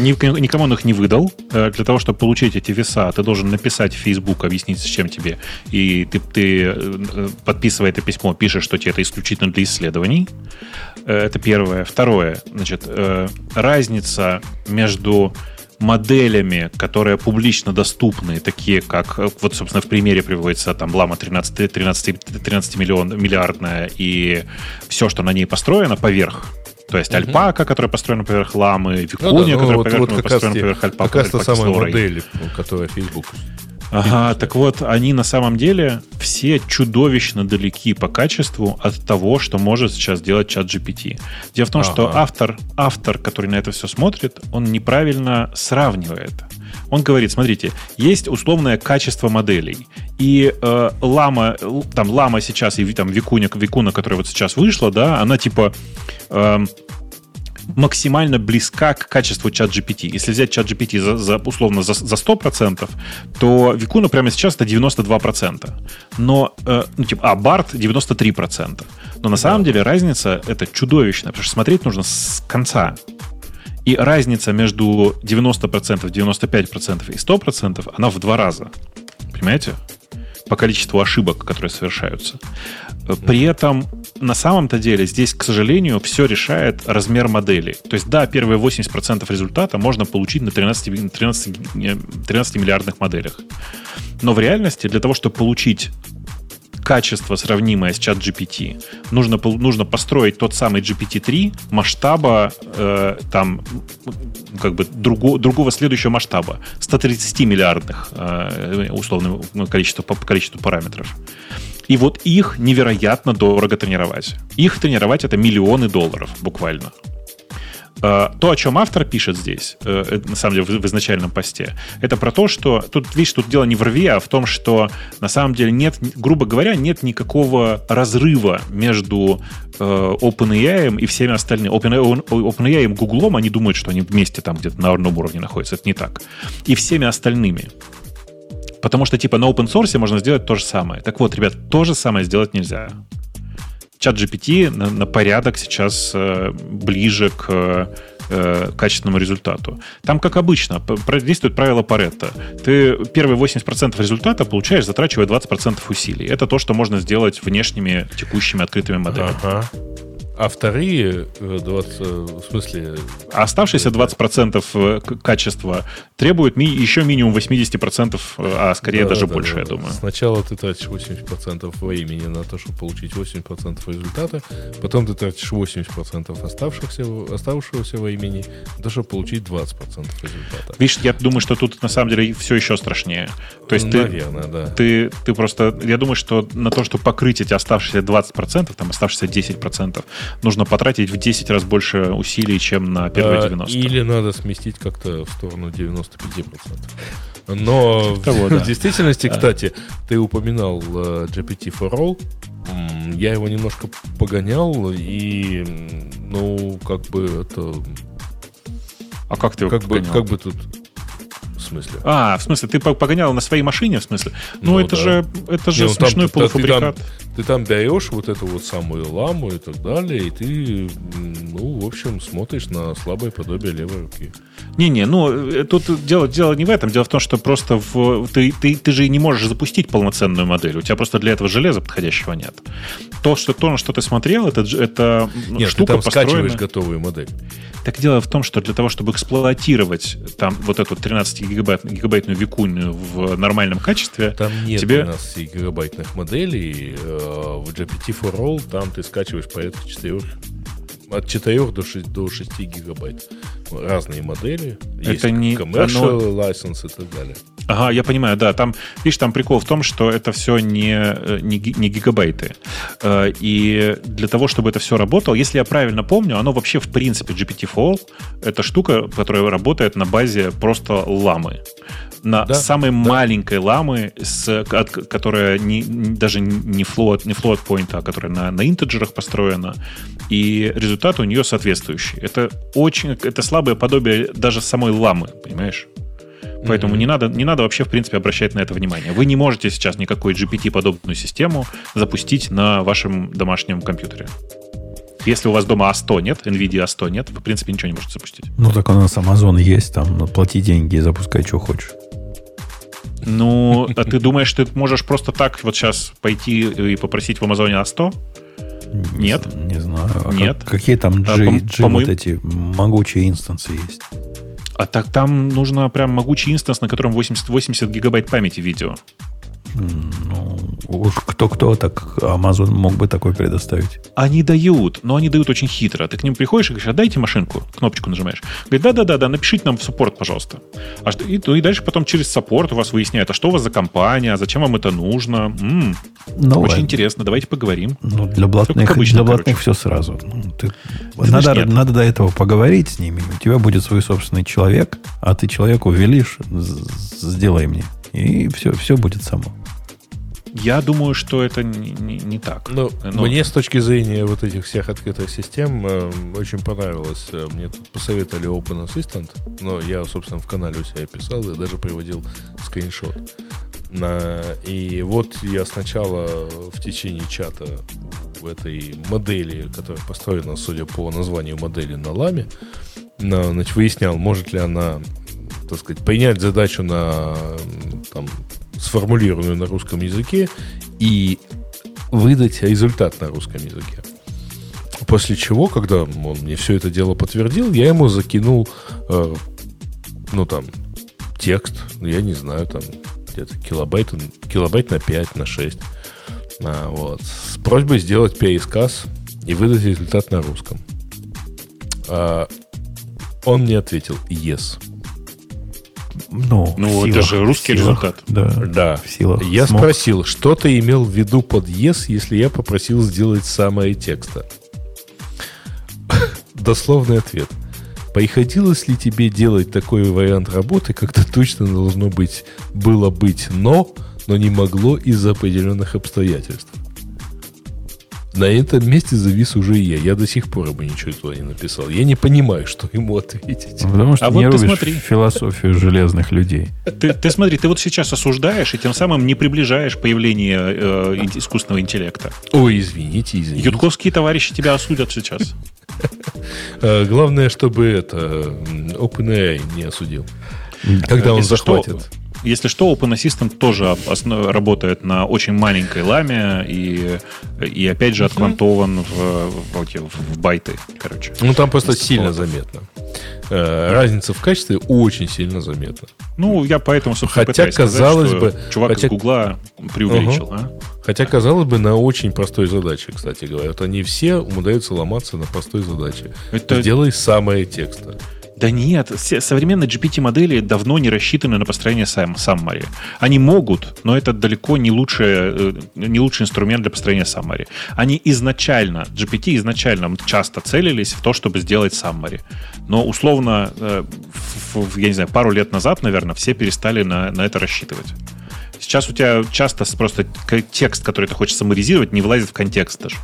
Никому он их не выдал. Э, для того, чтобы получить эти веса, ты должен написать в Facebook, объяснить, с чем тебе. И ты, ты э, подписывая это письмо, пишешь, что тебе это исключительно для исследований. Э, это первое. Второе, значит, разница между моделями, которые публично доступны, такие как, вот, собственно, в примере приводится там Лама 13, 13, 13 миллион, миллиардная и все, что на ней построено поверх то есть угу. альпака, которая построена поверх ламы, викуня, ну, да, ну, которая вот, поверх, вот построена поверх альпака. Как раз та самая модель, которая Facebook. Ага, так вот, они на самом деле все чудовищно далеки по качеству от того, что может сейчас делать чат GPT. Дело в том, ага. что автор, автор, который на это все смотрит, он неправильно сравнивает. Он говорит, смотрите, есть условное качество моделей. И э, лама, там лама сейчас и там викуня, викуна, которая вот сейчас вышла, да, она типа э, максимально близка к качеству чат GPT. Если взять чат GPT за, за, условно за, за 100%, то Викуна прямо сейчас это 92%. Но, э, ну, типа, а Барт 93%. Но на самом деле разница это чудовищная, потому что смотреть нужно с конца. И разница между 90%, 95% и 100% она в два раза. Понимаете? По количеству ошибок, которые совершаются. При этом на самом-то деле здесь, к сожалению, все решает размер модели. То есть, да, первые 80% результата можно получить на 13, 13, 13 миллиардных моделях. Но в реальности для того, чтобы получить качество, сравнимое с чат GPT, нужно, нужно построить тот самый GPT-3 масштаба, э, там, как бы друго, другого следующего масштаба, 130 миллиардных, э, условно, количество, по количеству параметров. И вот их невероятно дорого тренировать. Их тренировать это миллионы долларов буквально. Э, то, о чем автор пишет здесь, э, на самом деле в изначальном посте, это про то, что тут, видишь, тут дело не в рве, а в том, что на самом деле нет, грубо говоря, нет никакого разрыва между э, OpenAI и всеми остальными. OpenAI, OpenAI и Google, они думают, что они вместе там где-то на одном уровне находятся. Это не так. И всеми остальными. Потому что, типа, на open source можно сделать то же самое. Так вот, ребят, то же самое сделать нельзя чат GPT на, на порядок сейчас э, ближе к э, качественному результату. Там, как обычно, действует правило Паретта. Ты первые 80% результата получаешь, затрачивая 20% усилий. Это то, что можно сделать внешними текущими открытыми моделями. Ага. А вторые 20, э, э, в смысле... А оставшиеся 20% э, качества требуют ми- еще минимум 80%, а скорее да, даже да, больше, да. я думаю. Сначала ты тратишь 80% времени на то, чтобы получить 80% результата, потом ты тратишь 80% оставшихся, оставшегося времени на то, чтобы получить 20% результата. Видишь, я думаю, что тут на самом деле все еще страшнее. То есть Наверное, ты, да. Ты, ты просто... Я думаю, что на то, чтобы покрыть эти оставшиеся 20%, там оставшиеся 10%, нужно потратить в 10 раз больше усилий, чем на первые 90. А, или надо сместить как-то в сторону 95%. Но Того, в действительности, кстати, ты упоминал uh, GPT for All. Я его немножко погонял, и, ну, как бы это... А как ты его как погонял? Бы, как бы тут смысле. А, в смысле, ты погонял на своей машине, в смысле? Ну, ну это, да. же, это же Не, ну, смешной там, полуфабрикат. Ты, там, ты там берешь вот эту вот самую ламу и так далее, и ты, ну, в общем, смотришь на слабое подобие левой руки. Не-не, ну, э, тут дело, дело не в этом. Дело в том, что просто в, ты, ты, ты же не можешь запустить полноценную модель. У тебя просто для этого железа подходящего нет. То, что, то на что ты смотрел, это, это нет, штука ты там построена... скачиваешь готовую модель. Так дело в том, что для того, чтобы эксплуатировать там вот эту 13 гигабайт, гигабайтную викунью в нормальном качестве, там нет тебе... 12 гигабайтных моделей. Э, в GPT for All там ты скачиваешь порядка 4 от 4 до 6, до 6 гигабайт. Разные модели. Это Есть не commercial оно... license и так далее. Ага, я понимаю, да. Там, видишь, там прикол в том, что это все не, э, не, не гигабайты. Э, и для того, чтобы это все работало, если я правильно помню, оно вообще в принципе GPT-4 это штука, которая работает на базе просто ламы на да, самой да. маленькой ламы, с, от, которая не, даже не float, не float point, а которая на, на интеджерах построена, и результат у нее соответствующий. Это очень, это слабое подобие даже самой ламы, понимаешь? Поэтому mm-hmm. не, надо, не надо вообще, в принципе, обращать на это внимание. Вы не можете сейчас никакой GPT-подобную систему запустить на вашем домашнем компьютере. Если у вас дома A100 нет, NVIDIA A100 нет, вы, в принципе, ничего не можете запустить. Ну, так у нас Amazon есть, там, ну, плати деньги и запускай, что хочешь. Ну, а ты думаешь, ты можешь просто так вот сейчас пойти и попросить в Амазоне А100? Нет. Не знаю. А Нет. Как, какие там G, а, G вот эти могучие инстансы есть? А так там нужно прям могучий инстанс, на котором 80, 80 гигабайт памяти видео. Ну, уж кто-кто, так Amazon мог бы такой предоставить. Они дают, но они дают очень хитро. Ты к ним приходишь и говоришь, отдайте машинку, кнопочку нажимаешь. Говорит, да-да-да, напишите нам в саппорт, пожалуйста. А что, и, ну, и дальше потом через саппорт у вас выясняют, а что у вас за компания, зачем вам это нужно. М-м, ну, очень ладно. интересно, давайте поговорим. Ну, для блатных, обычно, для блатных все сразу. Ну, ты, ты надо, знаешь, надо до этого поговорить с ними. У тебя будет свой собственный человек, а ты человеку велишь, сделай мне. И все, все будет само. Я думаю, что это не, не, не так. Ну, Но... Мне с точки зрения вот этих всех открытых систем э, очень понравилось. Э, мне тут посоветовали Open Assistant, но я, собственно, в канале у себя писал и даже приводил скриншот. На, и вот я сначала в течение чата в этой модели, которая построена, судя по названию модели, на ламе, на, значит, выяснял, может ли она так сказать, принять задачу на там, сформулированную на русском языке и выдать результат на русском языке. После чего, когда он мне все это дело подтвердил, я ему закинул, э, ну там, текст, я не знаю, там, где-то килобайт, килобайт на 5, на 6. А, вот, с просьбой сделать пересказ и выдать результат на русском. А, он мне ответил yes. Ну, ну это же русский силах, результат. Да, да. В силах. Я смог. спросил, что ты имел в виду под yes, если я попросил сделать самое текста? Дословный ответ. Приходилось ли тебе делать такой вариант работы, когда точно должно быть, было быть но, но не могло из-за определенных обстоятельств? На этом месте завис уже и я. Я до сих пор ему ничего туда не написал. Я не понимаю, что ему ответить. Потому что а не вот ты смотри. философию железных людей. Ты, ты смотри, ты вот сейчас осуждаешь и тем самым не приближаешь появление э, искусственного интеллекта. Ой, извините, извините. Ютковские товарищи тебя осудят сейчас. Э, главное, чтобы это OpenAI не осудил. Когда он захватит. Если что, Open Assistant тоже основ, работает на очень маленькой ламе и, и опять же, отквантован в, в, в, в байты, короче. Ну, там просто сильно заметно. Э, разница в качестве очень сильно заметна. Ну, я поэтому, собственно, Хотя, казалось сказать, бы... Чувак хотя... из Гугла преувеличил, угу. а? Хотя, казалось бы, на очень простой задаче, кстати говоря. Вот они все умудряются ломаться на простой задаче. Это... Сделай самое текста. Да нет, современные GPT-модели давно не рассчитаны на построение сам, summary. Они могут, но это далеко не, лучший, э, не лучший инструмент для построения summary. Они изначально, GPT изначально часто целились в то, чтобы сделать summary. Но условно, э, я не знаю, пару лет назад, наверное, все перестали на, на это рассчитывать. Сейчас у тебя часто просто текст, который ты хочешь саммаризировать, не влазит в контекст даже.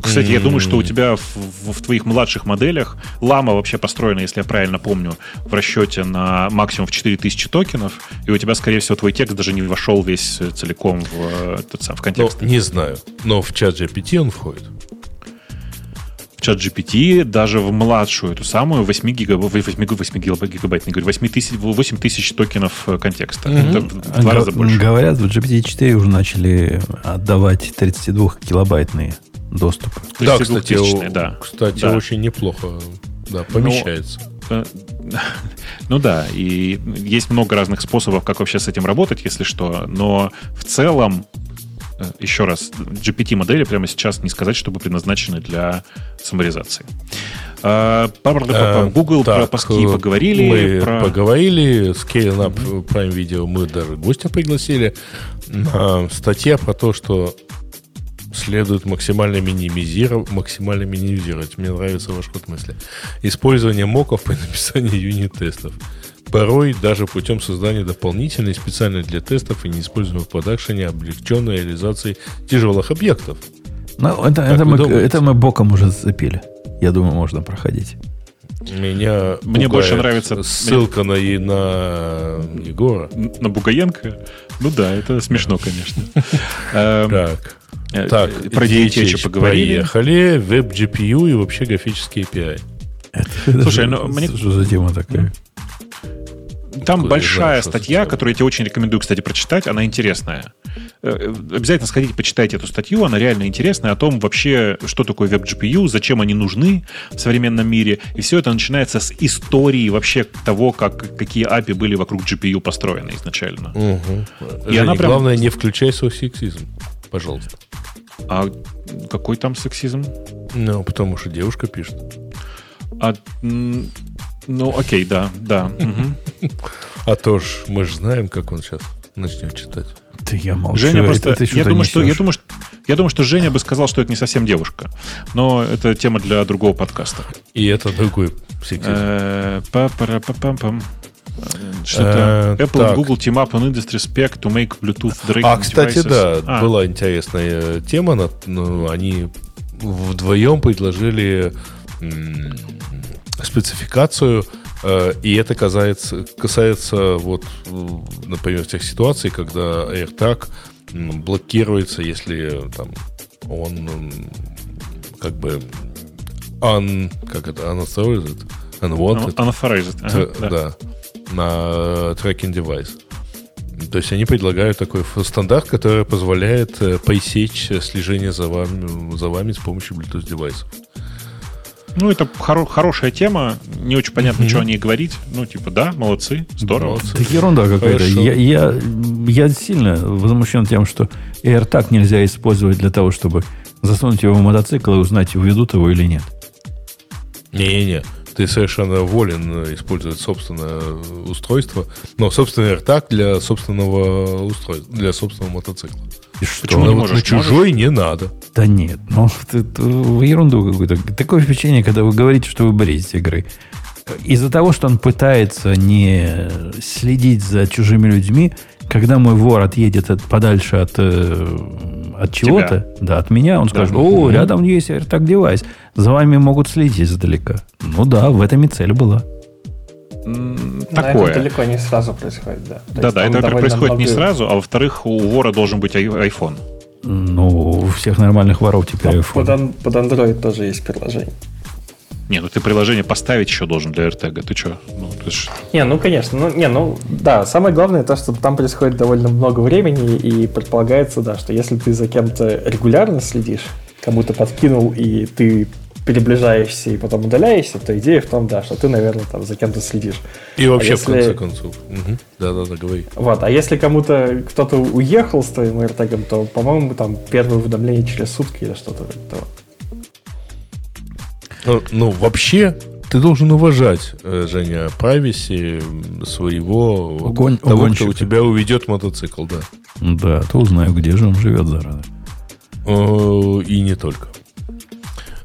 Кстати, mm-hmm. я думаю, что у тебя в, в, в твоих младших моделях лама вообще построена, если я правильно помню, в расчете на максимум в 4000 токенов, и у тебя, скорее всего, твой текст даже не вошел весь целиком в, этот сам, в контекст. Ну, не знаю, но в чат GPT он входит. В чат GPT даже в младшую, эту самую 8 гигабайт, 8, 8 гигабайт, не говорю, 8 тысяч, 8 тысяч токенов э, контекста. Mm-hmm. Это в два раза больше. Говорят, в GPT-4 уже начали отдавать 32 доступа. Да, кстати, да. кстати да. очень неплохо да, ну, помещается. Ну, ну да, и есть много разных способов, как вообще с этим работать, если что, но в целом э, еще раз, GPT-модели прямо сейчас не сказать, чтобы предназначены для саморизации. А, Google про паски поговорили. Мы про... поговорили. Scaling Up Prime Video мы даже гостя пригласили. Статья про то, что следует максимально минимизировать, максимально минимизировать. Мне нравится ваш ход мысли. Использование моков при написании юнит-тестов. Порой даже путем создания дополнительной специально для тестов и неиспользуемой в продакшене облегченной реализации тяжелых объектов. Ну, это, это, мы, это мы боком уже зацепили. Я думаю, можно проходить. Меня Мне больше нравится ссылка на, на Егора. На Бугаенко? Ну да, это смешно, конечно. Эм, так. Э, так, про DHH поговорили. Поехали. Веб-GPU и вообще графические API. Слушай, ну мне... Что за тема такая? Там Такое большая знаю, статья, которую я тебе очень рекомендую, кстати, прочитать. Она интересная. Э, обязательно сходите, почитайте эту статью. Она реально интересная о том вообще, что такое веб-GPU, зачем они нужны в современном мире. И все это начинается с истории вообще того, как, какие API были вокруг GPU построены изначально. Угу. И Женя, она прям... Главное, не включай свой сексизм, пожалуйста. А какой там сексизм? Ну, потому что девушка пишет. А, ну, окей, да, да. А то ж мы же знаем, как он сейчас начнет читать. Да я молчу. Женя просто... Это, я, думаю, что, я, думаю, что, я думаю, что Женя бы сказал, что это не совсем девушка. Но это тема для другого подкаста. И это другой э, Что-то э, Apple Google Team Up on Industry Spec to make Bluetooth Drake А, кстати, да, а. была интересная тема. Ну, они вдвоем предложили спецификацию, э, и это касается, касается вот, например, тех ситуаций, когда AirTag блокируется, если там он как бы un, как это, unauthorized, unwanted. Unauthorized, ага, да. да. На tracking device. То есть они предлагают такой стандарт, который позволяет э, пресечь слежение за вами, за вами с помощью Bluetooth девайсов. Ну, это хоро- хорошая тема. Не очень понятно, mm-hmm. что о ней говорить. Ну, типа, да, молодцы, здорово. Молодцы. Это ерунда какая-то. Я, я, я сильно возмущен тем, что AirTag нельзя использовать для того, чтобы засунуть его в мотоцикл и узнать, уведут его или нет. Не-не-не. Ты совершенно волен использовать собственное устройство, но собственный AirTag для собственного устройства, для собственного мотоцикла. И что? Почему не можешь? На чужой не надо. Да нет, ну, это, ерунду какую-то. Такое впечатление, когда вы говорите, что вы бредите игры. Из-за того, что он пытается не следить за чужими людьми, когда мой вор отъедет от, подальше от, э, от чего-то, да, от меня, он да. скажет, о, рядом есть AirTag девайс, за вами могут следить издалека. Ну да, в этом и цель была такое. это далеко не сразу происходит, да. Да-да, это, во происходит много... не сразу, а во-вторых, у вора должен быть iPhone. Ну, у всех нормальных воров теперь iPhone. Под, под Android тоже есть приложение. Не, ну ты приложение поставить еще должен для AirTag. Ты что? Ну, ты ж... Не, ну конечно. Ну, не, ну да, самое главное то, что там происходит довольно много времени, и предполагается, да, что если ты за кем-то регулярно следишь, кому-то подкинул, и ты переближаешься и потом удаляешься, то идея в том, да, что ты, наверное, там за кем-то следишь. И вообще, а если... в конце концов. Угу. Да-да-да, говори. Вот, а если кому-то кто-то уехал с твоим AirTag, то, по-моему, там первое уведомление через сутки или что-то такое. Ну, ну, вообще, ты должен уважать, э, Женя, прависи своего Угон, того, угонщика. кто у тебя уведет мотоцикл, да. Да, то узнаю, где же он живет, зараза. И не только.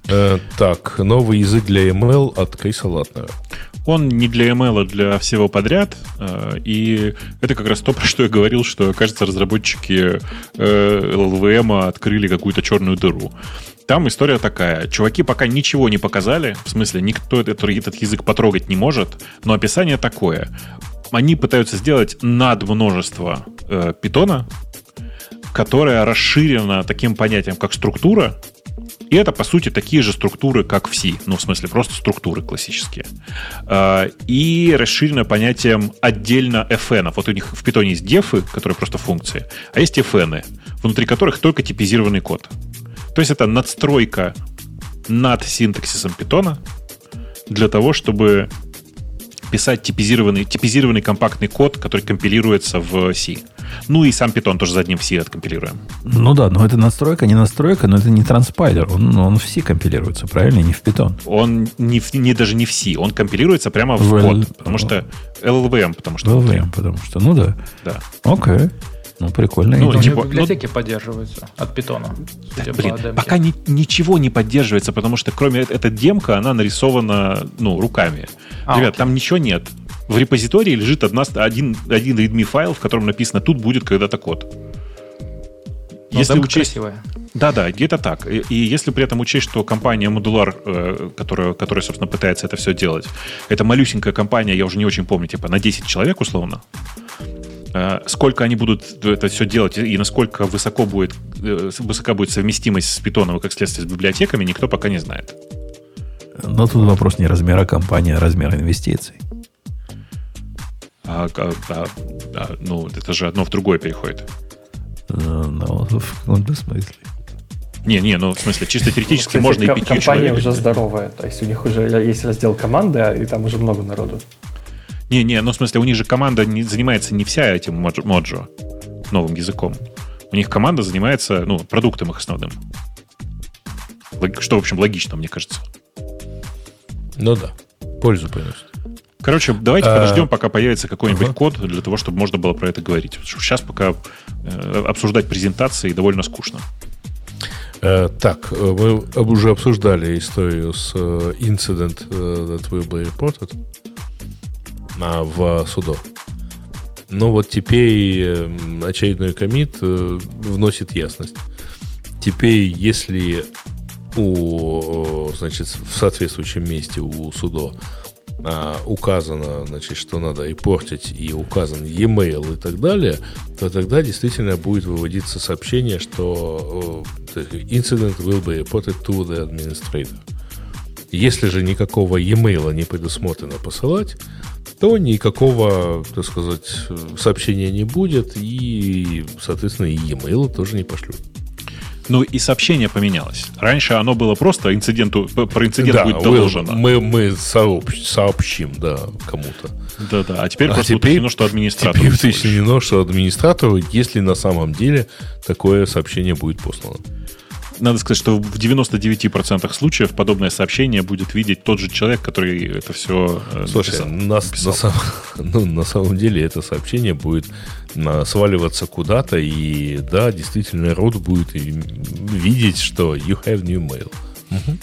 Э, так, новый язык для ML от Кейса Латнера. Он не для ML, а для всего подряд. Э, и это как раз то, про что я говорил, что, кажется, разработчики э, LLVM открыли какую-то черную дыру. Там история такая. Чуваки пока ничего не показали. В смысле, никто этот, этот язык потрогать не может. Но описание такое. Они пытаются сделать над множество э, питона, которое расширено таким понятием, как структура, и это, по сути, такие же структуры, как в C. Ну, в смысле, просто структуры классические. А, и расширено понятием отдельно FN. Вот у них в питоне есть дефы, которые просто функции, а есть FN, внутри которых только типизированный код. То есть это надстройка над синтаксисом питона для того, чтобы писать типизированный, типизированный компактный код, который компилируется в C. Ну и сам питон тоже задним C откомпилируем. Ну да, но это настройка, не настройка, но это не транспайлер. Он, он в C компилируется, правильно? Не в питон. Он не, в, не даже не в C, он компилируется прямо в, в код, L... потому что LLVM, потому что... LLVM, потому что, ну да. Да. Окей. Ну, прикольно. Ну, типа, библиотеки ну, поддерживаются от питона. Да, блин, пока ни, ничего не поддерживается, потому что кроме этой демка, она нарисована ну, руками. А, Ребят, окей. там ничего нет. В репозитории лежит одна, один, один readme файл, в котором написано «тут будет когда-то код». Но если учесть... красивая. Да, да, где-то так. И, и если при этом учесть, что компания Modular, э, которая, которая, собственно, пытается это все делать, это малюсенькая компания, я уже не очень помню, типа на 10 человек условно, сколько они будут это все делать и насколько высоко будет, э, высока будет совместимость с питоном и, как следствие, с библиотеками, никто пока не знает. Но тут вопрос не размера компании, а размера инвестиций. А, а, а, а, ну, это же одно в другое переходит. Ну, ну в каком-то смысле. Не, не, ну в смысле, чисто теоретически ну, кстати, можно и пяти Компания уже здоровая, то есть у них уже есть раздел команды, и там уже много народу. Не-не, ну в смысле, у них же команда не, занимается не вся этим моджо, новым языком. У них команда занимается, ну, продуктом их основным. Что, в общем, логично, мне кажется. Ну да, пользу приносит. Короче, давайте а... подождем, пока появится какой-нибудь ага. код для того, чтобы можно было про это говорить. Сейчас пока э, обсуждать презентации довольно скучно. Э, так, мы уже обсуждали историю с э, incident э, that will be reported в судо. Но вот теперь очередной комит э, вносит ясность. Теперь, если у, значит, в соответствующем месте у судо а, указано, значит, что надо репортить, и указан e-mail и так далее, то тогда действительно будет выводиться сообщение, что incident will be reported to the administrator. Если же никакого e-mail не предусмотрено посылать, то никакого, так сказать, сообщения не будет, и, соответственно, и e-mail тоже не пошлют. Ну и сообщение поменялось. Раньше оно было просто инциденту, про инцидент да, будет доложено. Мы, мы сообщ, сообщим, да, кому-то. Да-да, а теперь а просто теперь, уточнено, что администратор. Теперь уточнено, что администратору, если на самом деле такое сообщение будет послано надо сказать, что в 99% случаев подобное сообщение будет видеть тот же человек, который это все э, Слушай, написал. На, на, сам, ну, на самом деле это сообщение будет сваливаться куда-то, и да, действительно, рот будет видеть, что you have new mail. Угу.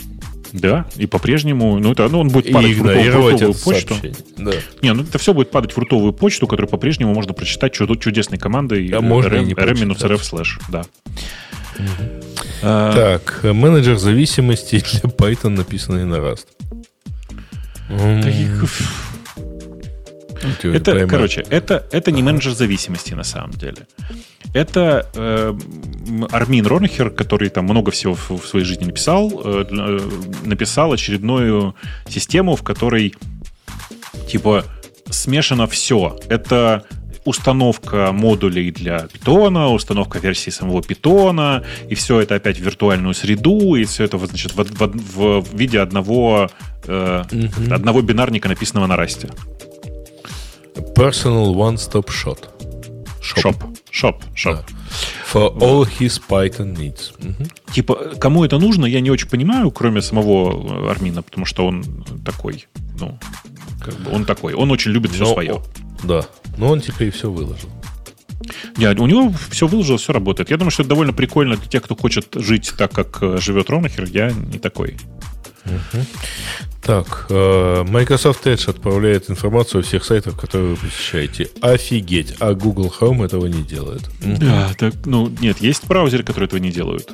Да, и по-прежнему, ну, это, ну, он будет падать в рутовую почту. Да. Не, ну, это все будет падать в рутовую почту, которую по-прежнему можно прочитать чудесной командой а можно rm-rf slash, да. Угу. А... Так, менеджер зависимости для Python, написанный на Rust. Это, короче, это, это не менеджер зависимости на самом деле. Это э, Армин Ронхер, который там много всего в, в своей жизни написал, э, э, написал очередную систему, в которой типа смешано все. Это установка модулей для питона, установка версии самого питона, и все это опять в виртуальную среду, и все это значит, в, в, в виде одного, э, mm-hmm. одного бинарника, написанного на расте. Personal One-Stop Shop. Shop. Shop. Shop. Да. For all his Python needs. Угу. Типа, кому это нужно, я не очень понимаю, кроме самого Армина, потому что он такой, ну, как бы он такой, он очень любит все Но, свое. Да, но он теперь все выложил. Нет, у него все выложил, все работает. Я думаю, что это довольно прикольно для тех, кто хочет жить так, как э, живет Ромахер. Я не такой. Угу. Так, э, Microsoft Edge отправляет информацию о всех сайтах, которые вы посещаете. Офигеть, а Google Chrome этого не делает. Да, так, ну, нет, есть браузеры, которые этого не делают.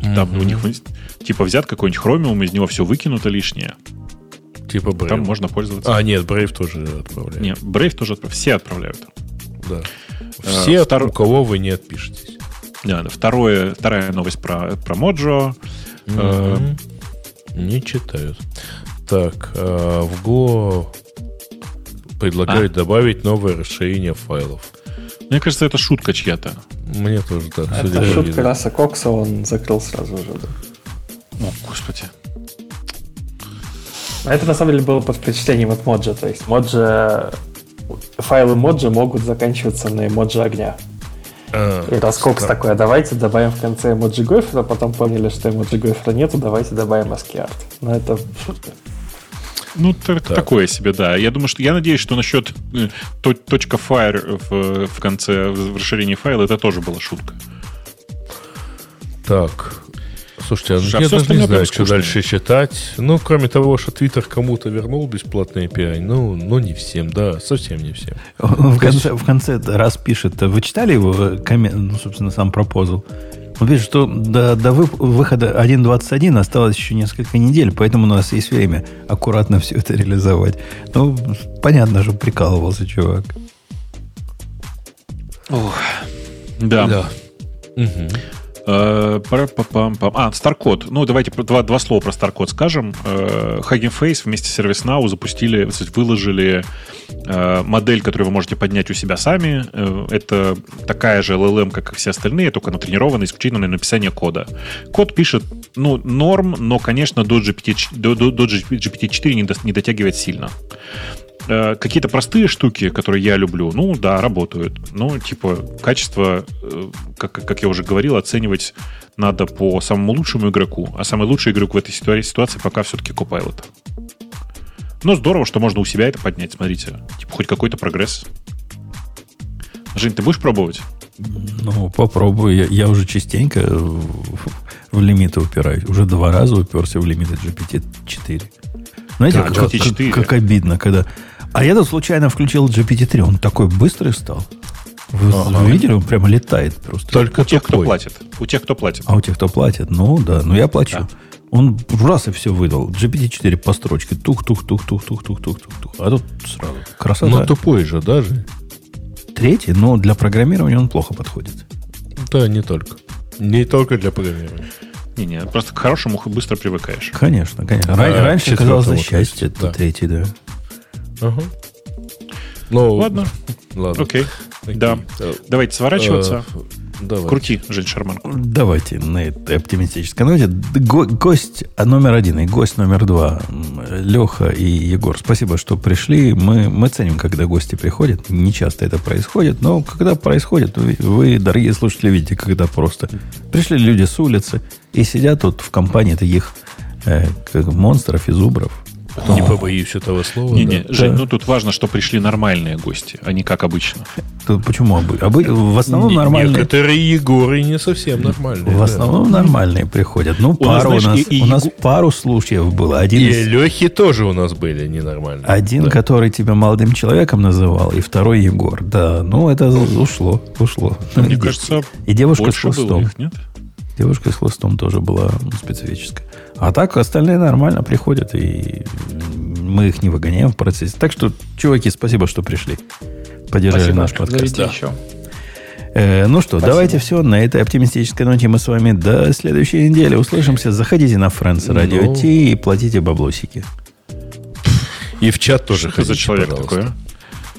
Там у них типа взят какой-нибудь Chromium, из него все выкинуто лишнее. Типа Brave. Там можно пользоваться. А, нет, Brave тоже отправляет. Нет, Brave тоже отправляет. Все отправляют. Да. А, Все, а, втор... у кого вы не отпишетесь. Да, да. Второе, вторая новость про, про Mojo. Mm-hmm. Э... Не читают. Так, э, в Go предлагают а? добавить новое расширение файлов. Мне кажется, это шутка чья-то. Мне тоже так. Это шутка Раса Кокса, он закрыл сразу же. Да. О, господи. А это на самом деле было под впечатлением от моджа. То есть моджа, файлы моджа могут заканчиваться на моджа огня. А, и Раскокс такой, а давайте добавим в конце эмоджи Гофера, потом поняли, что эмоджи Гофера нету, давайте добавим ASCII Но это шутка. Ну, так. такое себе, да. Я думаю, что я надеюсь, что насчет э, точка .fire в, в конце в расширении файла это тоже была шутка. Так, Слушайте, а я даже не знаю, что дальше читать. Ну, кроме того, что Твиттер кому-то вернул бесплатный API, ну, ну не всем, да, совсем не всем. В конце, в конце раз пишет, вы читали его, коммент, ну, собственно, сам пропозал? Он пишет, что до, до выхода 1.21 осталось еще несколько недель, поэтому у нас есть время аккуратно все это реализовать. Ну, понятно, что прикалывался чувак. Ох, да. да. Угу. Э, а, StarCode. Ну, давайте два, два слова про StarCode скажем. Э, Hugging Face вместе с ServiceNow запустили, выложили э, модель, которую вы можете поднять у себя сами. Это такая же LLM, как и все остальные, только натренирована исключительно на написание кода. Код пишет, ну, норм, но, конечно, до GPT, до, до GPT-4 не дотягивает сильно. Э, какие-то простые штуки, которые я люблю, ну да, работают. Ну, типа, качество, э, как, как я уже говорил, оценивать надо по самому лучшему игроку. А самый лучший игрок в этой ситуации пока все-таки Copilot. Но здорово, что можно у себя это поднять, смотрите. Типа, хоть какой-то прогресс. Жень, ты будешь пробовать? Ну, попробую. Я, я уже частенько в, в лимиты упираюсь. Уже два раза уперся в лимиты GPT-4. Знаете, да, как, GPT-4. Как, как обидно, когда а я тут случайно включил GPT-3. Он такой быстрый стал. Вы ага. видели, он прямо летает просто. Только у тех, кто платит. У тех, кто платит. А у тех, кто платит, ну да, ну я плачу. Да. Он в раз и все выдал. GPT-4 по строчке. Тух-тух-тух-тух-тух-тух-тух-тух. А тут сразу. Красота. Но тупой же даже. Третий, но для программирования он плохо подходит. Да, не только. Не только для программирования. Не-не, просто к хорошему быстро привыкаешь. Конечно, конечно. А, Раньше казалось за счастье, да. третий, да. Ага. Ну, ладно. Ладно. Окей. Окей. Да. Давайте сворачиваться. Uh, давайте. Крути, Жень Шарманку. Давайте на этой оптимистической ноте. Го- гость номер один и гость номер два. Леха и Егор, спасибо, что пришли. Мы, мы ценим, когда гости приходят. Не часто это происходит, но когда происходит, вы, вы, дорогие слушатели, видите, когда просто пришли люди с улицы и сидят тут в компании таких э, как монстров и зубров не побоюсь этого слова. Не, не, да. Жень, ну тут важно, что пришли нормальные гости, а не как обычно. Тут почему? Обы... В основном нормальные. Некоторые Егоры не совсем нормальные. В да. основном нормальные приходят. Ну, у пару нас, знаешь, у нас, и, у нас пару случаев было. Один и из... Лехи тоже у нас были ненормальные. Один, да. который тебя молодым человеком называл, и второй Егор. Да, ну это ушло, ушло. Мне кажется, и девушка с хвостом. Их, нет? Девушка с хвостом тоже была специфическая. А так остальные нормально приходят, и мы их не выгоняем в процессе. Так что, чуваки, спасибо, что пришли. Поддержали спасибо, наш подкаст. Да. еще. Э, ну что, Спасибо. давайте все. На этой оптимистической ноте мы с вами до следующей недели услышимся. Заходите на Friends Radio ну... T и платите баблосики. И в чат тоже ходите, за человек пожалуйста. такой, а?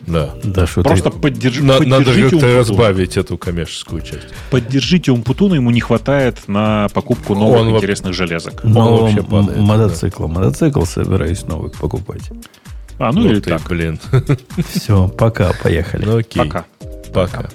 Да. да что Просто ты... поддерж... На, поддержите Надо как-то разбавить эту коммерческую часть. Поддержите Умпутуна, ему не хватает на покупку новых он интересных железок. Он вообще падает. Мотоцикл. Да. Мотоцикл собираюсь новый покупать. А, ну, ну или ты, так. блин. Все, пока, поехали. Ну окей. Пока. Пока.